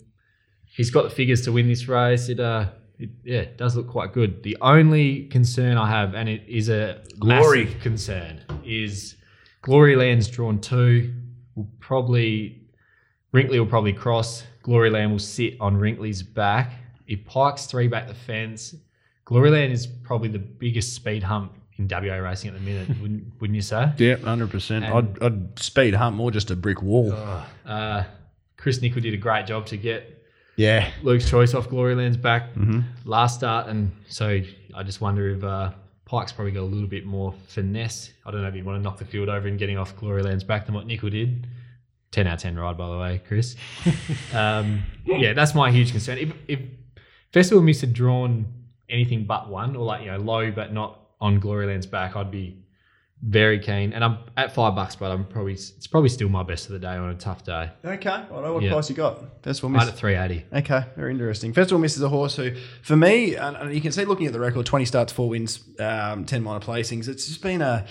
He's got the figures to win this race. It uh, it, yeah, it does look quite good. The only concern I have, and it is a Glory. concern, is Glory Land's drawn two. Will probably Wrinkley will probably cross. Glory Land will sit on Wrinkley's back. If Pike's three back the fence, Glory Land is probably the biggest speed hump in WA racing at the minute, wouldn't wouldn't you say? Yeah, hundred percent. I'd, I'd speed hump more just a brick wall. Uh, Chris Nickel did a great job to get Yeah. Luke's choice off Glory Land's back hmm last start, and so I just wonder if uh, Pike's probably got a little bit more finesse. I don't know if you want to knock the field over and getting off Glory Land's back than what Nickel did. Ten out of ten ride, by the way, Chris. um, yeah, that's my huge concern. If, if Festival Miss had drawn anything but one, or like you know low but not on Gloryland's back, I'd be very keen. And I'm at five bucks, but I'm probably it's probably still my best of the day on a tough day. Okay. I know what Yeah. price you got. Festival Right Miss. at three eighty. Okay, very interesting. Festival Miss is a horse who, for me, and, and you can see looking at the record, 20 starts, four wins, um, 10 minor placings. It's just been a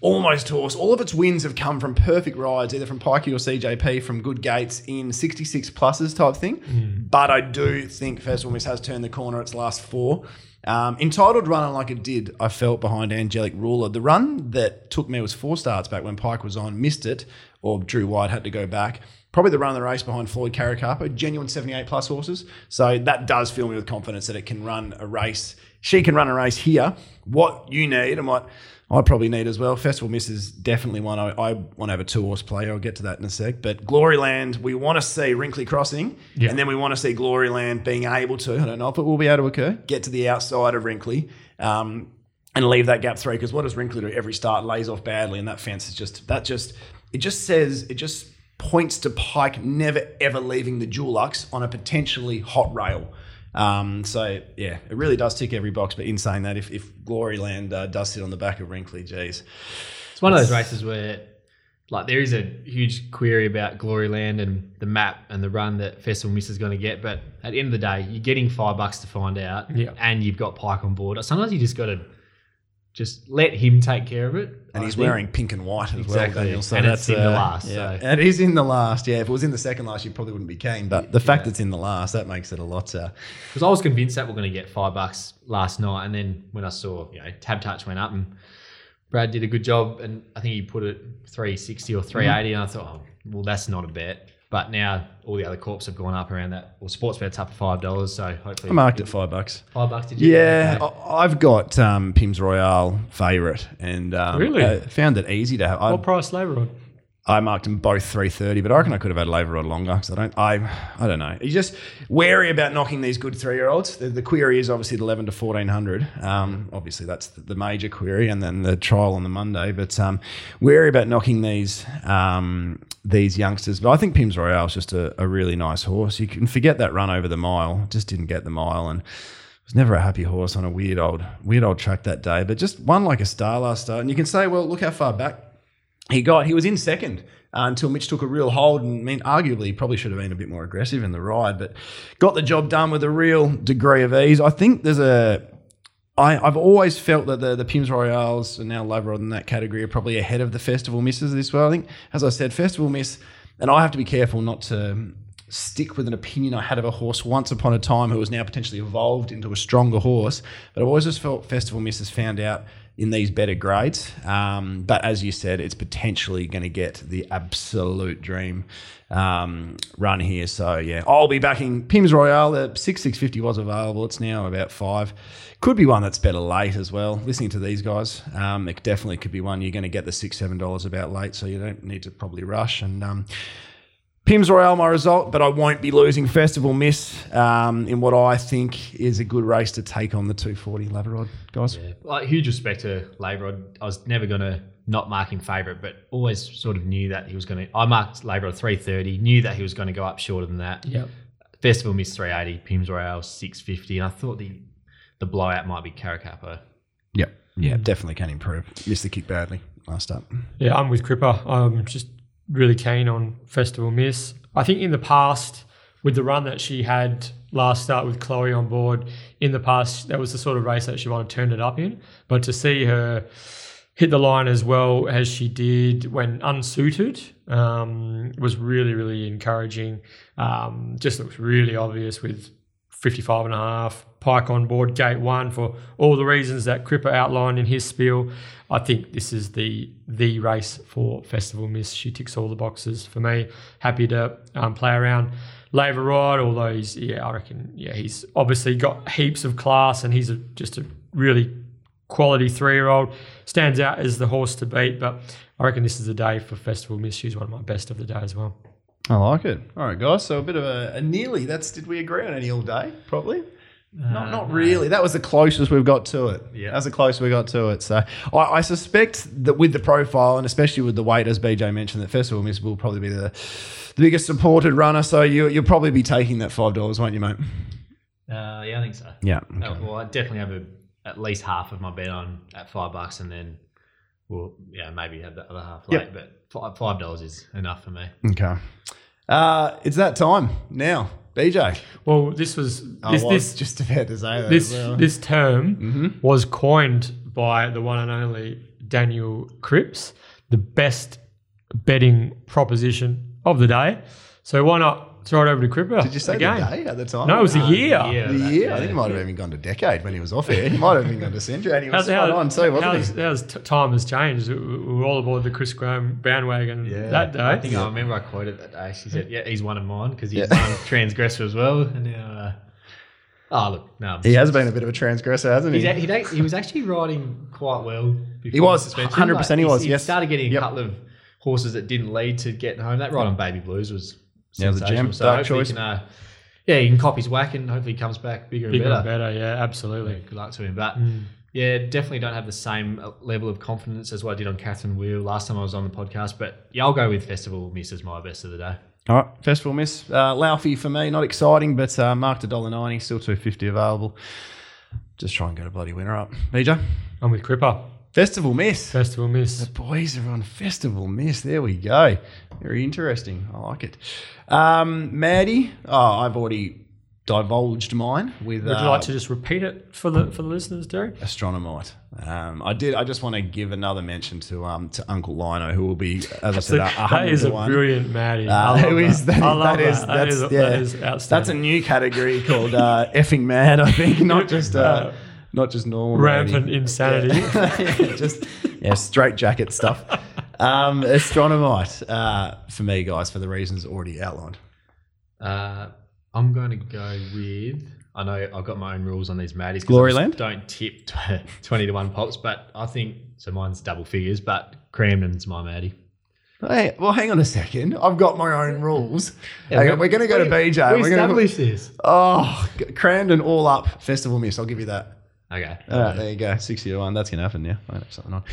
almost horse. All of its wins have come from perfect rides, either from Pikey or CJP, from good gates in 66 pluses type thing. But I do think Festival Miss has turned the corner its last four. Um, entitled running like it did, I felt behind Angelic Ruler. The run that took me was four starts back when Pike was on, missed it, or Drew White had to go back. Probably the run of the race behind Floyd Caracapo, genuine 78 plus horses. So that does fill me with confidence that it can run a race. She can run a race here. What you need and what I probably need as well. Festival Miss is definitely one I, I want to have a two horse play. I'll get to that in a sec. But Gloryland, we want to see Wrinkley crossing, Yeah. and then we want to see Gloryland being able to. I don't know if it will be able to occur. Get to the outside of Wrinkley. Um, and leave that gap three because what does Wrinkley do every start lays off badly and that fence is just that just it just says it just points to Pike never ever leaving the Dulux on a potentially hot rail. Um, so yeah, it really does tick every box. But in saying that, if, if Gloryland uh, does sit on the back of Wrinkley, geez, It's one of those races where, like, there is a huge query about Gloryland and the map and the run that Festival Miss is going to get. But at the end of the day, you're getting five bucks to find out, Yeah. and you've got Pike on board. Sometimes you just got to just let him take care of it. And I he's think. wearing pink and white as Exactly. well. Daniel. So And that's it's in the uh, last, Yeah, so- it is in the last. Yeah, if it was in the second last, you probably wouldn't be keen. But the fact Yeah. it's in the last, that makes it a lot. Uh, Because I was convinced that we're going to get five bucks last night, and then when I saw you know TABtouch went up and Brad did a good job, and I think he put it three sixty or three and I thought, oh, well, that's not a bet. But now all the other corps have gone up around that. Well, Sportsbet's up to five dollars, so hopefully I marked at five bucks. five bucks. Did you? Yeah, Okay. I- I've got um, Pims Royale favourite, and um, Really? I found it easy to have. What price labour on? I marked them both three thirty, but I reckon I could have had Labour Rod longer because I don't. I I don't know. You're just wary about knocking these good three year olds. The, the query is obviously the eleven to fourteen hundred. Um, obviously that's the, the major query, and then the trial on the Monday. But um, wary about knocking these um, these youngsters. But I think Pims Royale is just a, a really nice horse. You can forget that run over the mile. Just didn't get the mile and was never a happy horse on a weird old weird old track that day, but just won like a star last start. And you can say, well, look how far back he got. He was in second uh, until Mitch took a real hold, and I mean, arguably, probably should have been a bit more aggressive in the ride, but got the job done with a real degree of ease. I think there's a. I, I've always felt that the, the Pims Royales and now Labrod in that category are probably ahead of the Festival Misses this well. I think, as I said, Festival Miss, and I have to be careful not to stick with an opinion I had of a horse once upon a time who has now potentially evolved into a stronger horse. But I've always just felt Festival misses found out in these better grades. Um, but as you said, it's potentially going to get the absolute dream um, run here. So yeah, I'll be backing Pims Royale. The six six fifty was available. It's now about five. Could be one that's better late as well. Listening to these guys, um, it definitely could be one you're going to get the six seven dollars about late. So you don't need to probably rush and. Pims Royale, my result, but I won't be losing Festival Miss um, in what I think is a good race to take on the 240 Lavarod guys. Yeah. Like huge respect to Labrod. I was never going to not mark him favourite, but always sort of knew that he was going to. I marked Labrod three thirty. Knew that he was going to go up shorter than that. Yep. Festival Miss three eighty. Pims Royale six fifty, and I thought the the blowout might be Caracapo. Yep. Yeah, definitely can improve. Missed the kick badly last up. Yeah, I'm with Cripper. I'm just really keen on Festival Miss. I think in the past, with the run that she had last start with Chloe on board. In the past, that was the sort of race that she wanted to turn it up in. But to see her hit the line as well as she did when unsuited um, was really, really encouraging. Um, just looks really obvious with 55 and a half, Pike on board, gate one for all the reasons that Cripper outlined in his spiel. I think this is the the race for Festival Miss. She ticks all the boxes for me. Happy to um, play around Labour Ride, although he's, yeah, I reckon, yeah, he's obviously got heaps of class and he's a, just a really quality three year old. Stands out as the horse to beat, but I reckon this is the day for Festival Miss. She's one of my best of the day as well. I like it. All right, guys. So a bit of a, a nearly. That's did we agree on any all day? Probably. not not really. That was the closest we've got to it. Yeah. that's the closest we got to it. So I, I suspect that with the profile and especially with the weight, as BJ mentioned, that Festival Miss will probably be the the biggest supported runner. So you you'll probably be taking that five dollars, won't you, mate? Uh, yeah, I think so. Yeah. Uh, well, I definitely have a, at least half of my bet on at five bucks, and then we'll yeah maybe have the other half late. Yep. But five five dollars is enough for me. Okay. Uh, it's that time now, BJ. Well, this was I this was this just about to say that. this well. this term Mm-hmm. was coined by the one and only Daniel Cripps, the best betting proposition of the day. So why not throw it over to Cripper? Did you say again? the day at the time? No, it was a Uh, year. yeah. The that- year. I think he might have even gone to decade when he was off air. He might have even gone to century, and he was How's, spot how, on too, wasn't how's, he? how's t- time has changed. We we were all aboard the Chris Graham bandwagon yeah. that day. I day. think I remember I quoted that day. She said, "Yeah, he's one of mine because he's Yeah. one transgressor as well." And now, uh, oh look, no, He has been a bit of a transgressor, hasn't He's he? a, he, da- he was actually riding quite well. Before He was, suspension. 100% he was, He yes. started getting Yep. a couple of horses that didn't lead to getting home. That ride on Baby Blues was Yeah, it was a gem. So Dark choice. Can, uh, yeah, he can cop his whack and hopefully he comes back bigger and better. and better, yeah, absolutely. Good luck to him. But Mm. yeah, definitely don't have the same uh, level of confidence as what I did on Catherine Wheel last time I was on the podcast. But yeah, I'll go with Festival Miss as my best of the day. All right, Festival Miss. Uh, Laufey for me, not exciting, but uh, marked $1.90, still two fifty available. Just try and get a bloody winner up. BJ? I'm with Cripper. Festival Miss. Festival Miss. The boys are on Festival Miss. There we go. Very interesting. I like it. Um, Maddie, oh, I've already divulged mine with Would you uh, like to just repeat it for the for the listeners, Derek? Astronomite. Um, I did. I just want to give another mention to um, to Uncle Lino, who will be, as I said, a, that hundred a brilliant Maddie. Uh, I love who is that? I love that is that. that's That is, yeah. that is That's a new category called uh, effing mad. I think not just uh, Uh, not just normal rampant Maddie. insanity. Yeah, just yeah, straight jacket stuff. Um, astronomite uh, for me, guys, for the reasons already outlined. Uh, I'm going to go with. I know I've got my own rules on these Maddies. 'cause I Gloryland? Don't tip twenty to one pops, but I think so. Mine's double figures, but Cramden's my Maddie. Hey, well, hang on a second. I've got my own rules. Hang on, we're going to go to BJ. We We're gonna, this. oh, Crandon all up festival miss. I'll give you that. Okay. All right, there you go. 60 to 1. That's going to happen, yeah. I have something on.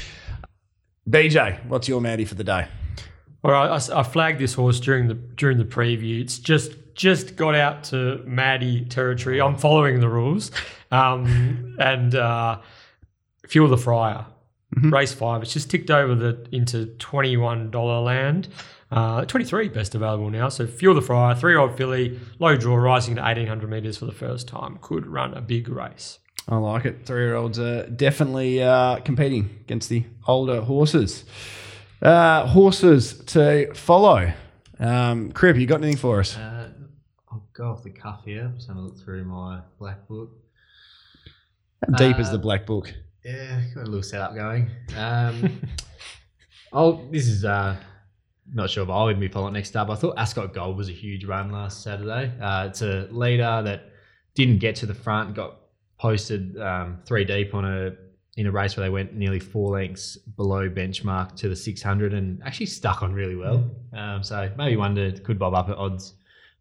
BJ, what's your Maddie for the day? all right i flagged this horse during the during the preview. It's just just got out to Maddie territory. I'm following the rules, um, and uh, Fuel the Fire, race five. It's just ticked over the into twenty one dollar land. Uh, 23 best available now. So Fuel the Fire, three year old filly, low draw, rising to 1800 meters for the first time. Could run a big race. I like it. Three year olds are definitely uh, competing against the older horses. Uh, horses to follow. Um, Crip, you got anything for us? Uh, I'll go off the cuff here. Just having a look through my black book. How deep is uh, the black book? Yeah, got a little setup going. Um, oh, this is uh, not sure if I'll even be following next up. I thought Ascot Gold was a huge run last Saturday. Uh, it's a leader that didn't get to the front, got posted um, three deep on a in a race where they went nearly four lengths below benchmark to the 600 and actually stuck on really well. Um, so maybe one that could bob up at odds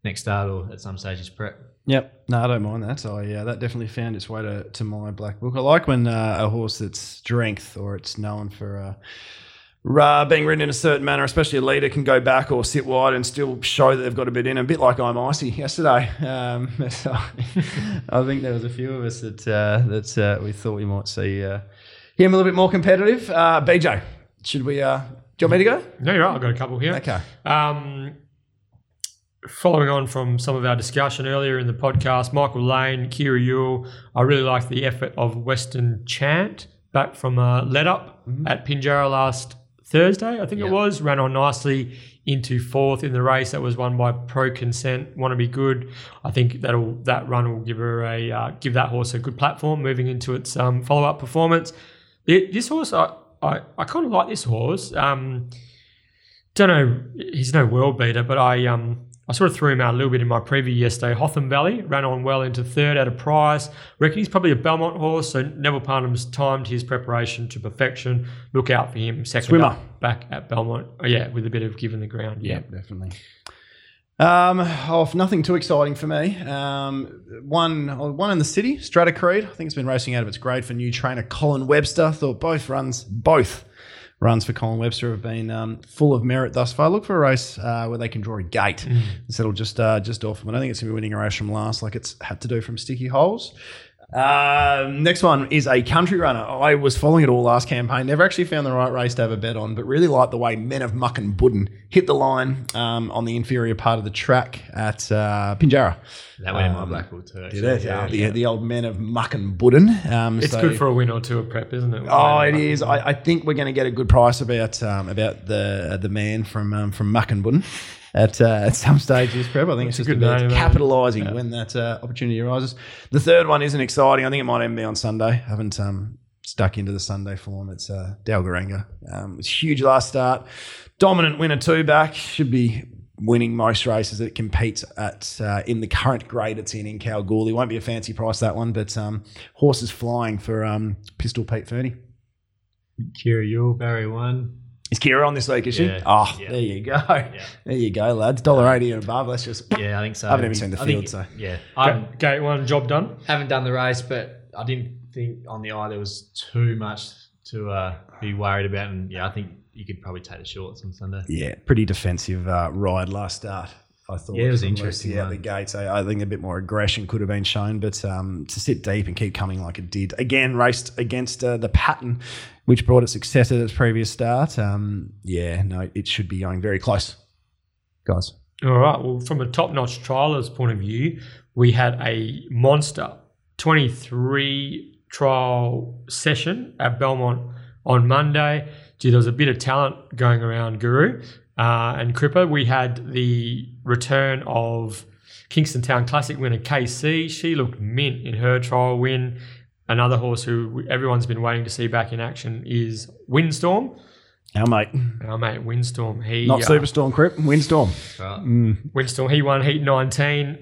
next start or at some stage stages prep. Yep. No, I don't mind that. So yeah, that definitely found its way to, to my black book. I like when uh, a horse that's strength or it's known for uh, uh, being written in a certain manner, especially a leader can go back or sit wide and still show that they've got a bit in. A bit like I'm icy yesterday. Um, so I think there was a few of us that uh, that uh, we thought we might see uh, him a little bit more competitive. Uh, BJ, should we? Uh, do you want me to go? No, you're right. I've got a couple here. Okay. Um, following on from some of our discussion earlier in the podcast, Michael Lane, Kyra Yuill, I really liked the effort of Western Chant back from a let up at Pinjarra last Thursday, I think it was. Ran on nicely into fourth in the race. That was won by Pro Consent. Want to be good. I think that'll that run will give her a uh, give that horse a good platform moving into its um, follow up performance. It, this horse, I I, I kind of like this horse. Um, don't know, he's no world beater, but I um I sort of threw him out a little bit in my preview yesterday. Hotham Valley ran on well into third at a price. Reckon he's probably a Belmont horse, so Neville Parnham's timed his preparation to perfection. Look out for him. Second Swimmer. up back at Belmont. Oh, yeah, with a bit of give in the ground. Yeah. definitely. Um, oh, nothing too exciting for me. Um, one, one in the city, Strata Creed. I think it's been racing out of its grade for new trainer Colin Webster. Thought both runs, both runs for Colin Webster have been um, full of merit thus far. Look for a race uh, where they can draw a gate and settle just uh, just off. But I don't think it's going to be winning a race from last, like it's had to do from sticky holes. Um, next one is a country runner. I was following it all last campaign. Never actually found the right race to have a bet on, but really liked the way Men of Mukinbudin hit the line um, on the inferior part of the track at uh, Pinjarra. That went in my Um, Blackpool too. Did it? Yeah, the, the old Men of Mukinbudin. Um, It's so- good for a win or two of prep, isn't it? Oh, it is. I, I think we're going to get a good price about um, about the the man from um, from Mukinbudin at uh, at some stage in this prep. I think That's it's just about eh? capitalising when that uh, opportunity arises. The third one isn't exciting. I think it might even be on Sunday. I haven't um, stuck into the Sunday form. It's uh, Dalgaranga. Um, it was huge last start. Dominant winner two back. Should be winning most races that it competes at uh, in the current grade it's in in Kalgoorlie. Won't be a fancy price that one, but um, horses flying for um, Pistol Pete Fernie. Kyra Yuill, Barry one. Is Kyra on this week, is she? Yeah. Oh, Yeah. there you go. There you go, lads. Dollar eighty and above. Let's just Yeah, I think so. I haven't even seen the I think- field, so. yeah, I Ga- Gate one, job done. haven't done the race, but I didn't think on the eye there was too much to uh, be worried about, and yeah, I think you could probably take the shorts on Sunday. Yeah, pretty defensive uh, ride last start. I thought. Yeah, it was interesting Lucy Out the gates, I, I think a bit more aggression could have been shown, but um, to sit deep and keep coming like it did again, raced against uh, the pattern, which brought it success at its previous start. Um, yeah, no, it should be going very close, guys. All right. Well, from a top-notch trialer's point of view, we had a monster 23 trial session at Belmont on Monday. Gee, there was a bit of talent going around, Guru uh, and Cripper. We had the return of Kingston Town Classic winner KC. She looked mint in her trial win. Another horse who everyone's been waiting to see back in action is Windstorm. Our mate, Our mate Windstorm. He not uh, Superstorm, Crip, Windstorm. Right. Windstorm. He won Heat 19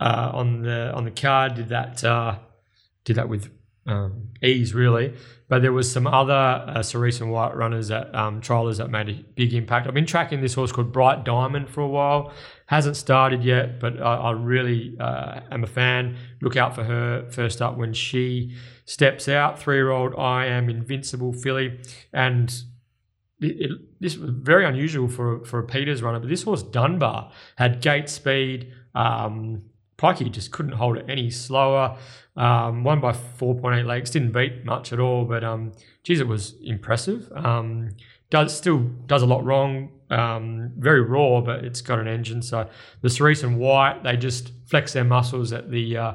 uh, on the on the card. Did that uh, did that with um, ease really. But there was some other uh, and White runners that um, trialers that made a big impact. I've been tracking this horse called Bright Diamond for a while. Hasn't started yet, but I, I really uh, am a fan. Look out for her first up when she steps out. Three year old I am invincible filly and it, it, this was very unusual for for a Peters runner, but this horse Dunbar had gate speed. Um, Pikey just couldn't hold it any slower. Um, won by 4.8 legs, didn't beat much at all, but um, geez, it was impressive. Um, does still does a lot wrong. Um, very raw, but it's got an engine. So the Cerise and White, they just flex their muscles at the uh,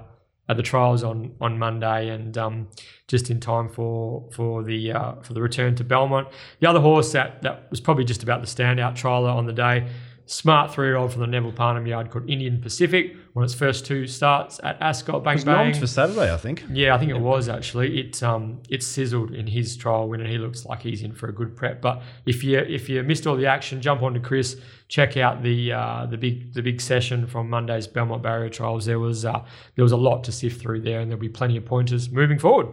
at the trials on on Monday, and um, just in time for for the uh, for the return to Belmont. The other horse that that was probably just about the standout trialer on the day. Smart three-year-old from the Neville Parnham yard called Indian Pacific. Won its first two starts at Ascot. Bang It's bang. noms for Saturday, I think. Yeah, I think it was actually. It um it sizzled in his trial win, and he looks like he's in for a good prep. But if you if you missed all the action, jump on to Chris. Check out the uh, the big the big session from Monday's Belmont Barrier Trials. There was uh, there was a lot to sift through there, and there'll be plenty of pointers moving forward.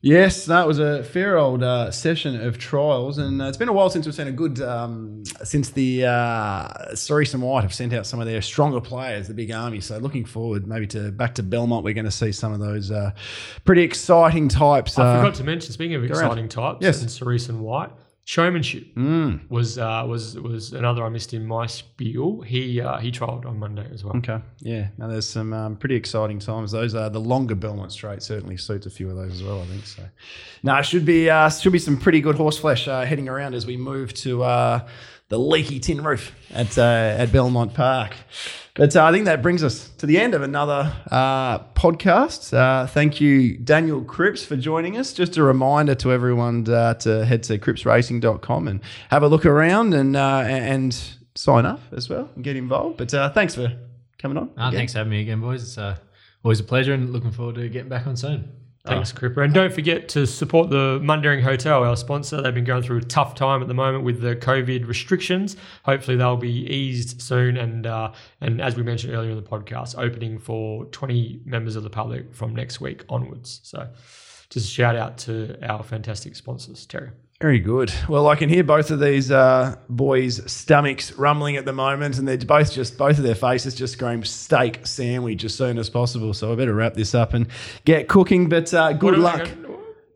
Yes, that was a fair old uh, session of trials, and uh, it's been a while since we've seen a good um, since the uh, Cerise and White have sent out some of their stronger players, the big army. So looking forward, maybe to back to Belmont, we're going to see some of those uh, pretty exciting types. I uh, forgot to mention, speaking of around. exciting types, Yes. and Cerise and White, showmanship mm, was uh, was was another I missed in my spiel. He uh, he trialled on Monday as well. okay, yeah. Now there's some um, pretty exciting times. Those are the longer Belmont straight. Certainly suits a few of those as well. I think so. Now it should be uh, should be some pretty good horse flesh uh, heading around as we move to. Uh, the leaky tin roof at uh, at Belmont Park. But uh, I think that brings us to the end of another uh, podcast. Uh, thank you, Daniel Cripps, for joining us. Just a reminder to everyone uh, to head to crippsracing.com and have a look around and uh, and sign up as well and get involved. But uh, thanks for coming on. Ah, thanks for having me again, boys. It's uh, always a pleasure and looking forward to getting back on soon. Thanks, Cripper. And don't forget to support the Mundaring Hotel, our sponsor. They've been going through a tough time at the moment with the COVID restrictions. Hopefully, they'll be eased soon. And uh, and as we mentioned earlier in the podcast, opening for 20 members of the public from next week onwards. So just a shout out to our fantastic sponsors, Terry. Very good. Well, I can hear both of these uh, boys' stomachs rumbling at the moment, and they're both just both of their faces just scream steak sandwich as soon as possible. So I better wrap this up and get cooking. But uh, good luck.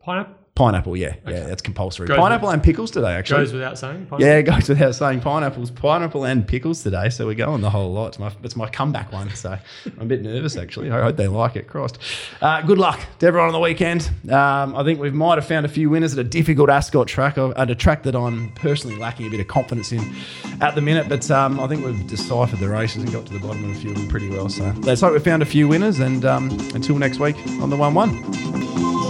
Pineapple Pineapple, yeah, yeah, that's compulsory. Goes pineapple with- and pickles today, actually. goes without saying. Pineapple? yeah, it goes without saying pineapples, pineapple and pickles today. So we're going the whole lot. It's my, it's my comeback one. So I'm a bit nervous actually. I hope they like it. Crossed. Uh, good luck to everyone on the weekend. Um, I think we might have found a few winners at a difficult Ascot track, uh, at a track that I'm personally lacking a bit of confidence in at the minute. But um, I think we've deciphered the races and got to the bottom of a few of them pretty well. So let's hope we found a few winners. And um, until next week on the one one.